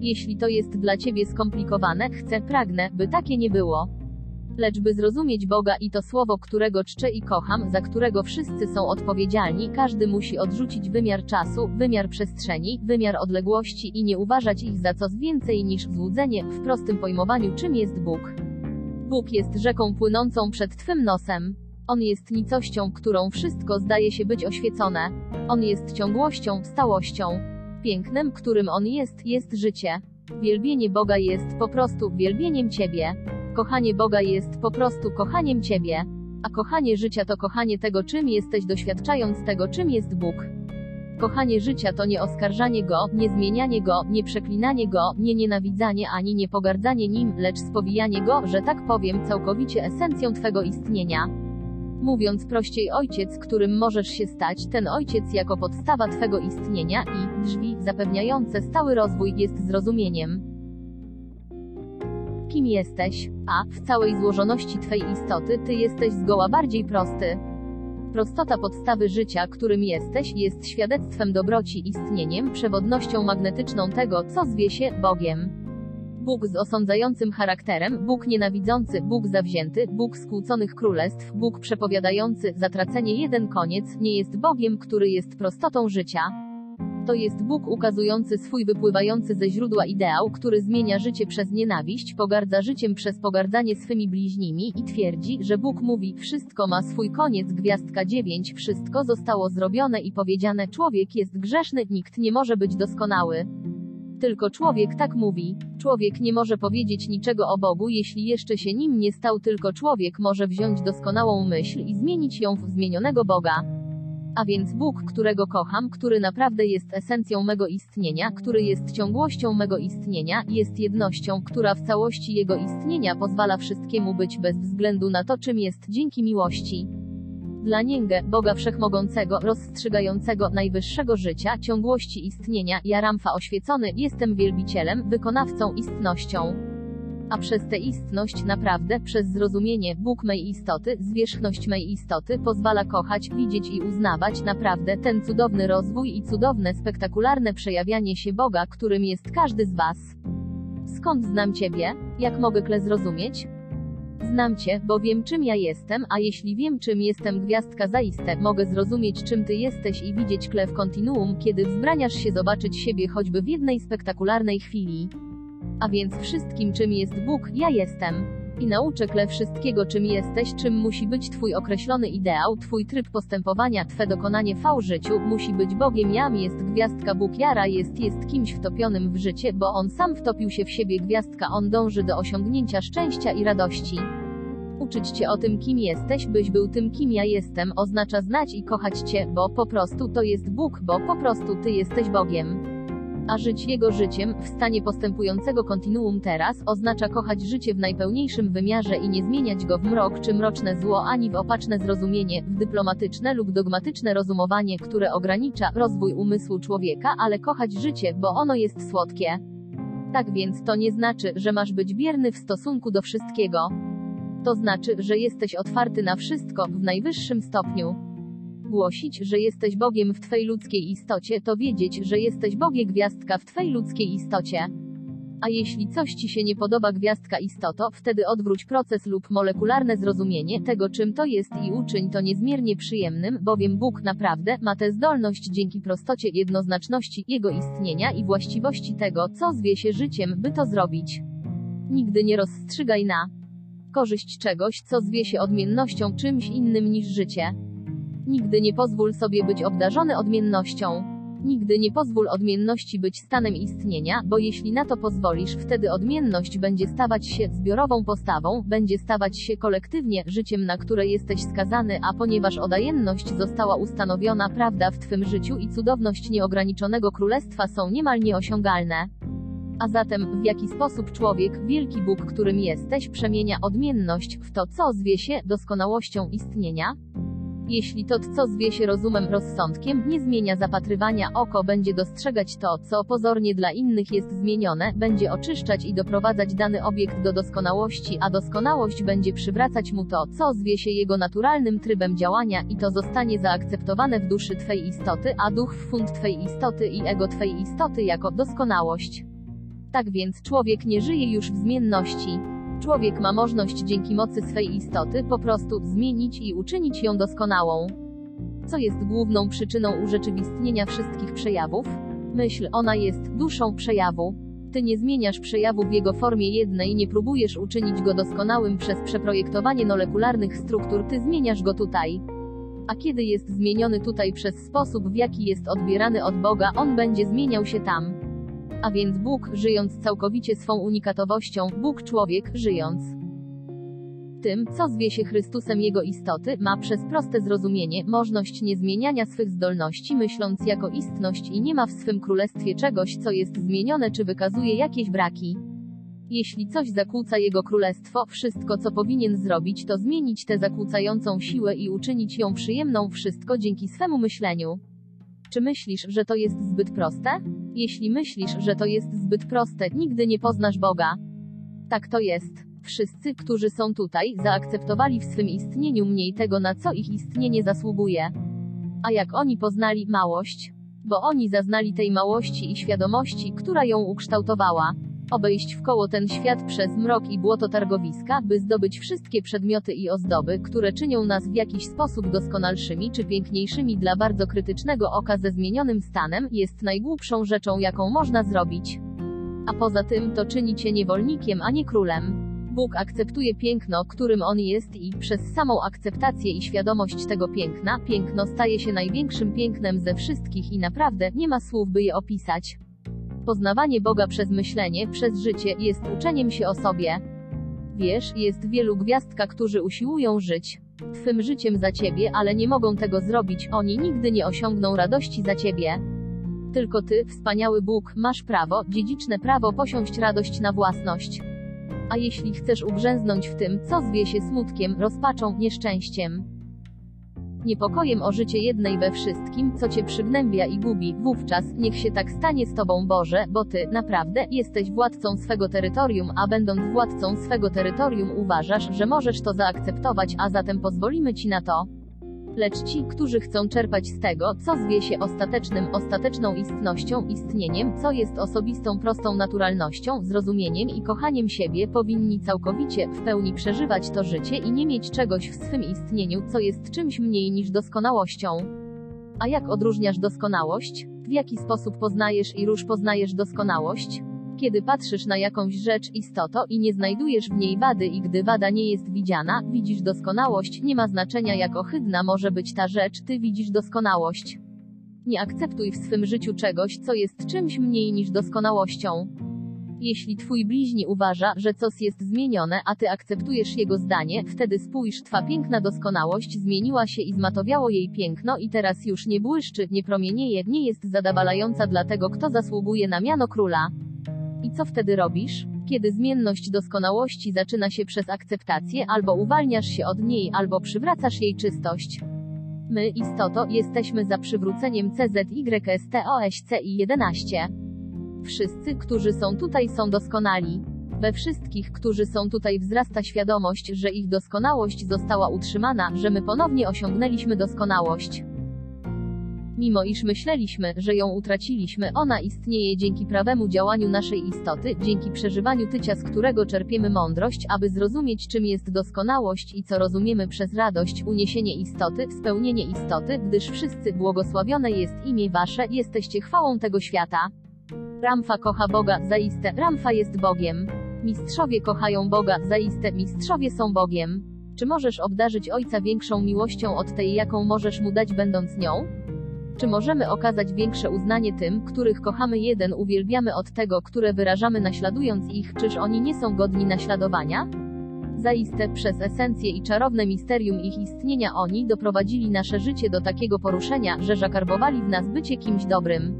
Jeśli to jest dla ciebie skomplikowane, chcę, pragnę, by takie nie było. Lecz by zrozumieć Boga i to słowo, którego czczę i kocham, za którego wszyscy są odpowiedzialni, każdy musi odrzucić wymiar czasu, wymiar przestrzeni, wymiar odległości i nie uważać ich za coś więcej niż złudzenie, w prostym pojmowaniu czym jest Bóg. Bóg jest rzeką płynącą przed twym nosem. On jest nicością, którą wszystko zdaje się być oświecone. On jest ciągłością, stałością. Pięknem, którym On jest, jest życie. Wielbienie Boga jest po prostu wielbieniem Ciebie. Kochanie Boga jest po prostu kochaniem Ciebie. A kochanie życia to kochanie tego, czym jesteś, doświadczając tego, czym jest Bóg. Kochanie życia to nie oskarżanie Go, nie zmienianie Go, nie przeklinanie Go, nie nienawidzanie ani nie pogardzanie Nim, lecz spowijanie Go, że tak powiem, całkowicie esencją Twego istnienia. Mówiąc prościej ojciec, którym możesz się stać, ten ojciec jako podstawa Twego istnienia i drzwi zapewniające stały rozwój jest zrozumieniem. Kim jesteś? A w całej złożoności Twej istoty Ty jesteś zgoła bardziej prosty. Prostota podstawy życia, którym jesteś, jest świadectwem dobroci istnieniem, przewodnością magnetyczną tego, co zwie się Bogiem. Bóg z osądzającym charakterem, Bóg nienawidzący, Bóg zawzięty, Bóg skłóconych królestw, Bóg przepowiadający zatracenie jeden koniec, nie jest Bogiem, który jest prostotą życia. To jest Bóg ukazujący swój wypływający ze źródła ideał, który zmienia życie przez nienawiść, pogardza życiem przez pogardzanie swymi bliźnimi i twierdzi, że Bóg mówi, wszystko ma swój koniec, gwiazdka 9, wszystko zostało zrobione i powiedziane, człowiek jest grzeszny, nikt nie może być doskonały. Tylko człowiek tak mówi. Człowiek nie może powiedzieć niczego o Bogu, jeśli jeszcze się nim nie stał, tylko człowiek może wziąć doskonałą myśl i zmienić ją w zmienionego Boga. A więc Bóg, którego kocham, który naprawdę jest esencją mego istnienia, który jest ciągłością mego istnienia, jest jednością, która w całości jego istnienia pozwala wszystkiemu być bez względu na to, czym jest dzięki miłości. Dla Niengę, Boga Wszechmogącego, rozstrzygającego najwyższego życia, ciągłości istnienia, ja Ramfa oświecony, jestem wielbicielem, wykonawcą istnością. A przez tę istność naprawdę, przez zrozumienie, Bóg mej istoty, zwierzchność mej istoty pozwala kochać, widzieć i uznawać naprawdę ten cudowny rozwój i cudowne, spektakularne przejawianie się Boga, którym jest każdy z Was. Skąd znam Ciebie? Jak mogę kle zrozumieć? Znam Cię, bo wiem czym ja jestem, a jeśli wiem czym jestem gwiazdka zaiste, mogę zrozumieć czym Ty jesteś i widzieć kle w kontinuum, kiedy wzbraniasz się zobaczyć siebie choćby w jednej spektakularnej chwili. A więc wszystkim czym jest Bóg, ja jestem. I nauczę kle wszystkiego czym jesteś, czym musi być Twój określony ideał, Twój tryb postępowania, Twe dokonanie v życiu, musi być Bogiem Jam jest gwiazdka Bóg Jara jest jest kimś wtopionym w życie, bo on sam wtopił się w siebie gwiazdka on dąży do osiągnięcia szczęścia i radości. Uczyć Cię o tym kim jesteś, byś był tym kim ja jestem, oznacza znać i kochać Cię, bo po prostu to jest Bóg, bo po prostu Ty jesteś Bogiem a żyć Jego życiem, w stanie postępującego kontinuum teraz, oznacza kochać życie w najpełniejszym wymiarze i nie zmieniać go w mrok czy mroczne zło ani w opaczne zrozumienie, w dyplomatyczne lub dogmatyczne rozumowanie, które ogranicza rozwój umysłu człowieka, ale kochać życie, bo ono jest słodkie. Tak więc to nie znaczy, że masz być bierny w stosunku do wszystkiego. To znaczy, że jesteś otwarty na wszystko, w najwyższym stopniu. Głosić, że jesteś Bogiem w Twej ludzkiej istocie, to wiedzieć, że jesteś Bogie gwiazdka w Twej ludzkiej istocie. A jeśli coś Ci się nie podoba gwiazdka istoto, wtedy odwróć proces lub molekularne zrozumienie tego czym to jest i uczyń to niezmiernie przyjemnym, bowiem Bóg naprawdę ma tę zdolność dzięki prostocie jednoznaczności Jego istnienia i właściwości tego, co zwie się życiem, by to zrobić. Nigdy nie rozstrzygaj na korzyść czegoś, co zwie się odmiennością czymś innym niż życie. Nigdy nie pozwól sobie być obdarzony odmiennością. Nigdy nie pozwól odmienności być stanem istnienia, bo jeśli na to pozwolisz, wtedy odmienność będzie stawać się zbiorową postawą, będzie stawać się kolektywnie życiem, na które jesteś skazany, a ponieważ odajemność została ustanowiona, prawda w Twym życiu i cudowność nieograniczonego królestwa są niemal nieosiągalne. A zatem, w jaki sposób człowiek, wielki Bóg, którym jesteś, przemienia odmienność w to, co zwie się doskonałością istnienia? Jeśli to, co zwie się rozumem, rozsądkiem, nie zmienia zapatrywania, oko będzie dostrzegać to, co pozornie dla innych jest zmienione, będzie oczyszczać i doprowadzać dany obiekt do doskonałości, a doskonałość będzie przywracać mu to, co zwie się jego naturalnym trybem działania i to zostanie zaakceptowane w duszy Twej istoty, a duch w fund Twej istoty i ego Twej istoty jako doskonałość. Tak więc człowiek nie żyje już w zmienności. Człowiek ma możliwość dzięki mocy swej istoty po prostu zmienić i uczynić ją doskonałą. Co jest główną przyczyną urzeczywistnienia wszystkich przejawów? Myśl, ona jest duszą przejawu. Ty nie zmieniasz przejawu w jego formie jednej, nie próbujesz uczynić go doskonałym przez przeprojektowanie molekularnych struktur, ty zmieniasz go tutaj. A kiedy jest zmieniony tutaj przez sposób, w jaki jest odbierany od Boga, on będzie zmieniał się tam. A więc Bóg, żyjąc całkowicie swą unikatowością, Bóg człowiek, żyjąc tym, co zwie się Chrystusem Jego istoty, ma przez proste zrozumienie możność niezmieniania swych zdolności myśląc jako istność i nie ma w swym królestwie czegoś, co jest zmienione czy wykazuje jakieś braki. Jeśli coś zakłóca Jego królestwo, wszystko co powinien zrobić to zmienić tę zakłócającą siłę i uczynić ją przyjemną wszystko dzięki swemu myśleniu. Czy myślisz, że to jest zbyt proste? Jeśli myślisz, że to jest zbyt proste, nigdy nie poznasz Boga. Tak to jest. Wszyscy, którzy są tutaj, zaakceptowali w swym istnieniu mniej tego, na co ich istnienie zasługuje. A jak oni poznali małość? Bo oni zaznali tej małości i świadomości, która ją ukształtowała. Obejść w koło ten świat przez mrok i błoto targowiska, by zdobyć wszystkie przedmioty i ozdoby, które czynią nas w jakiś sposób doskonalszymi czy piękniejszymi dla bardzo krytycznego oka ze zmienionym stanem, jest najgłupszą rzeczą, jaką można zrobić. A poza tym to czyni cię niewolnikiem, a nie królem. Bóg akceptuje piękno, którym on jest i przez samą akceptację i świadomość tego piękna, piękno staje się największym pięknem ze wszystkich i naprawdę nie ma słów, by je opisać. Poznawanie Boga przez myślenie, przez życie, jest uczeniem się o sobie. Wiesz, jest wielu gwiazdka, którzy usiłują żyć Twym życiem za ciebie, ale nie mogą tego zrobić, oni nigdy nie osiągną radości za ciebie. Tylko ty, wspaniały Bóg, masz prawo, dziedziczne prawo posiąść radość na własność. A jeśli chcesz ugrzęznąć w tym, co zwie się smutkiem, rozpaczą, nieszczęściem, niepokojem o życie jednej we wszystkim, co cię przygnębia i gubi, wówczas niech się tak stanie z tobą Boże, bo ty, naprawdę, jesteś władcą swego terytorium, a będąc władcą swego terytorium uważasz, że możesz to zaakceptować, a zatem pozwolimy ci na to. Lecz ci, którzy chcą czerpać z tego, co zwie się ostatecznym, ostateczną istnością, istnieniem, co jest osobistą, prostą naturalnością, zrozumieniem i kochaniem siebie, powinni całkowicie, w pełni przeżywać to życie i nie mieć czegoś w swym istnieniu, co jest czymś mniej niż doskonałością. A jak odróżniasz doskonałość? W jaki sposób poznajesz i róż poznajesz doskonałość? Kiedy patrzysz na jakąś rzecz, istoto i nie znajdujesz w niej wady i gdy wada nie jest widziana, widzisz doskonałość, nie ma znaczenia jak ohydna może być ta rzecz, ty widzisz doskonałość. Nie akceptuj w swym życiu czegoś, co jest czymś mniej niż doskonałością. Jeśli twój bliźni uważa, że coś jest zmienione, a ty akceptujesz jego zdanie, wtedy spójrz, twa piękna doskonałość zmieniła się i zmatowiało jej piękno i teraz już nie błyszczy, nie promienieje, nie jest zadawalająca dla tego, kto zasługuje na miano króla. I co wtedy robisz? Kiedy zmienność doskonałości zaczyna się przez akceptację, albo uwalniasz się od niej, albo przywracasz jej czystość. My, istoto, jesteśmy za przywróceniem CZYSTOSCI 11. Wszyscy, którzy są tutaj, są doskonali. We wszystkich, którzy są tutaj, wzrasta świadomość, że ich doskonałość została utrzymana, że my ponownie osiągnęliśmy doskonałość. Mimo iż myśleliśmy, że ją utraciliśmy, ona istnieje dzięki prawemu działaniu naszej istoty, dzięki przeżywaniu tycia, z którego czerpiemy mądrość, aby zrozumieć, czym jest doskonałość i co rozumiemy przez radość, uniesienie istoty, spełnienie istoty, gdyż wszyscy błogosławione jest imię wasze, jesteście chwałą tego świata. Ramfa kocha Boga, zaiste, Ramfa jest Bogiem. Mistrzowie kochają Boga, zaiste, mistrzowie są Bogiem. Czy możesz obdarzyć Ojca większą miłością od tej, jaką możesz mu dać, będąc nią? Czy możemy okazać większe uznanie tym, których kochamy jeden uwielbiamy od tego, które wyrażamy naśladując ich, czyż oni nie są godni naśladowania? Zaiste, przez esencję i czarowne misterium ich istnienia oni doprowadzili nasze życie do takiego poruszenia, że zakarbowali w nas bycie kimś dobrym.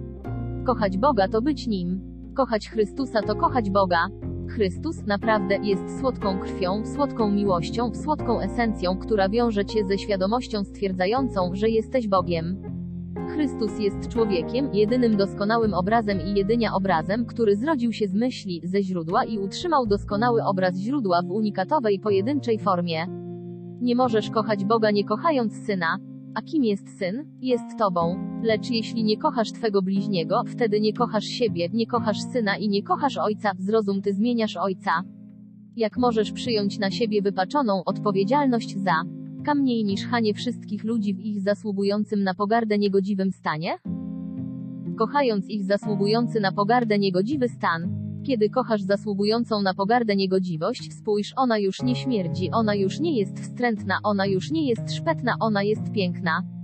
Kochać Boga to być Nim. Kochać Chrystusa to kochać Boga. Chrystus naprawdę jest słodką krwią, słodką miłością, słodką esencją, która wiąże cię ze świadomością stwierdzającą, że jesteś Bogiem. Chrystus jest człowiekiem, jedynym doskonałym obrazem i jedynia obrazem, który zrodził się z myśli, ze źródła i utrzymał doskonały obraz źródła w unikatowej, pojedynczej formie. Nie możesz kochać Boga nie kochając Syna. A kim jest Syn? Jest Tobą. Lecz jeśli nie kochasz Twego bliźniego, wtedy nie kochasz siebie, nie kochasz Syna i nie kochasz Ojca, zrozum Ty zmieniasz Ojca. Jak możesz przyjąć na siebie wypaczoną odpowiedzialność za mniej niż chanie wszystkich ludzi w ich zasługującym na pogardę niegodziwym stanie? Kochając ich zasługujący na pogardę niegodziwy stan, kiedy kochasz zasługującą na pogardę niegodziwość, spójrz, ona już nie śmierdzi, ona już nie jest wstrętna, ona już nie jest szpetna, ona jest piękna.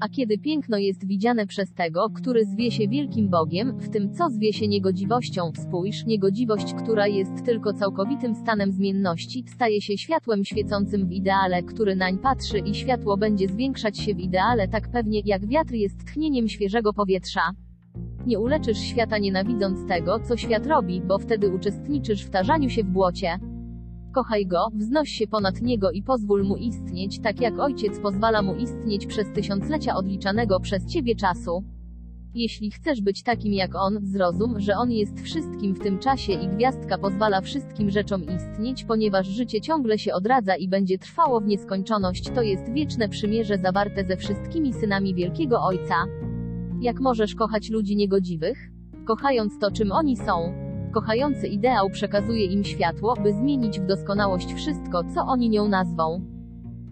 A kiedy piękno jest widziane przez tego, który zwie się wielkim Bogiem, w tym co zwie się niegodziwością, spójrz, niegodziwość, która jest tylko całkowitym stanem zmienności, staje się światłem świecącym w ideale, który nań patrzy i światło będzie zwiększać się w ideale tak pewnie, jak wiatr jest tchnieniem świeżego powietrza. Nie uleczysz świata nienawidząc tego, co świat robi, bo wtedy uczestniczysz w tarzaniu się w błocie. Kochaj go, wznoś się ponad niego i pozwól mu istnieć, tak jak ojciec pozwala mu istnieć przez tysiąclecia odliczanego przez ciebie czasu. Jeśli chcesz być takim jak on, zrozum, że on jest wszystkim w tym czasie i gwiazdka pozwala wszystkim rzeczom istnieć, ponieważ życie ciągle się odradza i będzie trwało w nieskończoność. To jest wieczne przymierze zawarte ze wszystkimi synami Wielkiego Ojca. Jak możesz kochać ludzi niegodziwych? Kochając to, czym oni są. Kochający ideał przekazuje im światło, by zmienić w doskonałość wszystko, co oni nią nazwą.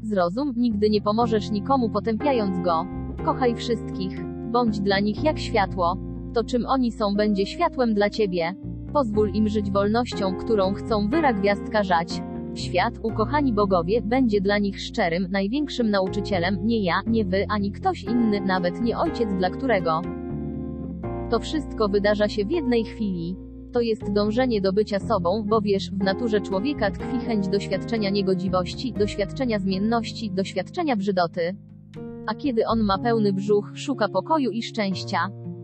Zrozum, nigdy nie pomożesz nikomu potępiając go. Kochaj wszystkich. Bądź dla nich jak światło. To czym oni są będzie światłem dla ciebie. Pozwól im żyć wolnością, którą chcą wyra gwiazdka żać. Świat, ukochani bogowie, będzie dla nich szczerym, największym nauczycielem, nie ja, nie wy, ani ktoś inny, nawet nie ojciec, dla którego. To wszystko wydarza się w jednej chwili. To jest dążenie do bycia sobą, bo wiesz, w naturze człowieka tkwi chęć doświadczenia niegodziwości, doświadczenia zmienności, doświadczenia brzydoty. A kiedy on ma pełny brzuch, szuka pokoju i szczęścia.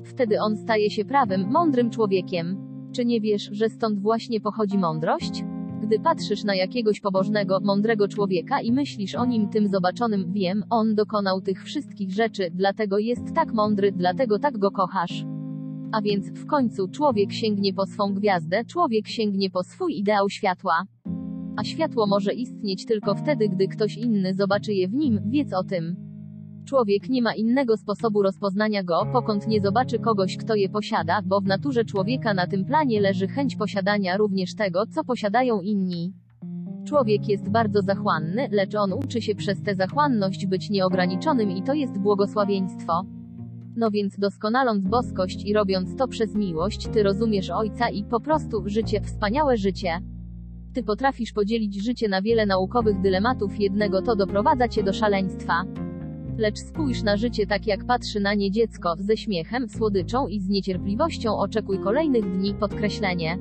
Wtedy on staje się prawym, mądrym człowiekiem. Czy nie wiesz, że stąd właśnie pochodzi mądrość? Gdy patrzysz na jakiegoś pobożnego, mądrego człowieka i myślisz o nim tym zobaczonym, wiem, on dokonał tych wszystkich rzeczy, dlatego jest tak mądry, dlatego tak go kochasz. A więc, w końcu, człowiek sięgnie po swą gwiazdę, człowiek sięgnie po swój ideał światła. A światło może istnieć tylko wtedy, gdy ktoś inny zobaczy je w nim, wiedz o tym. Człowiek nie ma innego sposobu rozpoznania go, pokąd nie zobaczy kogoś, kto je posiada, bo w naturze człowieka na tym planie leży chęć posiadania również tego, co posiadają inni. Człowiek jest bardzo zachłanny, lecz on uczy się przez tę zachłanność być nieograniczonym i to jest błogosławieństwo. No więc doskonaląc boskość i robiąc to przez miłość, ty rozumiesz Ojca i po prostu życie, wspaniałe życie. Ty potrafisz podzielić życie na wiele naukowych dylematów, jednego to doprowadza cię do szaleństwa. Lecz spójrz na życie tak jak patrzy na nie dziecko, ze śmiechem, słodyczą i z niecierpliwością oczekuj kolejnych dni, podkreślenie.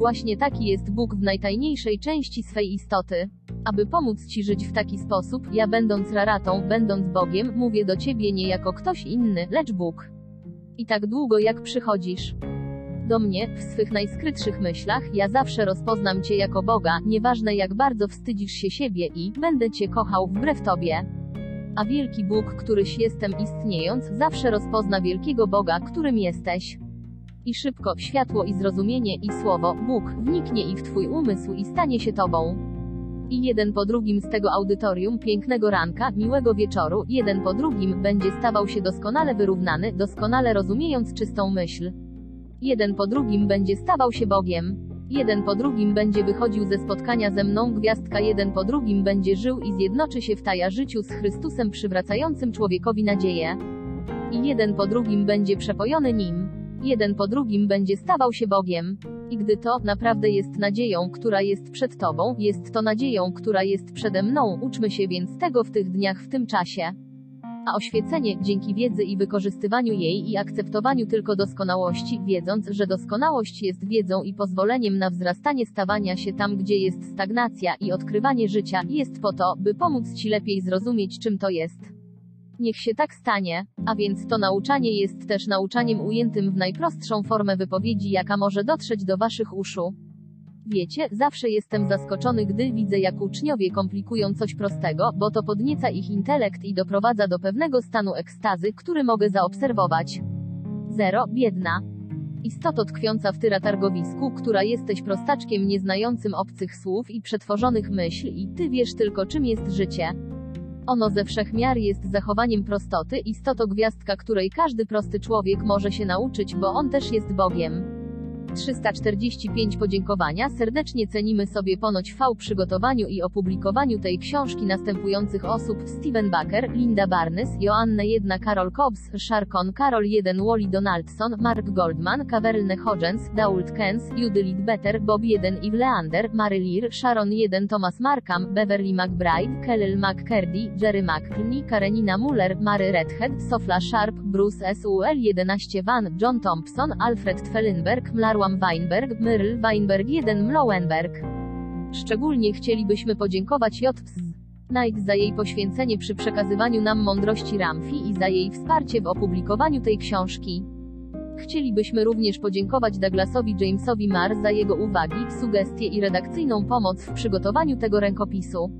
Właśnie taki jest Bóg w najtajniejszej części swej istoty. Aby pomóc Ci żyć w taki sposób, ja będąc raratą, będąc Bogiem, mówię do Ciebie nie jako ktoś inny, lecz Bóg. I tak długo jak przychodzisz do mnie, w swych najskrytszych myślach, ja zawsze rozpoznam Cię jako Boga, nieważne jak bardzo wstydzisz się siebie i będę Cię kochał wbrew Tobie. A wielki Bóg, któryś jestem istniejąc, zawsze rozpozna wielkiego Boga, którym jesteś. I szybko, światło i zrozumienie i słowo, Bóg, wniknie i w Twój umysł i stanie się Tobą. I jeden po drugim z tego audytorium, pięknego ranka, miłego wieczoru, jeden po drugim, będzie stawał się doskonale wyrównany, doskonale rozumiejąc czystą myśl. Jeden po drugim będzie stawał się Bogiem. Jeden po drugim będzie wychodził ze spotkania ze mną gwiazdka, jeden po drugim będzie żył i zjednoczy się w taja życiu z Chrystusem przywracającym człowiekowi nadzieję. I jeden po drugim będzie przepojony nim. Jeden po drugim będzie stawał się Bogiem. I gdy to naprawdę jest nadzieją, która jest przed Tobą, jest to nadzieją, która jest przede mną, uczmy się więc tego w tych dniach, w tym czasie. A oświecenie, dzięki wiedzy i wykorzystywaniu jej i akceptowaniu tylko doskonałości, wiedząc, że doskonałość jest wiedzą i pozwoleniem na wzrastanie stawania się tam, gdzie jest stagnacja i odkrywanie życia, jest po to, by pomóc Ci lepiej zrozumieć, czym to jest. Niech się tak stanie, a więc to nauczanie jest też nauczaniem ujętym w najprostszą formę wypowiedzi, jaka może dotrzeć do Waszych uszu. Wiecie, zawsze jestem zaskoczony, gdy widzę, jak uczniowie komplikują coś prostego, bo to podnieca ich intelekt i doprowadza do pewnego stanu ekstazy, który mogę zaobserwować. Zero, biedna. Istoto tkwiąca w tyra targowisku, która jesteś prostaczkiem nieznającym obcych słów i przetworzonych myśli i ty wiesz tylko czym jest życie. Ono ze wszechmiar jest zachowaniem prostoty, istoto gwiazdka, której każdy prosty człowiek może się nauczyć, bo on też jest Bogiem. 345 podziękowania. Serdecznie cenimy sobie ponoć V przygotowaniu i opublikowaniu tej książki następujących osób. Steven Baker, Linda Barnes, Joanna 1 Carol Cobbs, Sharkon Carol 1 Wally Donaldson, Mark Goldman, Caverne Hodgens, Dault Kens, Judy Lidbetter, Bob 1 Yves Leander, Mary Lear, Sharon 1 Thomas Markham, Beverly McBride, Kellel McCurdy, Jerry McClney, Karenina Muller, Mary Redhead, Sofla Sharp, Bruce SUL 11 Van, John Thompson, Alfred Tfellenberg, Mlar Marłam Weinberg, Myrl Weinberg 1 Mlowenberg. Szczególnie chcielibyśmy podziękować JPS Nike za jej poświęcenie przy przekazywaniu nam mądrości Ramfi i za jej wsparcie w opublikowaniu tej książki. Chcielibyśmy również podziękować Douglasowi Jamesowi Marr za jego uwagi, sugestie i redakcyjną pomoc w przygotowaniu tego rękopisu.